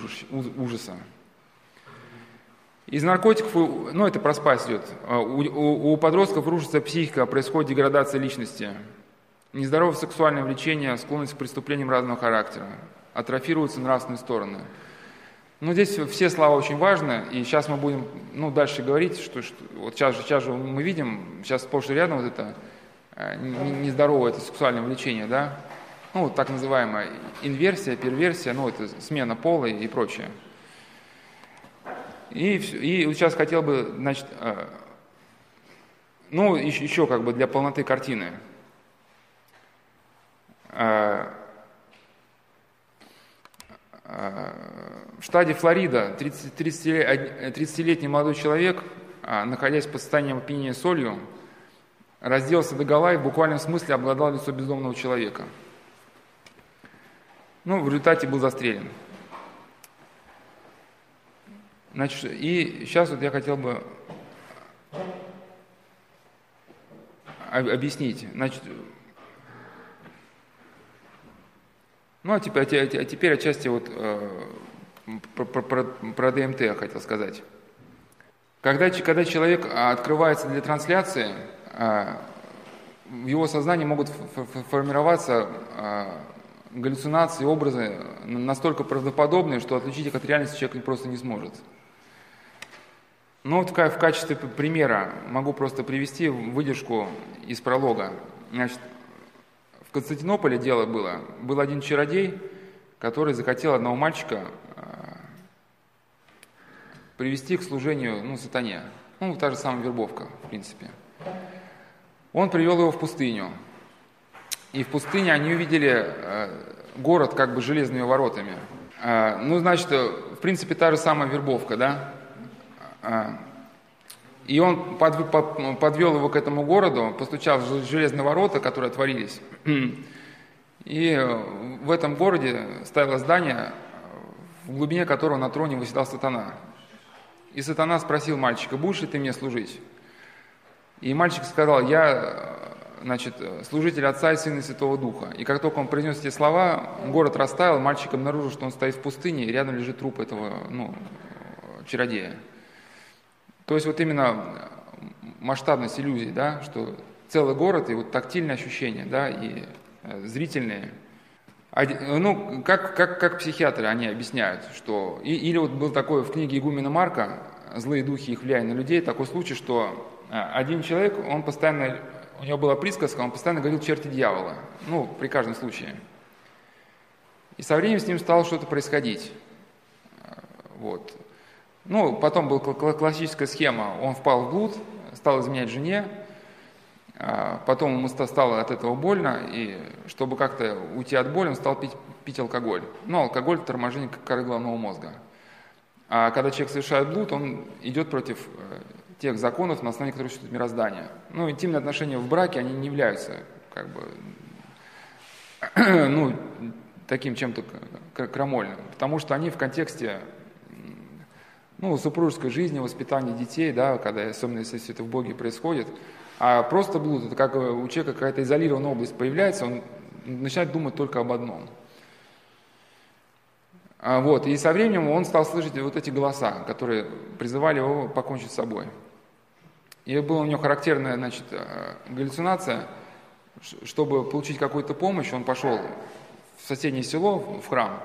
ужаса. Из наркотиков, ну это про спас идет, а, у, у, у подростков рушится психика, происходит деградация личности, нездоровое сексуальное влечение, склонность к преступлениям разного характера, атрофируются нравственные стороны. Ну, здесь все слова очень важны, и сейчас мы будем ну, дальше говорить, что, что вот сейчас сейчас же мы видим, сейчас сплошь и рядом вот это а, нездоровое это сексуальное влечение, да, ну, так называемая инверсия, перверсия, ну, это смена пола и прочее. И, и сейчас хотел бы, значит, э, ну, еще, еще как бы для полноты картины. Э, э, в штате Флорида 30-летний молодой человек, находясь под состоянием опьянения солью, разделся до гола и в буквальном смысле обладал лицо бездомного человека. Ну, в результате был застрелен. Значит, и сейчас вот я хотел бы объяснить. Значит, ну, а теперь, а теперь отчасти вот э, про, про, про ДМТ я хотел сказать. Когда, когда человек открывается для трансляции, э, в его сознании могут формироваться э, галлюцинации, образы настолько правдоподобные, что отличить их от реальности человек просто не сможет. Ну вот в качестве примера могу просто привести выдержку из пролога. Значит, в Константинополе дело было. Был один чародей, который захотел одного мальчика а, привести к служению ну, сатане. Ну, та же самая вербовка, в принципе. Он привел его в пустыню. И в пустыне они увидели а, город как бы железными воротами. А, ну, значит, в принципе, та же самая вербовка, да? И он подвел его к этому городу, постучал в железные ворота, которые отворились. И в этом городе стояло здание, в глубине которого на троне выседал сатана. И сатана спросил мальчика, будешь ли ты мне служить? И мальчик сказал, я значит, служитель Отца и Сына и Святого Духа. И как только он произнес эти слова, город растаял, мальчик обнаружил, что он стоит в пустыне, и рядом лежит труп этого ну, чародея. То есть вот именно масштабность иллюзии, да, что целый город и вот тактильные ощущения, да, и э, зрительные. Ну, как, как, как психиатры они объясняют, что... Или вот был такой в книге Игумена Марка «Злые духи их влияют на людей» такой случай, что э, один человек, он постоянно... У него была присказка, он постоянно говорил «черти дьявола». Ну, при каждом случае. И со временем с ним стало что-то происходить. Вот. Ну, потом была классическая схема. Он впал в блуд, стал изменять жене, а потом ему стало от этого больно, и чтобы как-то уйти от боли, он стал пить, пить алкоголь. Ну, алкоголь – торможение коры головного мозга. А когда человек совершает блуд, он идет против э, тех законов, на основании которых существует мироздание. Ну, интимные отношения в браке, они не являются как бы, *clears throat* ну, таким чем-то крамольным, потому что они в контексте ну, супружеской жизни, воспитания детей, да, когда, особенно если все это в Боге происходит. А просто блуд, это как у человека какая-то изолированная область появляется, он начинает думать только об одном. А вот, и со временем он стал слышать вот эти голоса, которые призывали его покончить с собой. И была у него характерная значит, э, галлюцинация, чтобы получить какую-то помощь, он пошел в соседнее село, в храм,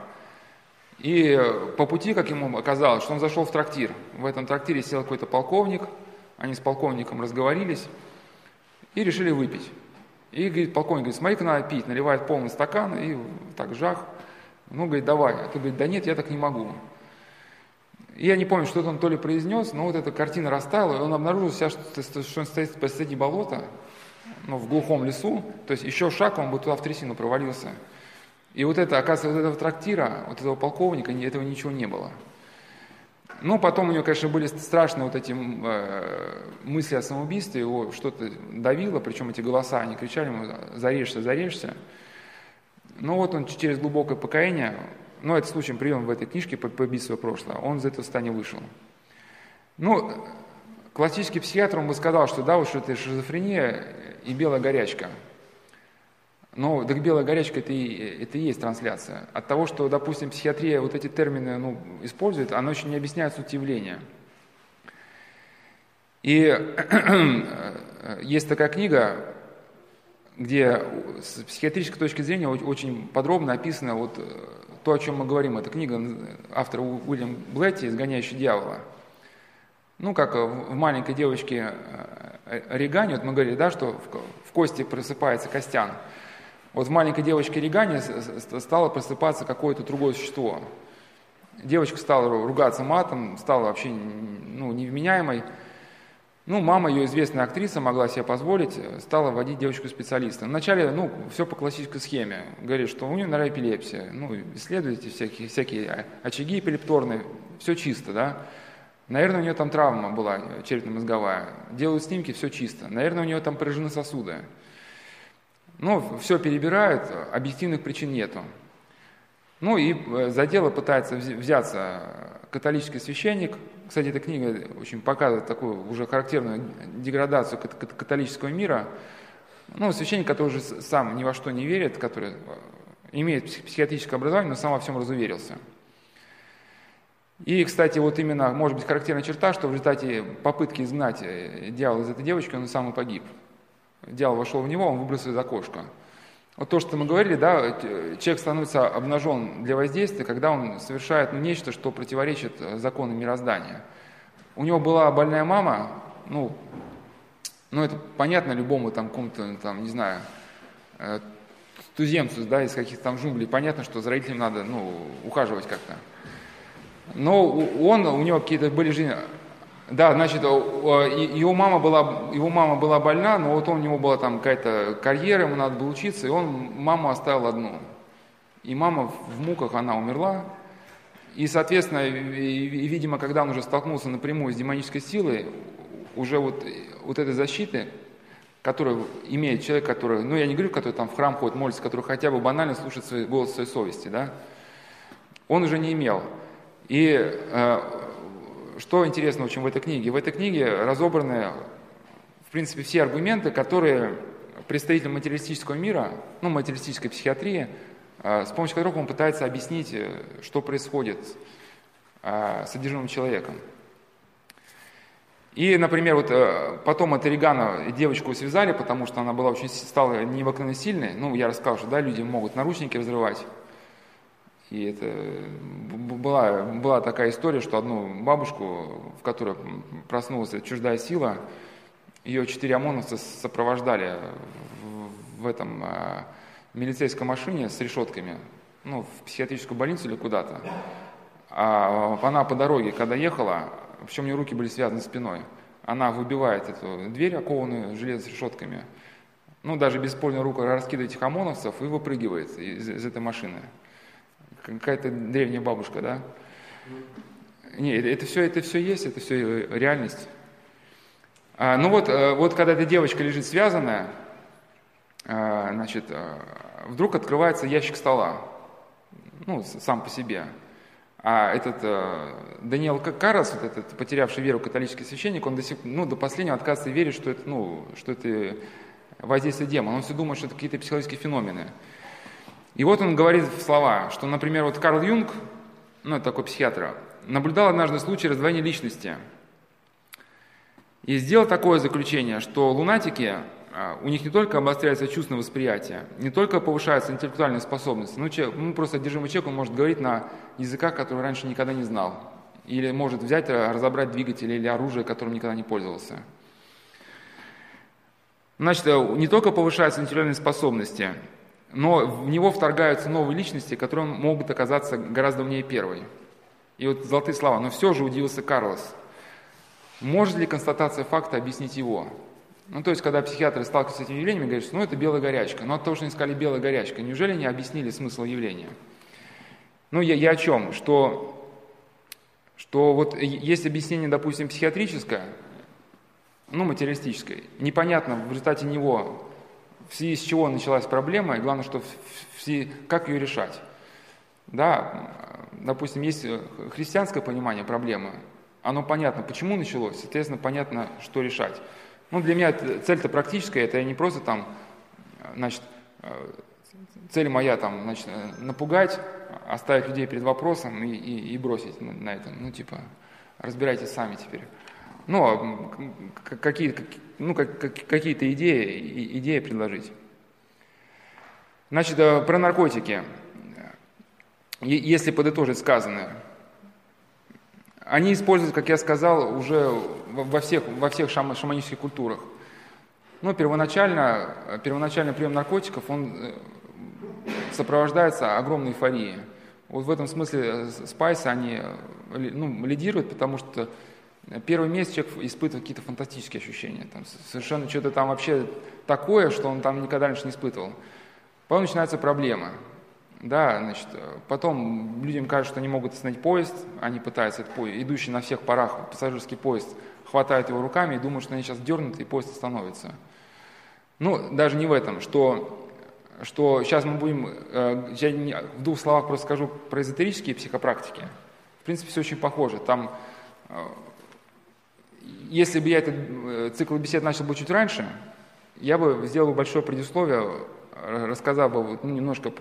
и по пути, как ему оказалось, что он зашел в трактир. В этом трактире сел какой-то полковник, они с полковником разговорились и решили выпить. И говорит, полковник говорит, смотри-ка, надо пить, наливает полный стакан и так жах. Ну, говорит, давай. А ты говорит, да нет, я так не могу. И я не помню, что он то ли произнес, но вот эта картина растаяла, и он обнаружил себя, что, что он стоит посреди болота, ну, в глухом лесу, то есть еще шаг, он бы туда в трясину провалился. И вот это, оказывается, вот этого трактира, вот этого полковника, этого ничего не было. Ну, потом у него, конечно, были страшные вот эти э, мысли о самоубийстве, его что-то давило, причем эти голоса, они кричали ему «зарежься, зарежься». Ну вот он через глубокое покаяние, ну это случаем прием в этой книжке «Побить свое прошлое», он из этого состояния вышел. Ну, классический психиатр, он бы сказал, что да, вот что это шизофрения и белая горячка – но так белая горячка это и, это и есть трансляция. От того, что, допустим, психиатрия вот эти термины ну, использует, она очень не объясняет суть явления. И *clears throat* есть такая книга, где с психиатрической точки зрения очень подробно описано вот э, то, о чем мы говорим. Это книга автора Уильям Блетти «Изгоняющий дьявола». Ну, как в маленькой девочке э, Оригане, вот мы говорили, да, что в кости просыпается костян – вот в маленькой девочке Регане стало просыпаться какое-то другое существо. Девочка стала ругаться матом, стала вообще ну, невменяемой. Ну, мама, ее известная актриса, могла себе позволить, стала водить девочку специалиста. Вначале, ну, все по классической схеме. Говорит, что у нее, наверное, эпилепсия. Ну, исследуйте всякие, всякие очаги эпилепторные, все чисто, да. Наверное, у нее там травма была черепно-мозговая. Делают снимки, все чисто. Наверное, у нее там поражены сосуды. Ну, все перебирают, объективных причин нету. Ну и э, за дело пытается взяться католический священник. Кстати, эта книга очень показывает такую уже характерную деградацию католического мира. Ну, священник, который уже сам ни во что не верит, который э, имеет психиатрическое образование, но сам во всем разуверился. И, кстати, вот именно, может быть, характерная черта, что в результате попытки изгнать э, дьявола из этой девочки, он сам и погиб дьявол вошел в него, он выбросил из окошка. Вот то, что мы говорили, да, человек становится обнажен для воздействия, когда он совершает ну, нечто, что противоречит э, законам мироздания. У него была больная мама, ну, ну это понятно любому там какому-то, там, не знаю, э, туземцу, да, из каких-то там джунглей, понятно, что за родителями надо, ну, ухаживать как-то. Но он, у него какие-то были жизни, да, значит, его мама была, его мама была больна, но вот у него была там какая-то карьера, ему надо было учиться, и он маму оставил одну. И мама в муках, она умерла. И, соответственно, и, видимо, когда он уже столкнулся напрямую с демонической силой, уже вот, вот этой защиты, которую имеет человек, который, ну я не говорю, который там в храм ходит, молится, который хотя бы банально слушает свой, голос своей совести, да, он уже не имел. И э, что интересно очень в этой книге? В этой книге разобраны, в принципе, все аргументы, которые представитель материалистического мира, ну, материалистической психиатрии, с помощью которого он пытается объяснить, что происходит с содержимым человеком. И, например, вот потом от Орегана девочку связали, потому что она была очень, стала необыкновенно сильной. Ну, я рассказал, что да, люди могут наручники разрывать. И это была, была такая история, что одну бабушку, в которой проснулась чуждая сила, ее четыре ОМОНовца сопровождали в, в этом а, милицейской машине с решетками, ну, в психиатрическую больницу или куда-то. А она по дороге, когда ехала, причем у нее руки были связаны спиной, она выбивает эту дверь, окованную железом с решетками, ну, даже беспольную руку раскидывает этих ОМОНовцев и выпрыгивает из, из этой машины какая-то древняя бабушка, да? Нет, это все, это все есть, это все реальность. А, ну вот, э, вот когда эта девочка лежит связанная, а, значит, а, вдруг открывается ящик стола, ну, сам по себе. А этот э, Даниэл Карас, вот этот потерявший веру католический священник, он до, сих, ну, до последнего отказывается верить, что это, ну, что это воздействие демона. Он все думает, что это какие-то психологические феномены. И вот он говорит слова, что, например, вот Карл Юнг, ну, это такой психиатр, наблюдал однажды случай раздвоения личности. И сделал такое заключение, что лунатики, а, у них не только обостряется чувственное восприятие, не только повышается интеллектуальная способность, но человек, ну, просто одержимый человек, он может говорить на языках, которые раньше никогда не знал. Или может взять, а, разобрать двигатель или оружие, которым никогда не пользовался. Значит, э, не только повышаются интеллектуальные способности, но в него вторгаются новые личности, которые могут оказаться гораздо умнее первой. И вот золотые слова. Но все же удивился Карлос. Может ли констатация факта объяснить его? Ну, то есть, когда психиатры сталкиваются с этими явлениями, говорят, что ну, это белая горячка. Но от того, что они сказали белая горячка, неужели не объяснили смысл явления? Ну, я, я о чем? Что, что вот есть объяснение, допустим, психиатрическое, ну, материалистическое. Непонятно в результате него в связи с чего началась проблема, и главное, что в связи, как ее решать. Да, допустим, есть э, христианское понимание проблемы, оно понятно, почему началось, соответственно, понятно, что решать. Ну, для меня цель-то практическая, это не просто там, значит, э, цель моя там, значит, напугать, оставить людей перед вопросом и, и, и бросить на, на этом, ну, типа, разбирайтесь сами теперь. Ну, а какие, ну, какие-то идеи, идеи предложить. Значит, э, про наркотики. Если подытожить сказанное, они используются, как я сказал, уже во всех, во всех шаманических культурах. Ну, первоначально, первоначальный прием наркотиков, он э, сопровождается огромной эйфорией. Вот в этом смысле э, спайсы, они ну, лидируют, потому что Первый месяц человек испытывает какие-то фантастические ощущения, там, совершенно что-то там вообще такое, что он там никогда раньше не испытывал. Потом начинаются проблемы. Да, значит, потом людям кажется, что они могут остановить поезд, они пытаются этот поезд, идущий на всех парах пассажирский поезд, хватают его руками и думают, что они сейчас дернут, и поезд остановится. Ну, даже не в этом, что, что сейчас мы будем, э, я в двух словах просто скажу про эзотерические психопрактики. В принципе, все очень похоже. Там э, если бы я этот э, цикл бесед начал бы чуть раньше, я бы сделал большое предисловие, рассказал бы вот, ну, немножко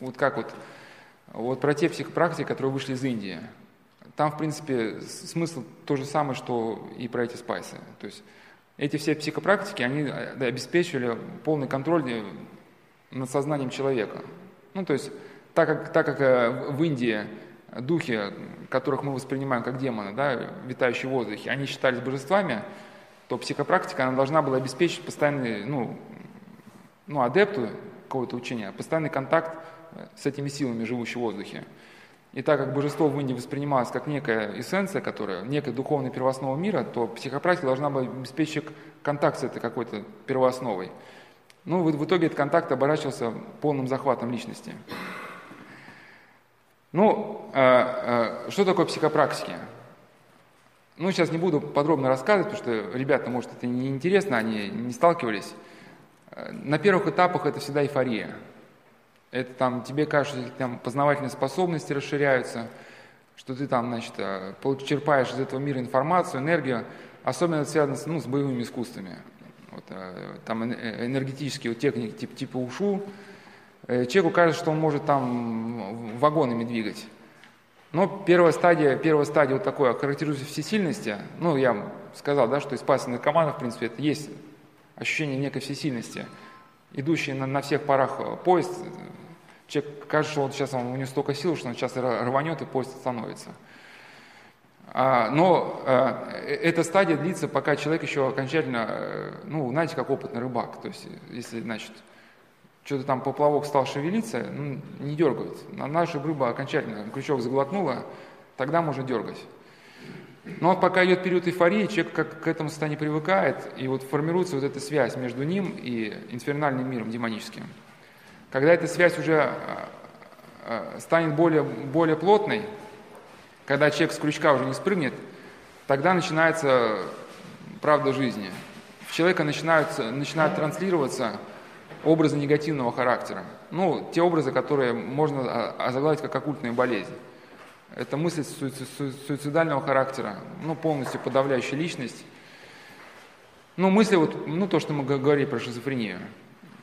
вот как вот, вот про те психопрактики, которые вышли из Индии. Там, в принципе, смысл то же самое, что и про эти спайсы. То есть эти все психопрактики, они э, обеспечивали полный контроль э, над сознанием человека. Ну, то есть так как, так как в Индии духи, которых мы воспринимаем как демоны, да, витающие в воздухе, они считались божествами, то психопрактика, она должна была обеспечить постоянный, ну, ну адепту какого-то учения, постоянный контакт с этими силами, живущими в воздухе. И так как божество в Индии воспринималось как некая эссенция, которая, некая духовная первооснова мира, то психопрактика должна была обеспечить контакт с этой какой-то первоосновой. Ну, в итоге этот контакт оборачивался полным захватом личности. Ну, э, э, что такое психопрактики? Ну, сейчас не буду подробно рассказывать, потому что ребята, может, это неинтересно, они не сталкивались. Э, на первых этапах это всегда эйфория. Это там, тебе кажется, там познавательные способности расширяются, что ты там, значит, черпаешь из этого мира информацию, энергию. Особенно это связано с, ну, с боевыми искусствами. вот, там энергетические вот техники типа, типа УШУ, человеку кажется, что он может там вагонами двигать. Но первая стадия, первая стадия вот такой характеризуется всесильности. Ну, я сказал, да, что из пассивных команд, в принципе, это есть ощущение некой всесильности. Идущий на, на всех парах поезд, человек кажется, что вот сейчас он, у него столько сил, что он сейчас рванет и поезд остановится. А, но а, э, эта стадия длится, пока человек еще окончательно, э, ну, знаете, как опытный рыбак. То есть, если, значит, что-то там поплавок стал шевелиться, ну, не дергают. На наша рыба окончательно крючок заглотнула, тогда можно дергать. Но вот пока идет период эйфории, человек как к этому состоянию привыкает, и вот формируется вот эта связь между ним и инфернальным миром демоническим. Когда эта связь уже а, а, станет более, более плотной, когда человек с крючка уже не спрыгнет, тогда начинается правда жизни. В человека начинают, начинают транслироваться образы негативного характера. Ну, те образы, которые можно озаглавить как оккультные болезни. Это мысль суицидального характера, ну, полностью подавляющая личность. Ну, мысли, вот, ну, то, что мы говорили про шизофрению.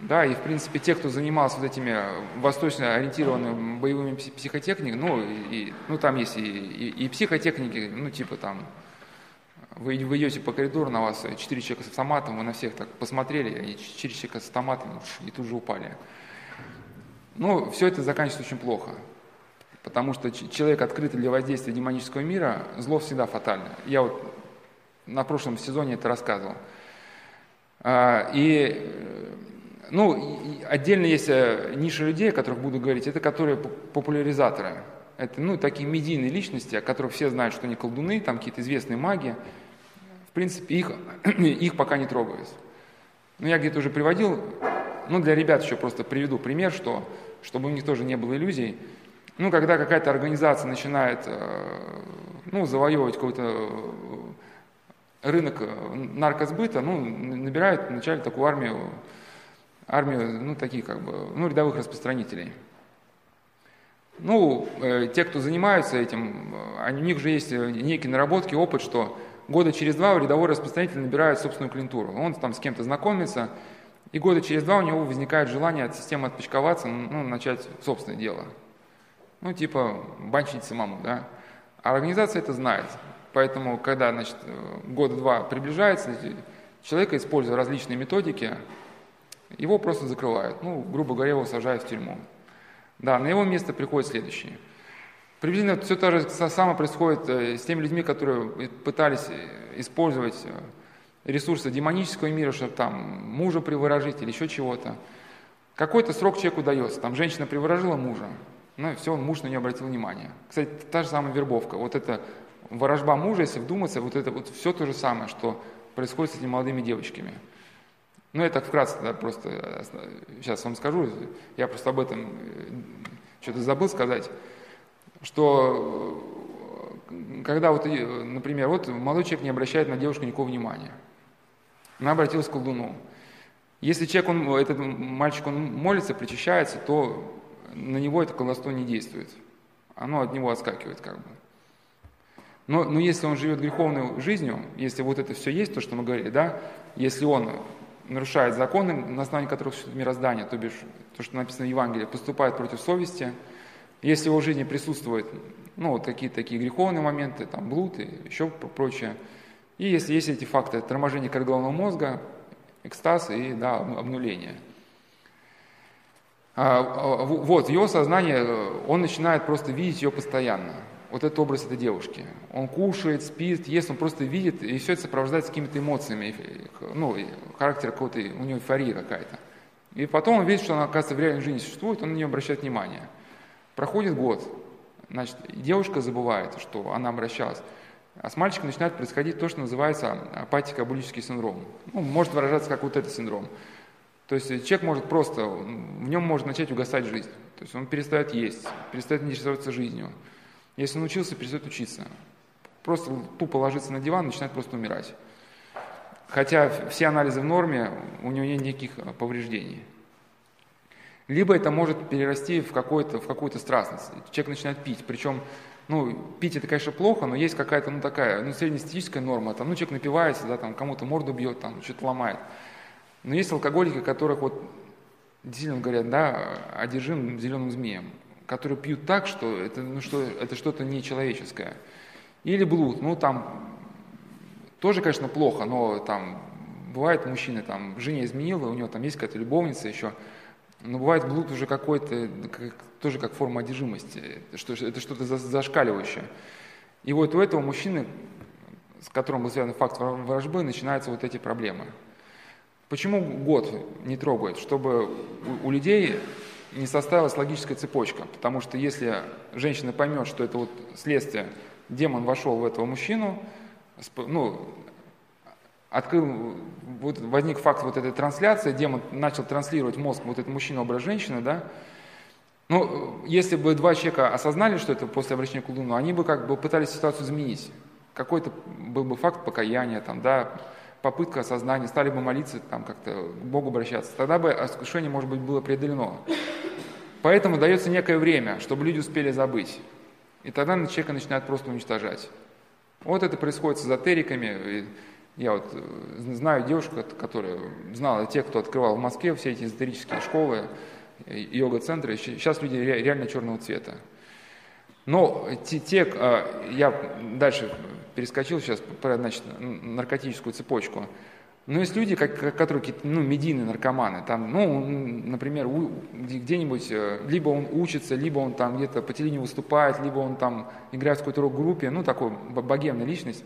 Да, и, в принципе, те, кто занимался вот этими восточно ориентированными боевыми психотехниками, ну, и, ну там есть и, и, и психотехники, ну, типа там, вы, вы идете по коридору, на вас четыре человека с автоматом, вы на всех так посмотрели, и четыре человека с автоматом, и тут же упали. Ну, все это заканчивается очень плохо, потому что человек, открытый для воздействия демонического мира, зло всегда фатально. Я вот на прошлом сезоне это рассказывал. А, и, ну, отдельно есть э, ниша людей, о которых буду говорить, это которые популяризаторы. Это, ну, такие медийные личности, о которых все знают, что они колдуны, там какие-то известные маги, в принципе, их, *clears throat* их пока не трогают. Ну, я где-то уже приводил, ну, для ребят еще просто приведу пример, что, чтобы у них тоже не было иллюзий. Ну, когда какая-то организация начинает, э, ну, завоевывать какой-то рынок наркосбыта, ну, набирает вначале такую армию, армию, ну, таких как бы, ну, рядовых распространителей. Ну, э, те, кто занимаются этим, э, у них же есть некие наработки, опыт, что года через два рядовой распространитель набирает собственную клиентуру. Он там с кем-то знакомится, и года через два у него возникает желание от системы отпочковаться, ну, начать собственное дело. Ну, типа, банчить самому, да. А организация это знает. Поэтому, когда, значит, год-два приближается, человека, используя различные методики, его просто закрывают. Ну, грубо говоря, его сажают в тюрьму. Да, на его место приходит следующий – Приблизительно все то же самое происходит э, с теми людьми, которые пытались э, использовать э, ресурсы демонического мира, чтобы там мужа приворожить или еще чего-то. Какой-то срок человеку дается. Там женщина приворожила мужа, ну и все, муж на нее обратил внимание. Кстати, та же самая вербовка. Вот это ворожба мужа, если вдуматься, вот это вот все то же самое, что происходит с этими молодыми девочками. Ну, я так вкратце да, просто сейчас вам скажу, я просто об этом что-то забыл сказать что э, когда вот, э, например, вот молодой человек не обращает на девушку никакого внимания, она обратилась к колдуну. Если человек, он, этот мальчик, он молится, причащается, то на него это колдовство не действует. Оно от него отскакивает как бы. Но, но если он живет греховной жизнью, если вот это все есть, то, что мы говорили, да, если он нарушает законы, на основании которых существует мироздание, то бишь то, что написано в Евангелии, поступает против совести – если в его жизни присутствуют ну, вот какие-то такие греховные моменты, там, блуд и еще прочее, и если есть эти факты, торможение коры головного мозга, экстаз и да, обнуление. А, а вот, его сознание он начинает просто видеть ее постоянно. Вот этот образ этой девушки. Он кушает, спит, ест, он просто видит, и все это сопровождается какими-то эмоциями, ну, характер какой-то, у него эйфория какая-то. И потом он видит, что она, оказывается, в реальной жизни существует, он на нее обращает внимание – Проходит год, значит, девушка забывает, что она обращалась, а с мальчиком начинает происходить то, что называется апатико-абулический синдром. Ну, может выражаться как вот этот синдром. То есть человек может просто, в нем может начать угасать жизнь. То есть он перестает есть, перестает интересоваться жизнью. Если он учился, перестает учиться. Просто тупо ложится на диван, начинает просто умирать. Хотя все анализы в норме, у него нет никаких повреждений. Либо это может перерасти в, какую-то, в какую-то страстность. Человек начинает пить, причем ну, пить это, конечно, плохо, но есть какая-то, ну, такая, ну, среднестатистическая норма, там, ну, человек напивается, да, там, кому-то морду бьет, там, что-то ломает. Но есть алкоголики, которых вот действительно говорят, да, одержим зеленым змеем, которые пьют так, что это, ну, что, это что-то нечеловеческое. Или блуд, ну там тоже, конечно, плохо, но там бывает мужчина, там, жене изменила, у него там есть какая-то любовница еще, но бывает блуд уже какой-то, как, тоже как форма одержимости, что, это что-то зашкаливающее. И вот у этого мужчины, с которым был связан факт вражбы, начинаются вот эти проблемы. Почему год не трогают? Чтобы у, у людей не составилась логическая цепочка. Потому что если женщина поймет, что это вот следствие, демон вошел в этого мужчину, ну, открыл, вот возник факт вот этой трансляции, демон начал транслировать мозг вот этот мужчина образ женщины, да, ну, если бы два человека осознали, что это после обращения к Луну, они бы как бы пытались ситуацию изменить. Какой-то был бы факт покаяния, там, да, попытка осознания, стали бы молиться, там, как-то к Богу обращаться. Тогда бы искушение, может быть, было преодолено. Поэтому дается некое время, чтобы люди успели забыть. И тогда человека начинают просто уничтожать. Вот это происходит с эзотериками. Я вот э, знаю девушку, которая знала тех, кто открывал в Москве все эти эзотерические школы, йога-центры. Сейчас люди реально черного цвета. Но те, те, а, я дальше перескочил сейчас про значит, наркотическую цепочку. Но есть люди, как, которые ну, медийные наркоманы, там, ну, например, где-нибудь, э, либо он учится, либо он там где-то по телевидению выступает, либо он там играет в какой-то рок-группе, ну, такой богемная личность.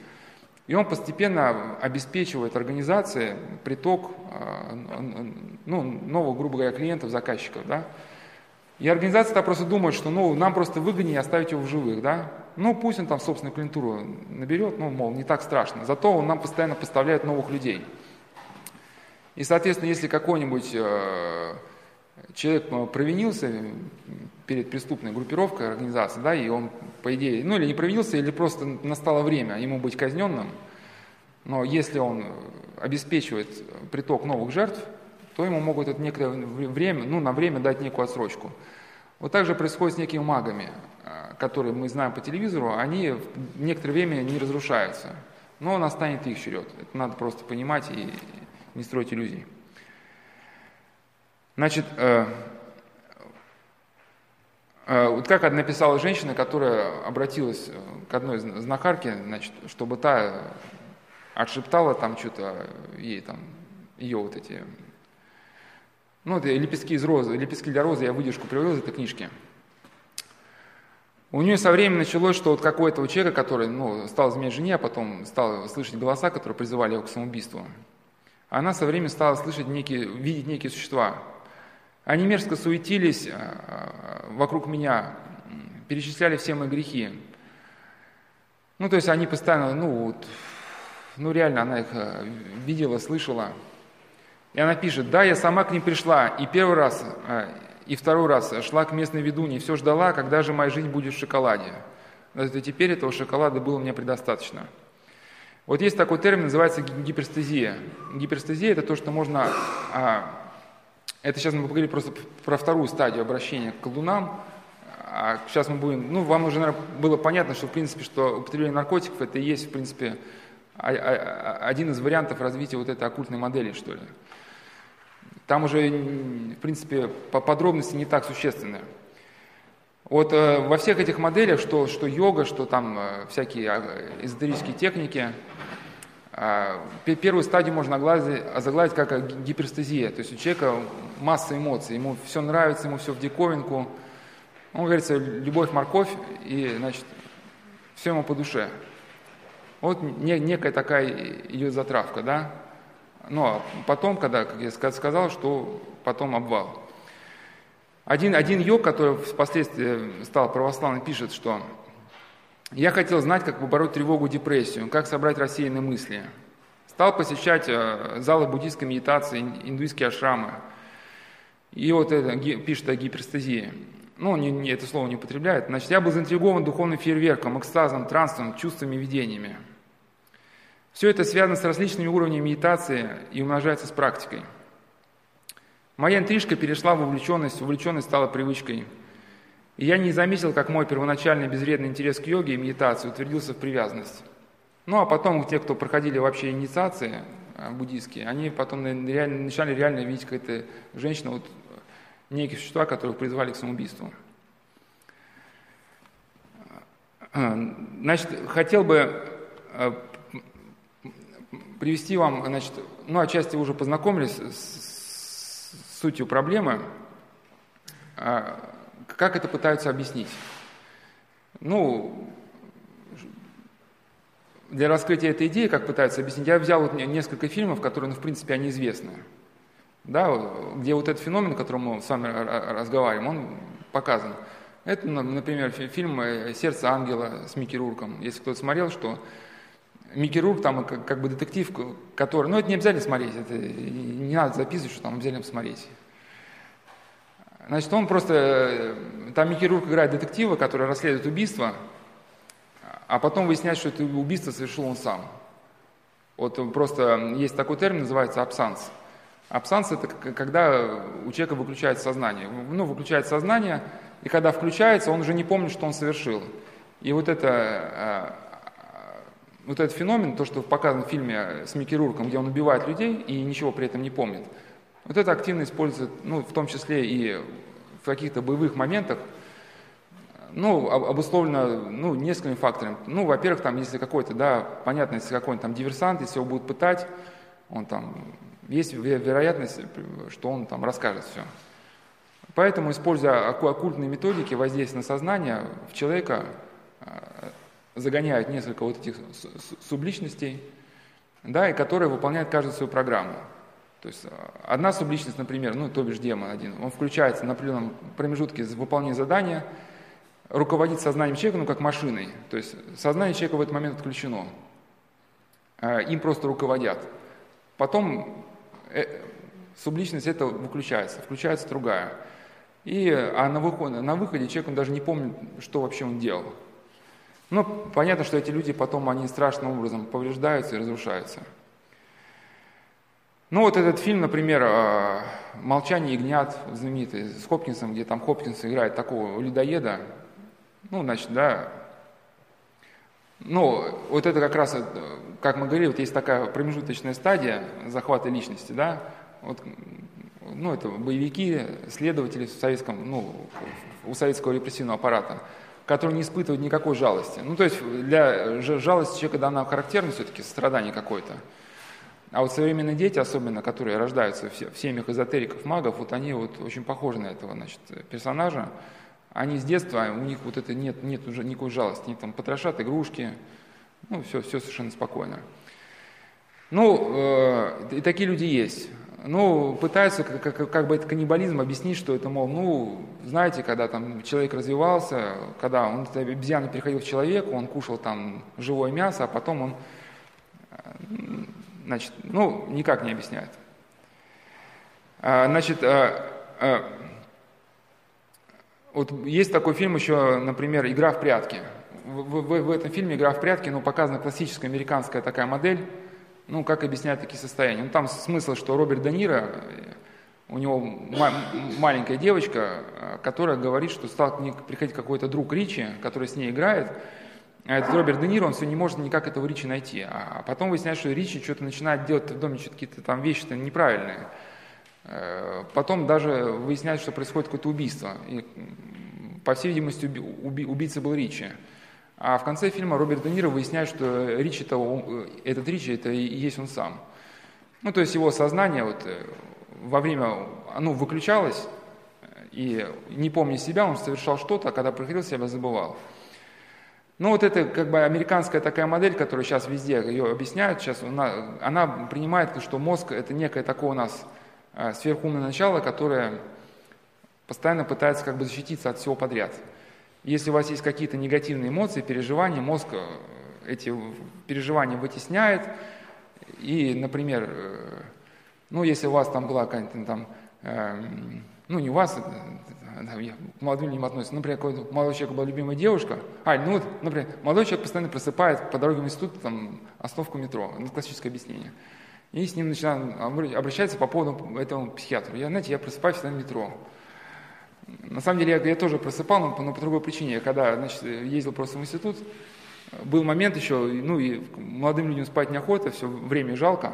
И он постепенно обеспечивает организации приток а, ну, новых, грубо говоря, клиентов, заказчиков. Да? И организация просто думает, что ну, нам просто выгоднее оставить его в живых. Да? Ну, пусть он там собственную клиентуру наберет, ну, мол, не так страшно. Зато он нам постоянно поставляет новых людей. И, соответственно, если какой-нибудь э, человек э, провинился перед преступной группировкой организации, да, и он, по идее, ну или не провинился, или просто настало время ему быть казненным, но если он обеспечивает приток новых жертв, то ему могут это некоторое время, ну, на время дать некую отсрочку. Вот так же происходит с некими магами, э, которые мы знаем по телевизору, они некоторое время не разрушаются, но настанет их черед. Это надо просто понимать и не строить иллюзий. Значит, э, вот как написала женщина, которая обратилась э, к одной знахарке, значит, чтобы та отшептала там что-то ей там, ее вот эти, ну, это лепестки из розы, лепестки для розы, я выдержку привел из этой книжки. У нее со временем началось, что вот какой-то у человека, который ну, стал изменять жене, а потом стал слышать голоса, которые призывали его к самоубийству, она со временем стала слышать некие, видеть некие существа, они мерзко суетились э, вокруг меня, перечисляли все мои грехи. Ну, то есть они постоянно, ну, вот, ну, реально, она их э, видела, слышала. И она пишет, да, я сама к ним пришла, и первый раз, э, и второй раз шла к местной ведунье, все ждала, когда же моя жизнь будет в шоколаде. Но теперь этого шоколада было мне предостаточно. Вот есть такой термин, называется гиперстезия. Гиперстезия – это то, что можно а, это сейчас мы поговорили просто про вторую стадию обращения к колдунам. А сейчас мы будем, ну, вам уже, наверное, было понятно, что, в принципе, что употребление наркотиков это и есть, в принципе, один из вариантов развития вот этой оккультной модели, что ли. Там уже, в принципе, по подробности не так существенны. Вот э, во всех этих моделях, что, что йога, что там э, всякие эзотерические техники, а, первую стадию можно озаглавить как гиперстезия. То есть у человека масса эмоций, ему все нравится, ему все в диковинку. Он говорится, любовь, морковь, и, значит, все ему по душе. Вот некая такая идет затравка, да? Ну, а потом, когда, как я сказал, что потом обвал. Один, один йог, который впоследствии стал православным, пишет, что я хотел знать, как побороть тревогу, депрессию, как собрать рассеянные мысли. Стал посещать э, залы буддийской медитации, индуистские ашрамы. И вот это пишет о гиперстазии. Ну, не, не, это слово не употребляет. Значит, я был заинтригован духовным фейерверком, экстазом, трансом, чувствами, видениями. Все это связано с различными уровнями медитации и умножается с практикой. Моя интрижка перешла в увлеченность, увлеченность стала привычкой – и я не заметил, как мой первоначальный безвредный интерес к йоге и медитации утвердился в привязанность. Ну а потом те, кто проходили вообще инициации, а, буддийские, они потом реально, начали реально видеть какая-то женщина, вот некие существа, которых призвали к самоубийству. А, значит, хотел бы а, привести вам, значит, ну, отчасти уже познакомились с, с сутью проблемы, как это пытаются объяснить. Ну, для раскрытия этой идеи, как пытаются объяснить, я взял вот несколько фильмов, которые, ну, в принципе, они известны. Да, где вот этот феномен, о котором мы с вами разговариваем, он показан. Это, например, фильм «Сердце ангела» с Микки Рурком. Если кто-то смотрел, что Микки Рурк там как, как бы детектив, который... Ну, это не обязательно смотреть, это не надо записывать, что там обязательно посмотреть. Значит, он просто... Там Микки Рурк играет детектива, который расследует убийство, а потом выясняется, что это убийство совершил он сам. Вот просто есть такой термин, называется абсанс. Абсанс – это когда у человека выключается сознание. Ну, выключается сознание, и когда включается, он уже не помнит, что он совершил. И вот это а, вот этот феномен, то, что показано в фильме с Микки Рурком, где он убивает людей и ничего при этом не помнит, вот это активно используется, ну, в том числе и в каких-то боевых моментах, ну, обусловлено, ну, несколькими факторами. Ну, во-первых, там, если какой-то, да, понятно, если какой-нибудь там диверсант, если его будут пытать, он там, есть вероятность, что он там расскажет все. Поэтому, используя оккультные методики воздействия на сознание, в человека а, загоняют несколько вот этих субличностей, да, и которые выполняют каждую свою программу. То есть а, одна субличность, например, ну, то бишь демон один, он включается на определенном промежутке выполнения задания, руководит сознанием человека, ну, как машиной. То есть сознание человека в этот момент отключено. А, им просто руководят. Потом э, субличность это выключается, включается другая. И, а на выходе, на выходе человек он даже не помнит, что вообще он делал. Ну, понятно, что эти люди потом, они страшным образом повреждаются и разрушаются. Ну, вот этот фильм, например, а, «Молчание ягнят», знаменитый, с Хопкинсом, где там Хопкинс играет такого людоеда, ну, значит, да, ну, вот это как раз, как мы говорили, вот есть такая промежуточная стадия захвата личности, да, вот, ну, это боевики, следователи в советском, ну, у советского репрессивного аппарата, которые не испытывают никакой жалости. Ну, то есть для жалости человека дана характерна все-таки страдание какое-то. А вот современные дети, особенно, которые рождаются в семьях эзотериков, магов, вот они вот очень похожи на этого, значит, персонажа. Они с детства, у них вот это нет, нет уже никакой жалости. Они там потрошат игрушки, ну, все, все совершенно спокойно. Ну, э, и такие люди есть. Ну, пытаются как, как, как бы это каннибализм объяснить, что это, мол, ну, знаете, когда там человек развивался, когда он, обезьяна переходил в человека, он кушал там живое мясо, а потом он, э, значит, ну, никак не объясняет. А, значит, а, а, вот есть такой фильм еще, например, «Игра в прятки». В, в, в этом фильме «Игра в прятки» ну, показана классическая американская такая модель, ну, как объяснять такие состояния? Ну, там смысл, что Роберт Де Ниро, у него маленькая девочка, которая говорит, что стал к ней приходить какой-то друг Ричи, который с ней играет, а этот Роберт Де Ниро, он все не может никак этого Ричи найти. А потом выясняется, что Ричи что-то начинает делать в доме какие-то там вещи-то неправильные. Э, потом даже выясняется, что происходит какое-то убийство. И, по всей видимости, уби- убийца был Ричи. А в конце фильма Роберт Де Ниро выясняет, что Ричи -то, этот Ричи это и есть он сам. Ну, то есть его сознание вот э, во время, оно выключалось, и не помня себя, он совершал что-то, а когда приходил себя, забывал. Ну, вот это как бы американская такая модель, которую сейчас везде ее объясняют, сейчас она, она принимает, что мозг это некое такое у нас э, сверхумное начало, которое постоянно пытается как бы защититься от всего подряд. Если у вас есть какие-то негативные эмоции, переживания, мозг э, эти переживания вытесняет. И, например, э, ну, если у вас там была какая-то там, э, ну, не у вас, к молодым людям относится, например, какой-то молодой человек была любимая девушка, а, ну, вот, например, молодой человек постоянно просыпает по дороге в институт, там, остановку метро, ну, классическое объяснение. И с ним начинают обращаться по поводу этого психиатру. Я, знаете, я просыпаюсь всегда в метро. На самом деле я, я тоже просыпал, но, но по другой причине. Я когда значит, ездил просто в институт, был момент еще, ну и молодым людям спать неохота, все время жалко.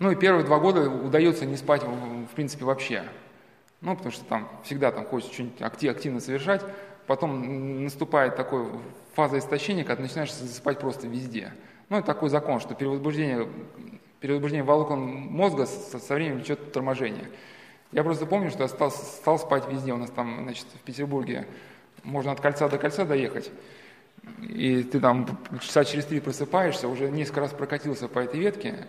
Ну и первые два года удается не спать, в принципе, вообще. Ну, потому что там всегда там хочется что-нибудь активно совершать. Потом наступает такой фаза истощения, когда начинаешь засыпать просто везде. Ну, это такой закон, что перевозбуждение, перевозбуждение волокон мозга со, со временем влечет торможение. Я просто помню, что я стал, стал спать везде. У нас там, значит, в Петербурге можно от кольца до кольца доехать. И ты там часа через три просыпаешься, уже несколько раз прокатился по этой ветке.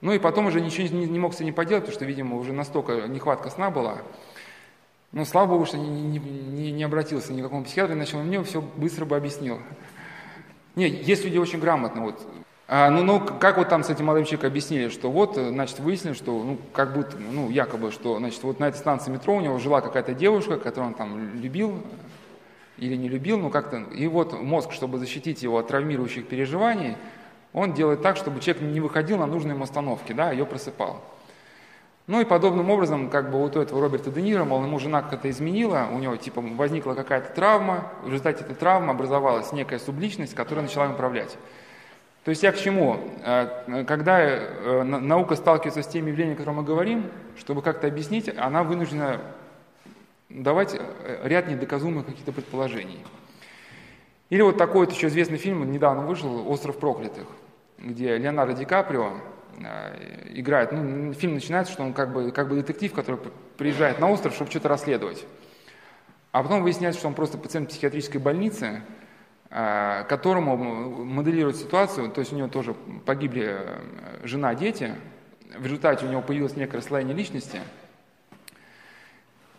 Ну и потом уже ничего не, не мог с этим поделать, потому что, видимо, уже настолько нехватка сна была. Но слава богу, что не, не, не, не обратился ни к какому психиатру, иначе он мне все быстро бы объяснил. Нет, есть люди очень грамотные. Вот. А, ну, ну, как вот там с этим молодым человеком объяснили, что вот, значит, выяснили, что, ну, как будто, ну, якобы, что, значит, вот на этой станции метро у него жила какая-то девушка, которую он там любил или не любил, ну, как-то, и вот мозг, чтобы защитить его от травмирующих переживаний, он делает так, чтобы человек не выходил на нужные ему остановки, да, ее просыпал. Ну и подобным образом, как бы вот у этого Роберта Де Ниро, мол, ему жена как-то изменила, у него типа возникла какая-то травма, в результате этой травмы образовалась некая субличность, которая начала им управлять. То есть я к чему? Э, когда э, наука сталкивается с теми явлениями, о которых мы говорим, чтобы как-то объяснить, она вынуждена давать э, ряд недоказуемых каких-то предположений. Или вот такой вот еще известный фильм, недавно вышел «Остров проклятых», где Леонардо Ди Каприо э, играет, ну, фильм начинается, что он как бы, как бы детектив, который приезжает на остров, чтобы что-то расследовать. А потом выясняется, что он просто пациент психиатрической больницы, э, которому моделирует ситуацию, то есть у него тоже погибли э, жена, дети, в результате у него появилось некое расслоение личности –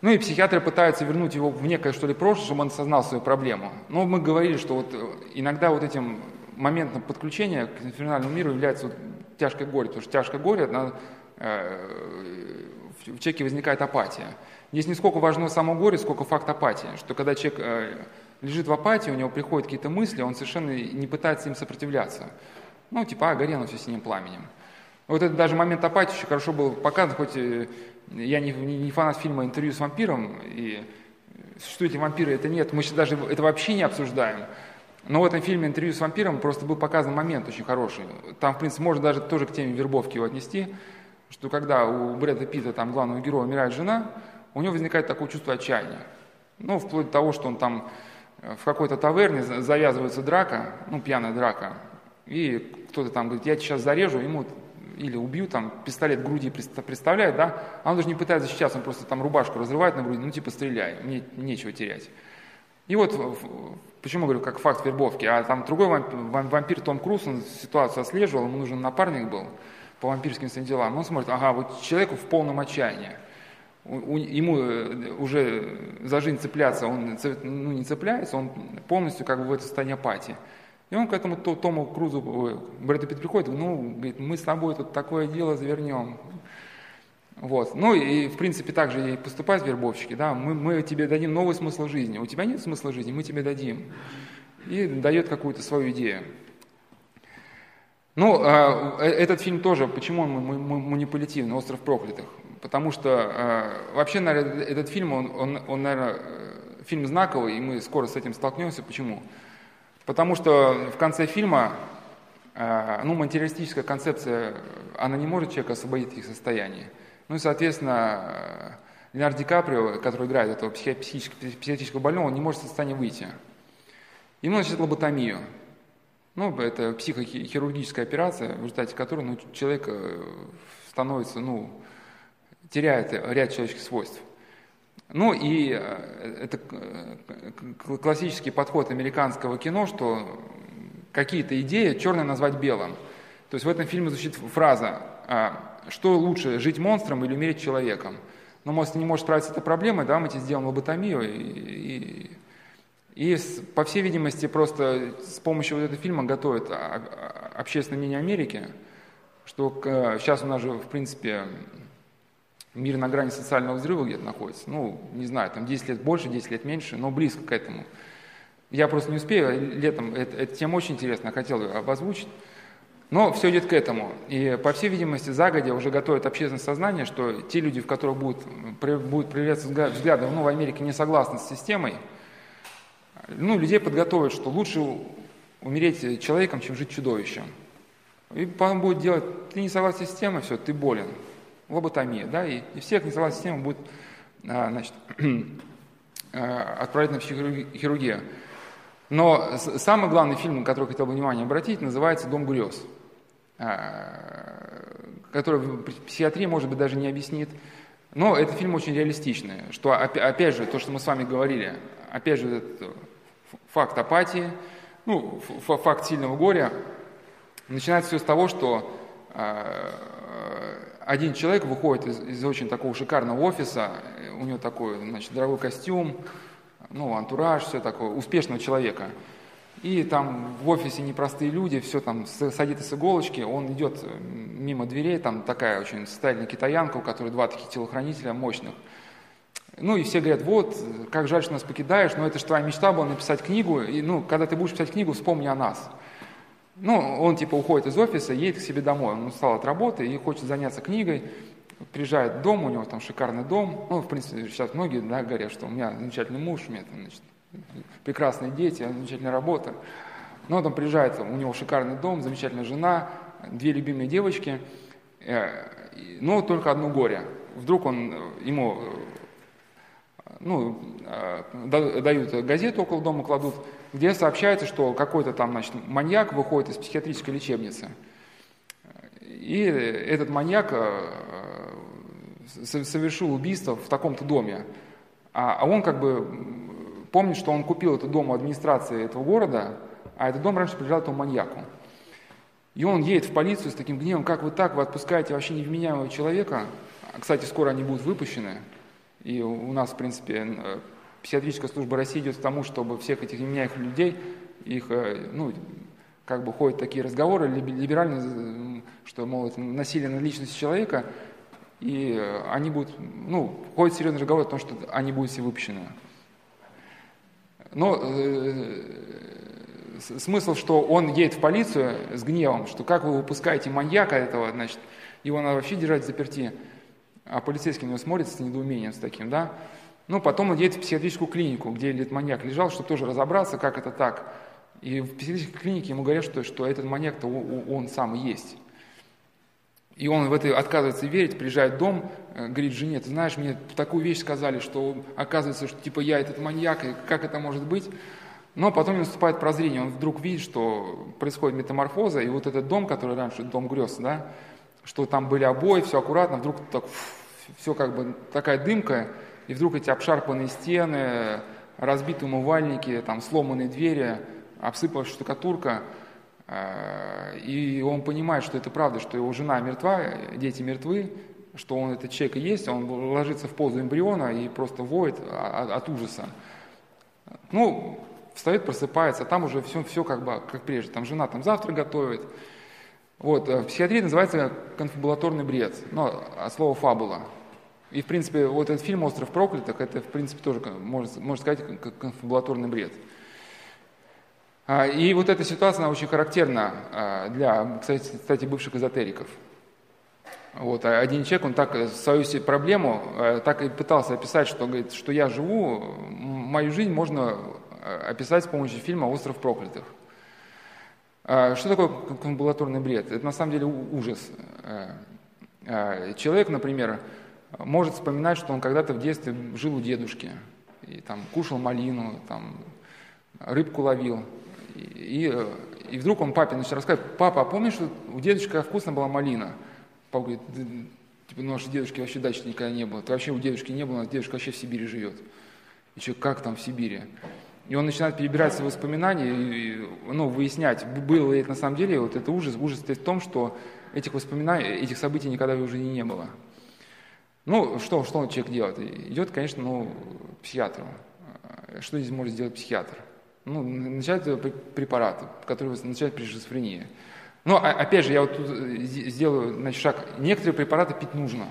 ну и психиатры пытаются вернуть его в некое, что ли, прошлое, чтобы он осознал свою проблему. Но мы говорили, что вот иногда вот этим моментом подключения к инфернальному миру является вот тяжкое горе, потому что тяжкое горе, она, э, в человеке возникает апатия. Здесь не сколько важно само горе, сколько факт апатии, что когда человек э, лежит в апатии, у него приходят какие-то мысли, он совершенно не пытается им сопротивляться. Ну, типа, а, горело все синим пламенем. Вот это даже момент апатии очень хорошо был показан, хоть я не, не, фанат фильма «Интервью с вампиром», и что эти вампиры, это нет, мы сейчас даже это вообще не обсуждаем. Но в этом фильме «Интервью с вампиром» просто был показан момент очень хороший. Там, в принципе, можно даже тоже к теме вербовки его отнести, что когда у Брэда Питта, там, главного героя, умирает жена, у него возникает такое чувство отчаяния. Ну, вплоть до того, что он там э, в какой-то таверне завязывается драка, ну, пьяная драка, и кто-то там говорит, я тебя сейчас зарежу, ему или убью, там, пистолет в груди представляет, да, а он даже не пытается защищаться, он просто там рубашку разрывает на груди, ну, типа, стреляй, мне нечего терять. И вот, почему говорю, как факт вербовки, а там другой вампир, вампир Том Круз, он ситуацию отслеживал, ему нужен напарник был по вампирским своим делам, он смотрит, ага, вот человеку в полном отчаянии, ему э, уже за жизнь цепляться, он ну, не цепляется, он полностью как бы в этой состоянии апатии. И он к этому Тому Крузу, Брэду Питт приходит, ну, говорит, мы с тобой тут такое дело завернем. Вот. Ну и, в принципе, так же и поступают вербовщики, да, мы, мы тебе дадим новый смысл жизни, у тебя нет смысла жизни, мы тебе дадим. И дает какую-то свою идею. Ну, а, э, этот фильм тоже, почему он манипулятивный, «Остров проклятых»? Потому что а, вообще, наверное, этот фильм, он, он, он, наверное, э, фильм знаковый, и мы скоро с этим столкнемся. Почему? Потому что в конце фильма, э, ну, материалистическая концепция, она не может человека освободить их состояние. Ну и, соответственно, Леонардо Ди Каприо, который играет этого психического, психического больного, он не может из состояния выйти. Ему начать лоботомию. Ну, это психохирургическая операция, в результате которой ну, человек э, становится, ну, теряет ряд человеческих свойств. Ну и э, это классический подход американского кино, что какие-то идеи черное назвать белым. То есть в этом фильме звучит фраза, а, что лучше, жить монстром или умереть человеком. Но мост не может справиться с этой проблемой, да, мы тебе сделаем лоботомию. И, и, и по всей видимости, просто с помощью вот этого фильма готовят общественное мнение Америки, что сейчас у нас же, в принципе, Мир на грани социального взрыва где-то находится. Ну, не знаю, там 10 лет больше, 10 лет меньше, но близко к этому. Я просто не успею, летом эта тема очень интересная, хотел ее обозвучить. Но все идет к этому. И, по всей видимости, загодя уже готовят общественное сознание, что те люди, в которых будут, будут проявляться взгляды, ну, в Америке не согласны с системой, ну, людей подготовят, что лучше умереть человеком, чем жить чудовищем. И потом будет делать, ты не согласен с системой, все, ты болен. Лоботомия, да, и, и всех не согласен с системой будет, а, значит, *clears throat* а, отправить на психохирургию. Но самый главный фильм, на который хотел бы внимание обратить, называется «Дом грез», а, который психиатрия, может быть, даже не объяснит. Но этот фильм очень реалистичный, что, опять же, то, что мы с вами говорили, опять же, этот факт апатии, ну, факт сильного горя, начинается все с того, что а, один человек выходит из, из очень такого шикарного офиса, у него такой, значит, дорогой костюм, ну, антураж, все такое, успешного человека. И там в офисе непростые люди, все там садится с иголочки, он идет мимо дверей, там такая очень состоятельная китаянка, у которой два таких телохранителя мощных. Ну и все говорят, вот, как жаль, что нас покидаешь, но это же твоя мечта была написать книгу, и ну, когда ты будешь писать книгу, вспомни о нас. Ну, он типа уходит из офиса, едет к себе домой, он устал от работы и хочет заняться книгой, приезжает в дом, у него там шикарный дом, ну, в принципе, сейчас многие да, говорят, что у меня замечательный муж, у меня там, значит, прекрасные дети, замечательная работа. Но он там приезжает, у него шикарный дом, замечательная жена, две любимые девочки, э, но только одно горе. Вдруг он, ему ну, э, дают газету около дома, кладут, где сообщается, что какой-то там значит, маньяк выходит из психиатрической лечебницы. И этот маньяк э, совершил убийство в таком-то доме. А, а он как бы помнит, что он купил этот дом у администрации этого города, а этот дом раньше принадлежал этому маньяку. И он едет в полицию с таким гневом, как вы так, вы отпускаете вообще невменяемого человека. Кстати, скоро они будут выпущены. И у нас, в принципе, э, психиатрическая служба России идет к тому, чтобы всех этих невменяемых людей, их, э, ну, как бы ходят такие разговоры либеральные, что, мол, это насилие над личностью человека, и они будут, ну, ходят серьезные разговоры о том, что они будут все выпущены. Но э, смысл, что он едет в полицию с гневом, что как вы выпускаете маньяка этого, значит, его надо вообще держать заперти, а полицейский на него смотрит с недоумением с таким, да. Ну, потом он едет в психиатрическую клинику, где этот маньяк лежал, чтобы тоже разобраться, как это так. И в психиатрической клинике ему говорят, что, что этот маньяк-то он сам и есть. И он в это отказывается верить, приезжает в дом, э, говорит жене, ты знаешь, мне такую вещь сказали, что оказывается, что типа я этот маньяк, и как это может быть? Но потом наступает прозрение, он вдруг видит, что происходит метаморфоза, и вот этот дом, который раньше дом грез, да, что там были обои, все аккуратно, вдруг так, все как бы такая дымка, и вдруг эти обшарпанные стены, разбитые умывальники, там сломанные двери, обсыпалась штукатурка, и он понимает, что это правда, что его жена мертва, дети мертвы, что он этот человек и есть, он ложится в позу эмбриона и просто воет от, ужаса. Ну, встает, просыпается, а там уже все, все как бы как прежде. Там жена там завтрак готовит. Вот, э, в психиатрии называется конфабулаторный бред, ну, от слова фабула. И, в принципе, вот этот фильм «Остров проклятых» это, в принципе, тоже, можно, можно сказать, конфабулаторный бред. А, и вот эта ситуация, она очень характерна а, для, кстати, бывших эзотериков. Вот, а один человек, он так свою проблему так и пытался описать, что, говорит, что я живу, мою жизнь можно описать с помощью фильма «Остров проклятых». Что такое амбулаторный бред? Это на самом деле ужас. Человек, например, может вспоминать, что он когда-то в детстве жил у дедушки, и там кушал малину, там рыбку ловил, и, и вдруг он папе начал рассказывать, папа, а помнишь, у дедушки вкусно была малина? Папа говорит, типа, ну, у дедушки вообще дачи никогда не было. Ты вообще у дедушки не было, нас дедушка вообще в Сибири живет. И что, как там в Сибири? И он начинает перебирать свои воспоминания и, ну, выяснять, было ли это на самом деле, вот это ужас. Ужас в том, что этих воспоминаний, этих событий никогда в жизни не было. Ну, что, что человек делает? Идет, конечно, ну, к психиатру. Что здесь может сделать психиатр? Ну, начать препараты, которые назначают при шизофрении. Но, а, опять же, я вот тут э, сделаю значит, шаг. Некоторые препараты пить нужно,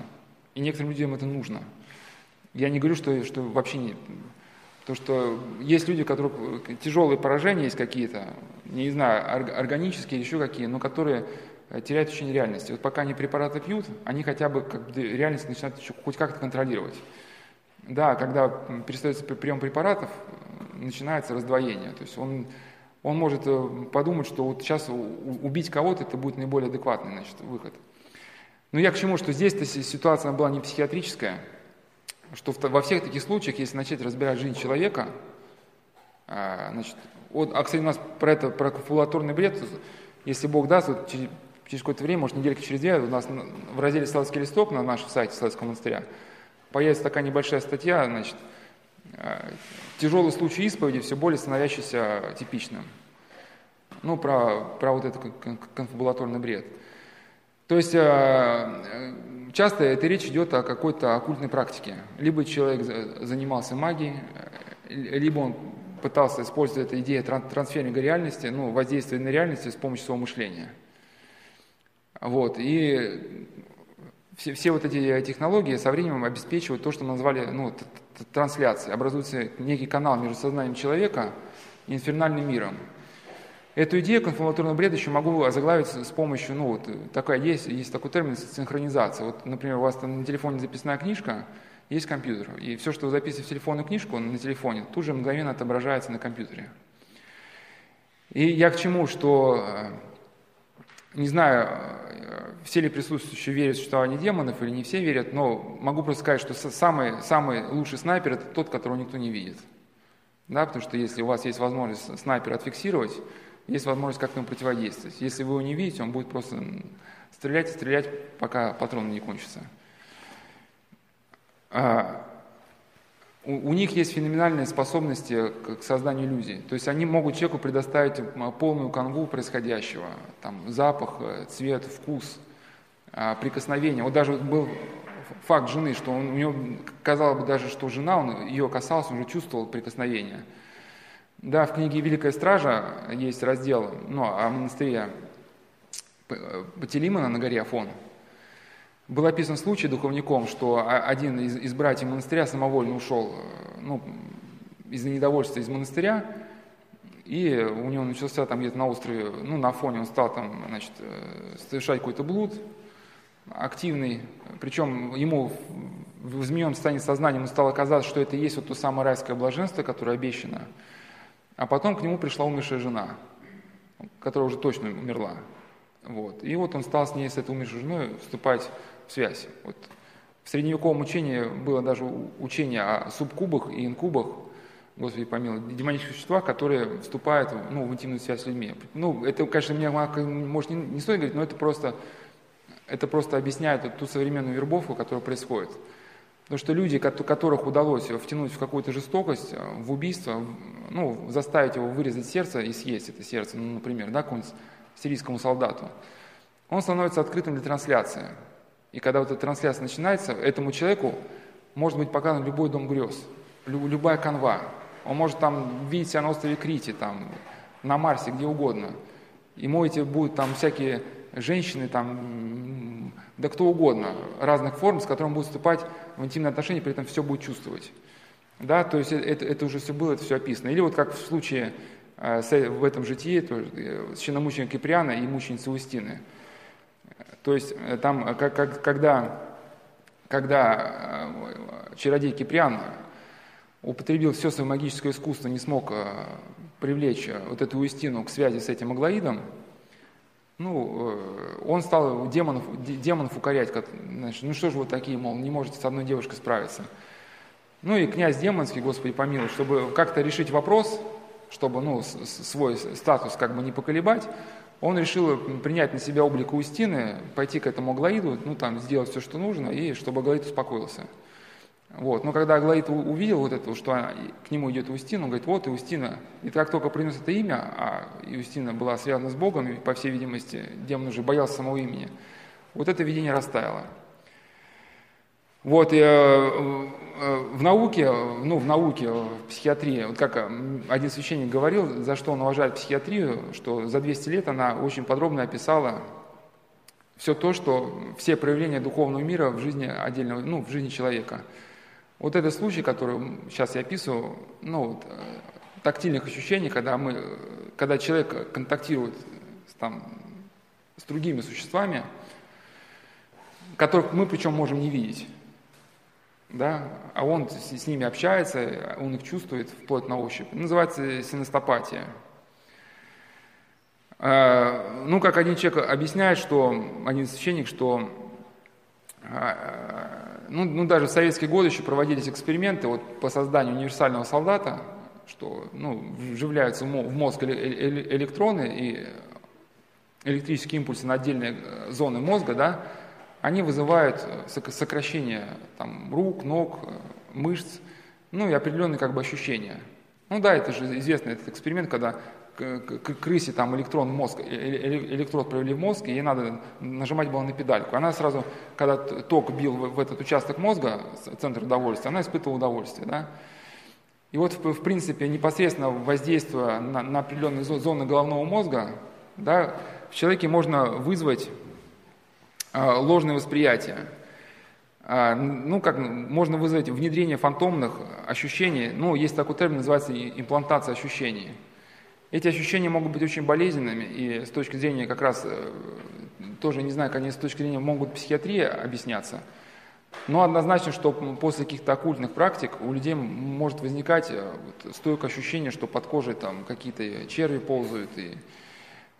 и некоторым людям это нужно. Я не говорю, что, что вообще не... То, что есть люди, у которых э, тяжелые поражения есть какие-то, не знаю, органические или еще какие, но которые э, теряют ощущение реальности. Вот пока они препараты пьют, они хотя бы как бы, реальность начинают хоть как-то контролировать. Да, когда перестается прием препаратов, начинается раздвоение. То есть он он может э, подумать, что вот сейчас убить кого-то, это будет наиболее адекватный значит, выход. Но я к чему, что здесь-то ситуация была не психиатрическая, что во всех таких случаях, если начать разбирать жизнь человека, а, значит, вот, а, кстати, у нас про это, про конфабулаторный бред, если Бог даст, вот через, через какое-то время, может, неделька через две, у нас в разделе «Славский листок» на нашем сайте Славского монастыря появится такая небольшая статья, значит, а, тяжелый случай исповеди, все более становящийся типичным. Ну, про, про вот этот конфабулаторный бред. То есть а, часто это речь идет о какой-то оккультной практике. Либо человек занимался магией, либо он пытался использовать эту идею трансферинга реальности, ну, воздействия на реальность с помощью своего мышления. Вот. И все, все вот эти технологии со временем обеспечивают то, что назвали ну, трансляцией. Образуется некий канал между сознанием человека и инфернальным миром. Эту идею конфабулаторного бреда еще могу озаглавить с помощью, ну вот такая есть, есть такой термин синхронизация. Вот, например, у вас там на телефоне записная книжка, есть компьютер. И все, что вы записываете в телефонную книжку на телефоне, тут же мгновенно отображается на компьютере. И я к чему, что, э, не знаю, э, все ли присутствующие верят в существование демонов или не все верят, но могу просто сказать, что самый, самый лучший снайпер – это тот, которого никто не видит. Да, потому что если у вас есть возможность снайпера отфиксировать, есть возможность как-то ему противодействовать. Если вы его не видите, он будет просто стрелять и стрелять, пока патроны не кончатся. А, у, них есть феноменальные способности к созданию иллюзий. То есть они могут человеку предоставить полную канву происходящего. Там, запах, э, цвет, вкус, а, прикосновение. Вот даже был факт жены, что он, у него казалось бы даже, что жена, он ее касался, он уже чувствовал прикосновение. Да, в книге «Великая стража» есть раздел ну, о монастыре Пателимана на горе Афон – был описан случай духовником, что один из, из братьев монастыря самовольно ушел э, ну, из-за недовольства из монастыря, и у него начался там где-то на острове, ну, на фоне он стал там, значит, э, совершать какой-то блуд активный, причем ему в измененном состоянии сознания ему стало казаться, что это и есть вот то самое райское блаженство, которое обещано. А потом к нему пришла умершая жена, которая уже точно умерла. Вот. И вот он стал с ней, с этой умершей женой, вступать связь. Вот. В средневековом учении было даже учение о субкубах и инкубах, Господи помилуй, демонических существах, которые вступают ну, в интимную связь с людьми. Ну, это, конечно, мне может не, не стоит говорить, но это просто, это просто объясняет ту современную вербовку, которая происходит. Потому что люди, которых удалось втянуть в какую-то жестокость, в убийство, ну, заставить его вырезать сердце и съесть это сердце, ну, например, да, какому-нибудь сирийскому солдату, он становится открытым для трансляции. И когда вот эта трансляция начинается, этому человеку может быть показан любой дом грез, любая канва. Он может там видеть себя на острове Крите, там, на Марсе, где угодно. Ему эти будут там всякие женщины, там, да кто угодно, разных форм, с которыми он будет вступать в интимные отношения, при этом все будет чувствовать. Да, то есть это, это уже все было, это все описано. Или вот как в случае э, в этом житии, то, э, священномученика Киприана и мученицы Устины – то есть э, там, э, когда, когда э, чародей Киприан употребил все свое магическое искусство, не смог привлечь вот эту Устину к связи с этим Аглоидом, ну, он стал демонов, демонов укорять, как, значит, ну что же вы такие, мол, не можете с одной девушкой справиться. Ну и князь Демонский, Господи помилуй, чтобы как-то решить вопрос, чтобы ну, свой статус как бы не поколебать, он решил принять на себя облик Устины, пойти к этому Аглаиду, ну там сделать все, что нужно, и чтобы Аглаид успокоился. Вот. Но когда Аглаид увидел вот это, что к нему идет Устина, он говорит, вот и Устина. И как только принес это имя, а Устина была связана с Богом, и, по всей видимости, демон уже боялся самого имени, вот это видение растаяло. Вот, и, э, э, в науке, ну, в науке, в психиатрии, вот как один священник говорил, за что он уважает психиатрию, что за 200 лет она очень подробно описала все то, что все проявления духовного мира в жизни отдельного, ну, в жизни человека. Вот этот случай, который сейчас я описываю, ну, вот, э, тактильных ощущений, когда, мы, когда человек контактирует с, там, с другими существами, которых мы причем можем не видеть да, а он с, ними общается, он их чувствует вплоть на ощупь. называется синестопатия. Э, ну, как один человек объясняет, что, один священник, что э, ну, ну, даже в советские годы еще проводились эксперименты вот, по созданию универсального солдата, что ну, вживляются в мозг электроны и электрические импульсы на отдельные э, зоны мозга, да, они вызывают сокращение там, рук, ног, мышц, ну и определенные как бы ощущения. Ну да, это же известный этот эксперимент, когда к крысе там электрон в мозг, э, э, электрод провели в мозг, и ей надо нажимать было на педальку. Она сразу, когда ток бил в этот участок мозга, центр удовольствия, она испытывала удовольствие. Да? И вот, в, принципе, непосредственно воздействуя на, на определенные зоны головного мозга, да, в человеке можно вызвать ложное восприятие. А, ну, как можно вызвать внедрение фантомных ощущений. Ну, есть такой термин, называется имплантация ощущений. Эти ощущения могут быть очень болезненными, и с точки зрения как раз, э, тоже не знаю, как они с точки зрения могут психиатрии объясняться, но однозначно, что после каких-то оккультных практик у людей может возникать э, стойкое ощущение, что под кожей там какие-то черви ползают, и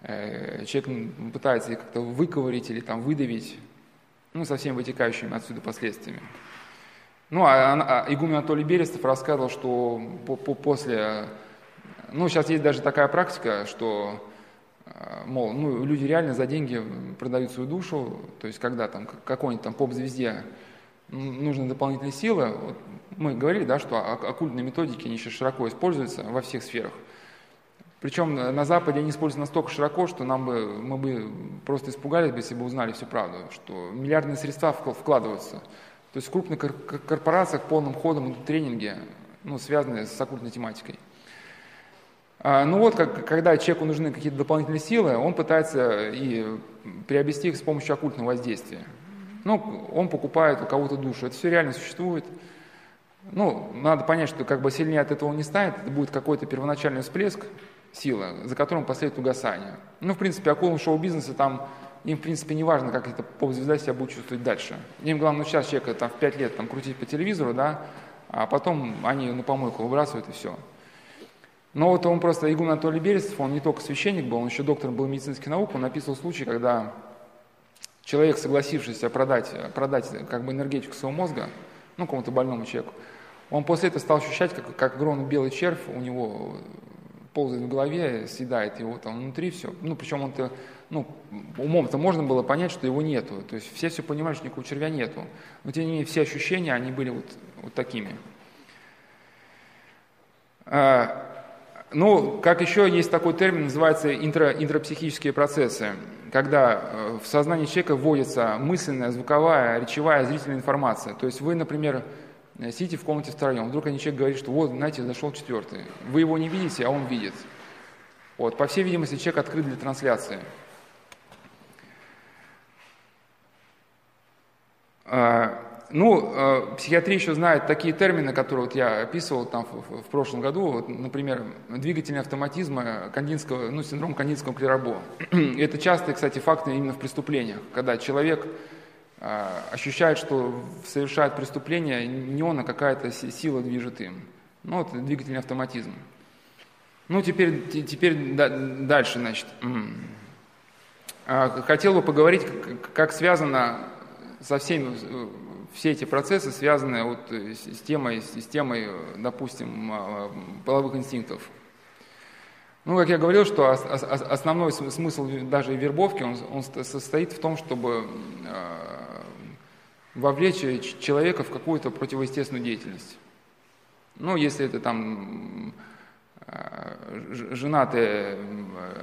человек пытается как-то выковырить или там выдавить, ну, со всеми вытекающими отсюда последствиями. Ну, а, а игумен Анатолий Берестов рассказывал, что по, по, после ну, сейчас есть даже такая практика, что, э, мол, ну, люди реально за деньги продают свою душу, то есть когда там какой-нибудь там поп-звезде нужны дополнительные силы, вот мы говорили, да, что оккультные методики, они сейчас широко используются во всех сферах. Причем на Западе они используются настолько широко, что нам бы, мы бы просто испугались если бы узнали всю правду, что миллиардные средства вкладываются. То есть в крупных корпорациях полным ходом идут тренинги, ну, связанные с оккультной тематикой. А, ну вот, как, когда человеку нужны какие-то дополнительные силы, он пытается и приобрести их с помощью оккультного воздействия. Ну, он покупает у кого-то душу. Это все реально существует. Ну, надо понять, что как бы сильнее от этого не станет, это будет какой-то первоначальный всплеск силы, за которым последует угасание. Ну, в принципе, акулам шоу-бизнеса там, им, в принципе, не важно, как эта поп-звезда себя будет чувствовать дальше. Им главное сейчас человека там в пять лет там крутить по телевизору, да, а потом они на помойку выбрасывают и все. Но вот он просто, Игун Анатолий Берестов, он не только священник был, он еще доктор был медицинских наук, он описывал случай, когда человек, согласившийся продать, продать как бы энергетику своего мозга, ну, какому-то больному человеку, он после этого стал ощущать, как, как огромный белый червь у него ползает в голове, съедает его там внутри все. Ну, причем он-то, ну, умом-то можно было понять, что его нету. То есть все все понимают, что никакого червя нету. Но тем не менее все ощущения, они были вот, вот такими. А, ну, как еще есть такой термин, называется интро, интропсихические процессы, когда э, в сознании человека вводится мысленная, звуковая, речевая, зрительная информация. То есть вы, например, сидите в комнате втроем, вдруг один человек говорит, что вот, знаете, зашел четвертый. Вы его не видите, а он видит. Вот, по всей видимости, человек открыт для трансляции. А, ну, э, психиатрия еще знает такие термины, которые вот я описывал там в, прошлом году, вот, например, двигательный автоматизм, э, кандинского, ну, синдром кандинского клерабо. *clears throat* Это частые, кстати, факты именно в преступлениях, когда человек э, ощущает, что совершает преступление, не он, а какая-то сила движет им. Ну, вот двигательный автоматизм. Ну, теперь, теперь дальше, значит. А, хотел бы поговорить, как связано со всеми все эти процессы связаны вот э, с темой, с темой, допустим, а, половых инстинктов. Ну, как я говорил, что основной смысл даже вербовки, он, он состоит в том, чтобы а, вовлечь человека в какую-то противоестественную деятельность. Ну, если это там а, женатая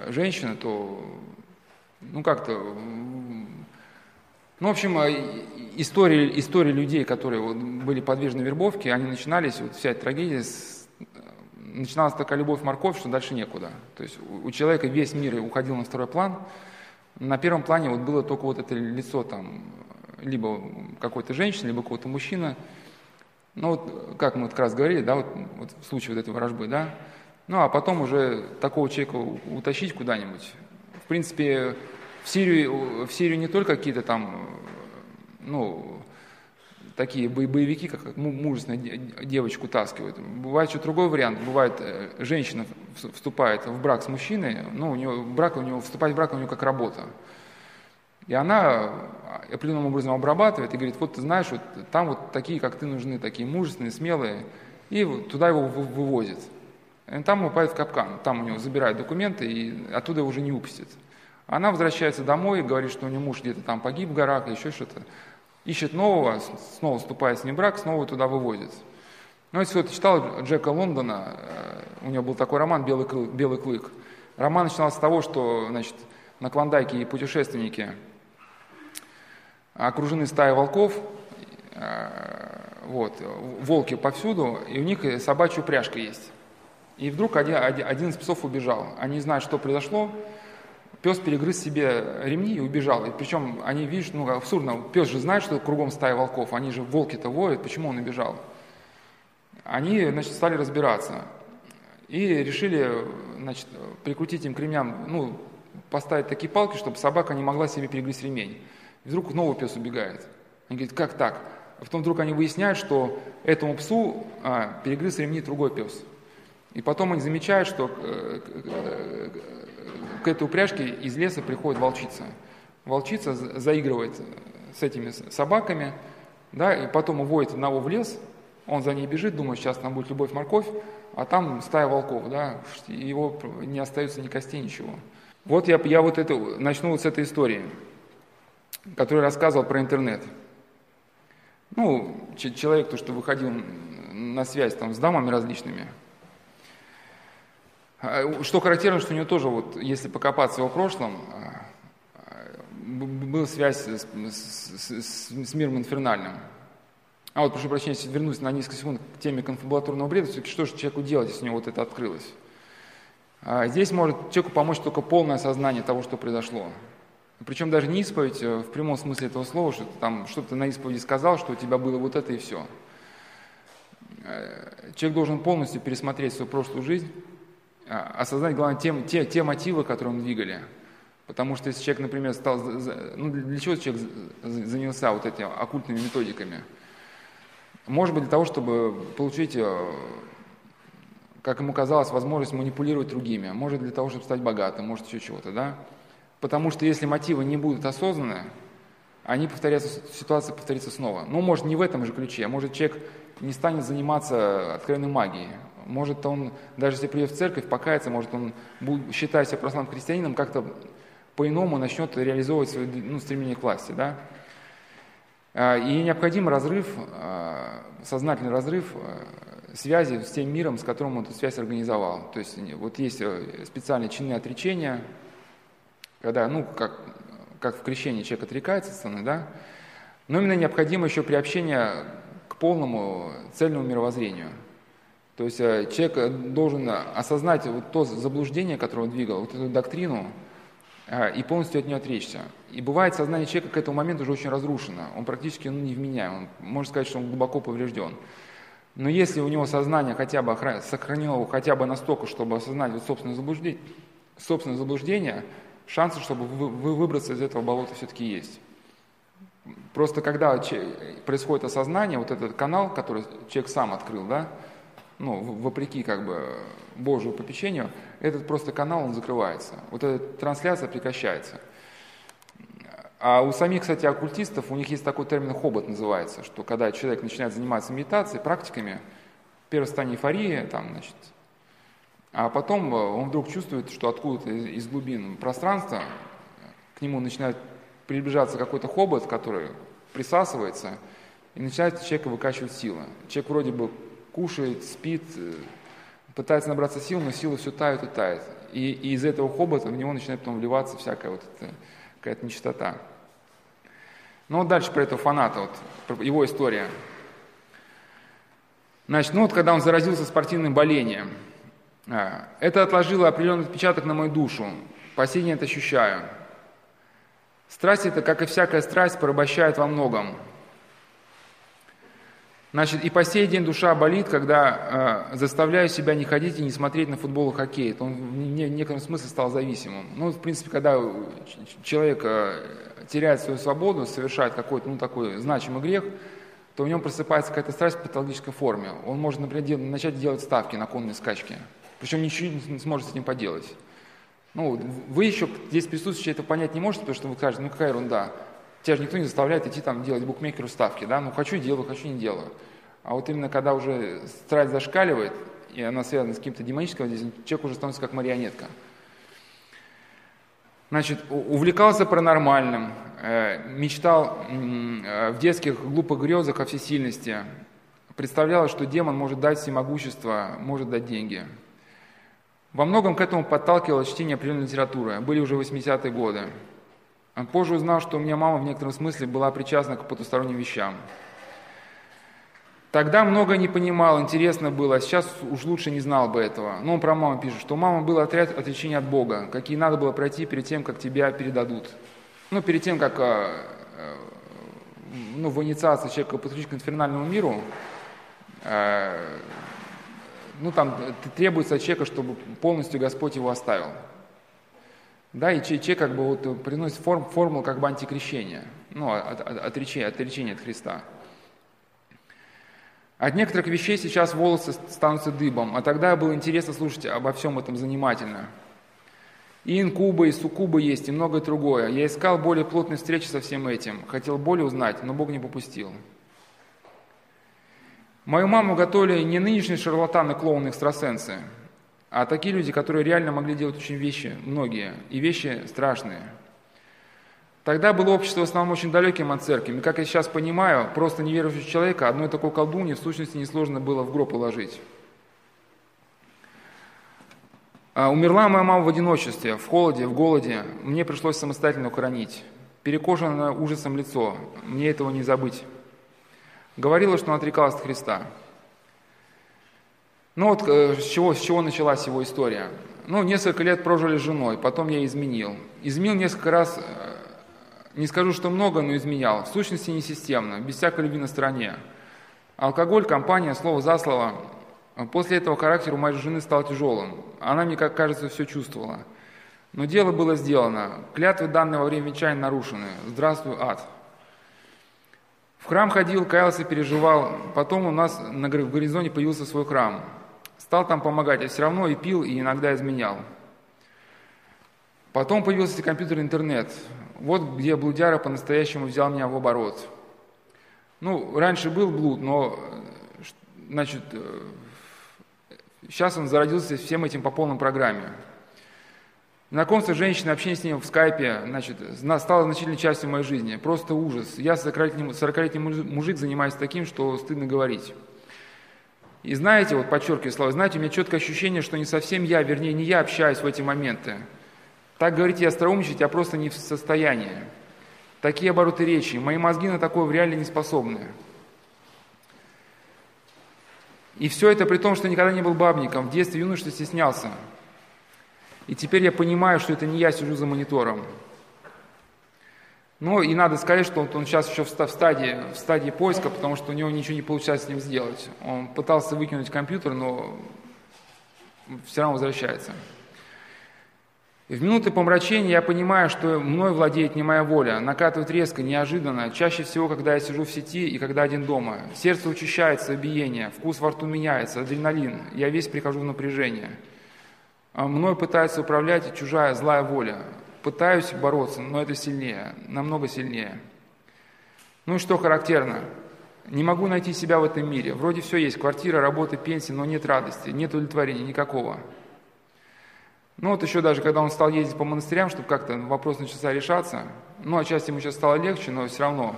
женщина, то ну как-то ну, в общем, истории, истории людей, которые вот были подвержены вербовке, они начинались, вот вся эта трагедия, с, начиналась такая любовь-морковь, что дальше некуда. То есть у, у человека весь мир уходил на второй план. На первом плане вот было только вот это лицо там, либо какой-то женщины, либо какого-то мужчины. Ну вот, как мы вот как раз говорили, да, вот, вот в случае вот этой ворожбы, да. Ну а потом уже такого человека утащить куда-нибудь. В принципе, в Сирию, в Сирию не только какие-то там, ну, такие боевики, как мужественно девочку таскивают. Бывает еще другой вариант. Бывает, э, женщина вступает в брак с мужчиной, ну, у нее, брак у него, вступать в брак у нее как работа. И она определенным образом обрабатывает и говорит, вот ты знаешь, вот там вот такие, как ты, нужны, такие мужественные, смелые, и туда его вывозит. И там он попадает в капкан, там у него забирают документы, и оттуда его уже не упустят. Она возвращается домой, говорит, что у нее муж где-то там погиб в горах, еще что-то ищет нового, снова вступает с ним в брак, снова туда выводит. Ну, если кто-то читал Джека Лондона, э, у него был такой роман «Белый, клык», «Белый клык». Роман начинался с того, что значит, на Клондайке путешественники окружены стаей волков, э, вот, волки повсюду, и у них собачья упряжка есть. И вдруг один, один из псов убежал. Они знают, что произошло, Пес перегрыз себе ремни и убежал. И причем они, видишь, ну абсурдно, пес же знает, что кругом стая волков, они же волки-то воют, почему он убежал? Они, значит, стали разбираться и решили, значит, прикрутить им к ремням, ну, поставить такие палки, чтобы собака не могла себе перегрызть ремень. И вдруг новый пес убегает. Они говорят, как так? А потом вдруг они выясняют, что этому псу а, перегрыз ремни другой пес. И потом они замечают, что э, к этой упряжке из леса приходит волчица. Волчица заигрывает с этими собаками, да, и потом уводит одного в лес, он за ней бежит, думает, сейчас там будет любовь-морковь, а там стая волков, да, его не остается ни костей, ничего. Вот я, я вот это, начну вот с этой истории, которую рассказывал про интернет. Ну, человек, то, что выходил на связь там с дамами различными – а, что характерно, что у него тоже, вот, если покопаться его прошлом, а, а, была связь с, с, с, с миром инфернальным. А вот, прошу прощения, если вернусь на несколько секунд к теме конфабулаторного бреда, все-таки что же человеку делать, если у него вот это открылось? Здесь может человеку помочь только полное осознание того, что произошло. Причем даже не исповедь э, в прямом смысле этого слова, что ты там что-то на исповеди сказал, что у тебя было вот это и все. Э, человек должен полностью пересмотреть свою прошлую жизнь, а, осознать, главное, те, те, те мотивы, которые он двигали. Потому что если человек, например, стал... Ну, для чего человек занялся вот этими оккультными методиками? Может быть, для того, чтобы получить, э, как ему казалось, возможность манипулировать другими. Может, для того, чтобы стать богатым, может, еще чего-то, да? Потому что если мотивы не будут осознаны, они повторятся, ситуация повторится снова. Ну, может, не в этом же ключе, а может, человек не станет заниматься откровенной магией. Может он, даже если придет в церковь, покаяться, может он, считая себя православным христианином, как-то по-иному начнет реализовывать свое ну, стремление к власти. Да? А, и необходим разрыв, а, сознательный разрыв связи с тем миром, с которым он эту связь организовал. То есть вот есть э, специальные чины отречения, когда, ну, как, как в крещении человек отрекается от да, но именно необходимо еще приобщение к полному цельному мировоззрению – то есть э, человек э, должен осознать вот то заблуждение, которое он двигал, вот эту доктрину, э, и полностью от нее отречься. И бывает сознание человека к этому моменту уже очень разрушено, он практически ну, невменяем, он можно сказать, что он глубоко поврежден. Но если у него сознание хотя бы сохранило его хотя бы настолько, чтобы осознать вот собственное заблуждение, собственное заблуждение, шансы, чтобы вы, вы выбраться из этого болота все-таки есть. Просто когда происходит осознание, вот этот канал, который человек сам открыл, да, ну, вопреки как бы Божьему попечению, этот просто канал, он закрывается. Вот эта трансляция прекращается. А у самих, кстати, оккультистов, у них есть такой термин «хобот» называется, что когда человек начинает заниматься медитацией, практиками, первое состояние эйфории, там, значит, а потом он вдруг чувствует, что откуда-то из глубин пространства к нему начинает приближаться какой-то хобот, который присасывается, и начинает человека выкачивать силы. Человек вроде бы кушает, спит, э, пытается набраться сил, но силы все тают и тают. И, и из этого хобота в него начинает потом вливаться всякая вот эта, какая-то нечистота. Ну вот дальше про этого фаната, вот, про его история. Значит, ну вот когда он заразился спортивным болением, это отложило определенный отпечаток на мою душу. По сей день это ощущаю. Страсть это, как и всякая страсть, порабощает во многом. Значит, и по сей день душа болит, когда э, заставляю себя не ходить и не смотреть на футбол и хоккей. Это он в некотором смысле стал зависимым. Ну, в принципе, когда человек э, теряет свою свободу, совершает какой-то, ну, такой значимый грех, то в нем просыпается какая-то страсть в патологической форме. Он может, например, начать делать ставки на конные скачки. Причем ничего не сможет с этим поделать. Ну, вы еще здесь присутствующие это понять не можете, потому что вы скажете, ну какая ерунда. Тебя же никто не заставляет идти там делать букмекеру ставки, да, ну хочу делаю, хочу не делаю. А вот именно когда уже страсть зашкаливает, и она связана с каким-то демоническим человек уже становится как марионетка. Значит, увлекался паранормальным, э, мечтал э, в детских глупых грезах о всесильности, представлялось, что демон может дать всемогущество, может дать деньги. Во многом к этому подталкивало чтение определенной литературы. Были уже 80-е годы. Позже узнал, что у меня мама в некотором смысле была причастна к потусторонним вещам. Тогда много не понимал, интересно было, а сейчас уж лучше не знал бы этого. Но он про маму пишет, что у мамы был отряд отречения от Бога, какие надо было пройти перед тем, как тебя передадут. Ну, перед тем, как э, э, ну, в инициации человека подключить к инфернальному миру, э, ну, там требуется от человека, чтобы полностью Господь его оставил. Да, и человек как бы вот приносит форм, формулу как бы антикрещения, ну, от, от, отречения, отречения от Христа. От некоторых вещей сейчас волосы станутся дыбом, а тогда было интересно слушать обо всем этом занимательно. И инкуба, и суккуба есть, и многое другое. Я искал более плотной встречи со всем этим, хотел более узнать, но Бог не попустил. Мою маму готовили не нынешние шарлатаны, клоуны, экстрасенсы, а такие люди, которые реально могли делать очень вещи, многие, и вещи страшные – Тогда было общество в основном очень далеким от церкви. И, как я сейчас понимаю, просто неверующего человека одной такой колдуньи в сущности несложно было в гроб положить. А, умерла моя мама в одиночестве, в холоде, в голоде. Мне пришлось самостоятельно укоронить. Перекошено ужасом лицо. Мне этого не забыть. Говорила, что она отрекалась от Христа. Ну вот э, с чего, с чего началась его история. Ну, несколько лет прожили с женой, потом я изменил. Изменил несколько раз э, не скажу, что много, но изменял. В сущности, не системно, без всякой любви на стороне. Алкоголь, компания, слово за слово. После этого характер у моей жены стал тяжелым. Она мне, как кажется, все чувствовала. Но дело было сделано. Клятвы, данные во время венчания, нарушены. Здравствуй, ад. Храм ходил, каялся, переживал. Потом у нас на горизонте появился свой храм. Стал там помогать, а все равно и пил, и иногда изменял. Потом появился компьютер интернет. Вот где блудяра по-настоящему взял меня в оборот. Ну, раньше был блуд, но, значит, сейчас он зародился всем этим по полной программе. Знакомство с женщиной, общение с ней в скайпе, значит, стало значительной частью моей жизни. Просто ужас. Я 40-летний 40 мужик занимаюсь таким, что стыдно говорить. И знаете, вот подчеркиваю слова, знаете, у меня четкое ощущение, что не совсем я, вернее, не я общаюсь в эти моменты. Так говорить и остроумничать я просто не в состоянии. Такие обороты речи. Мои мозги на такое реале не способны. И все это при том, что никогда не был бабником. В детстве юношестве стеснялся. И теперь я понимаю, что это не я сижу за монитором. Ну и надо сказать, что он, сейчас еще в стадии, в стадии поиска, потому что у него ничего не получается с ним сделать. Он пытался выкинуть компьютер, но все равно возвращается. И в минуты помрачения я понимаю, что мной владеет не моя воля, накатывает резко, неожиданно, чаще всего, когда я сижу в сети и когда один дома. Сердце учащается, биение, вкус во рту меняется, адреналин, я весь прихожу в напряжение. А мной пытается управлять чужая злая воля. Пытаюсь бороться, но это сильнее, намного сильнее. Ну и что характерно? Не могу найти себя в этом мире. Вроде все есть, квартира, работа, пенсия, но нет радости, нет удовлетворения никакого. Ну вот еще даже, когда он стал ездить по монастырям, чтобы как-то вопрос начался решаться, ну, отчасти ему сейчас стало легче, но все равно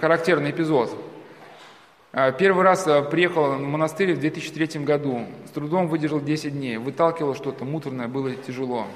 характерный эпизод. А, первый раз а, приехал в монастырь в 2003 году, с трудом выдержал 10 дней, выталкивал что-то муторное, было тяжело.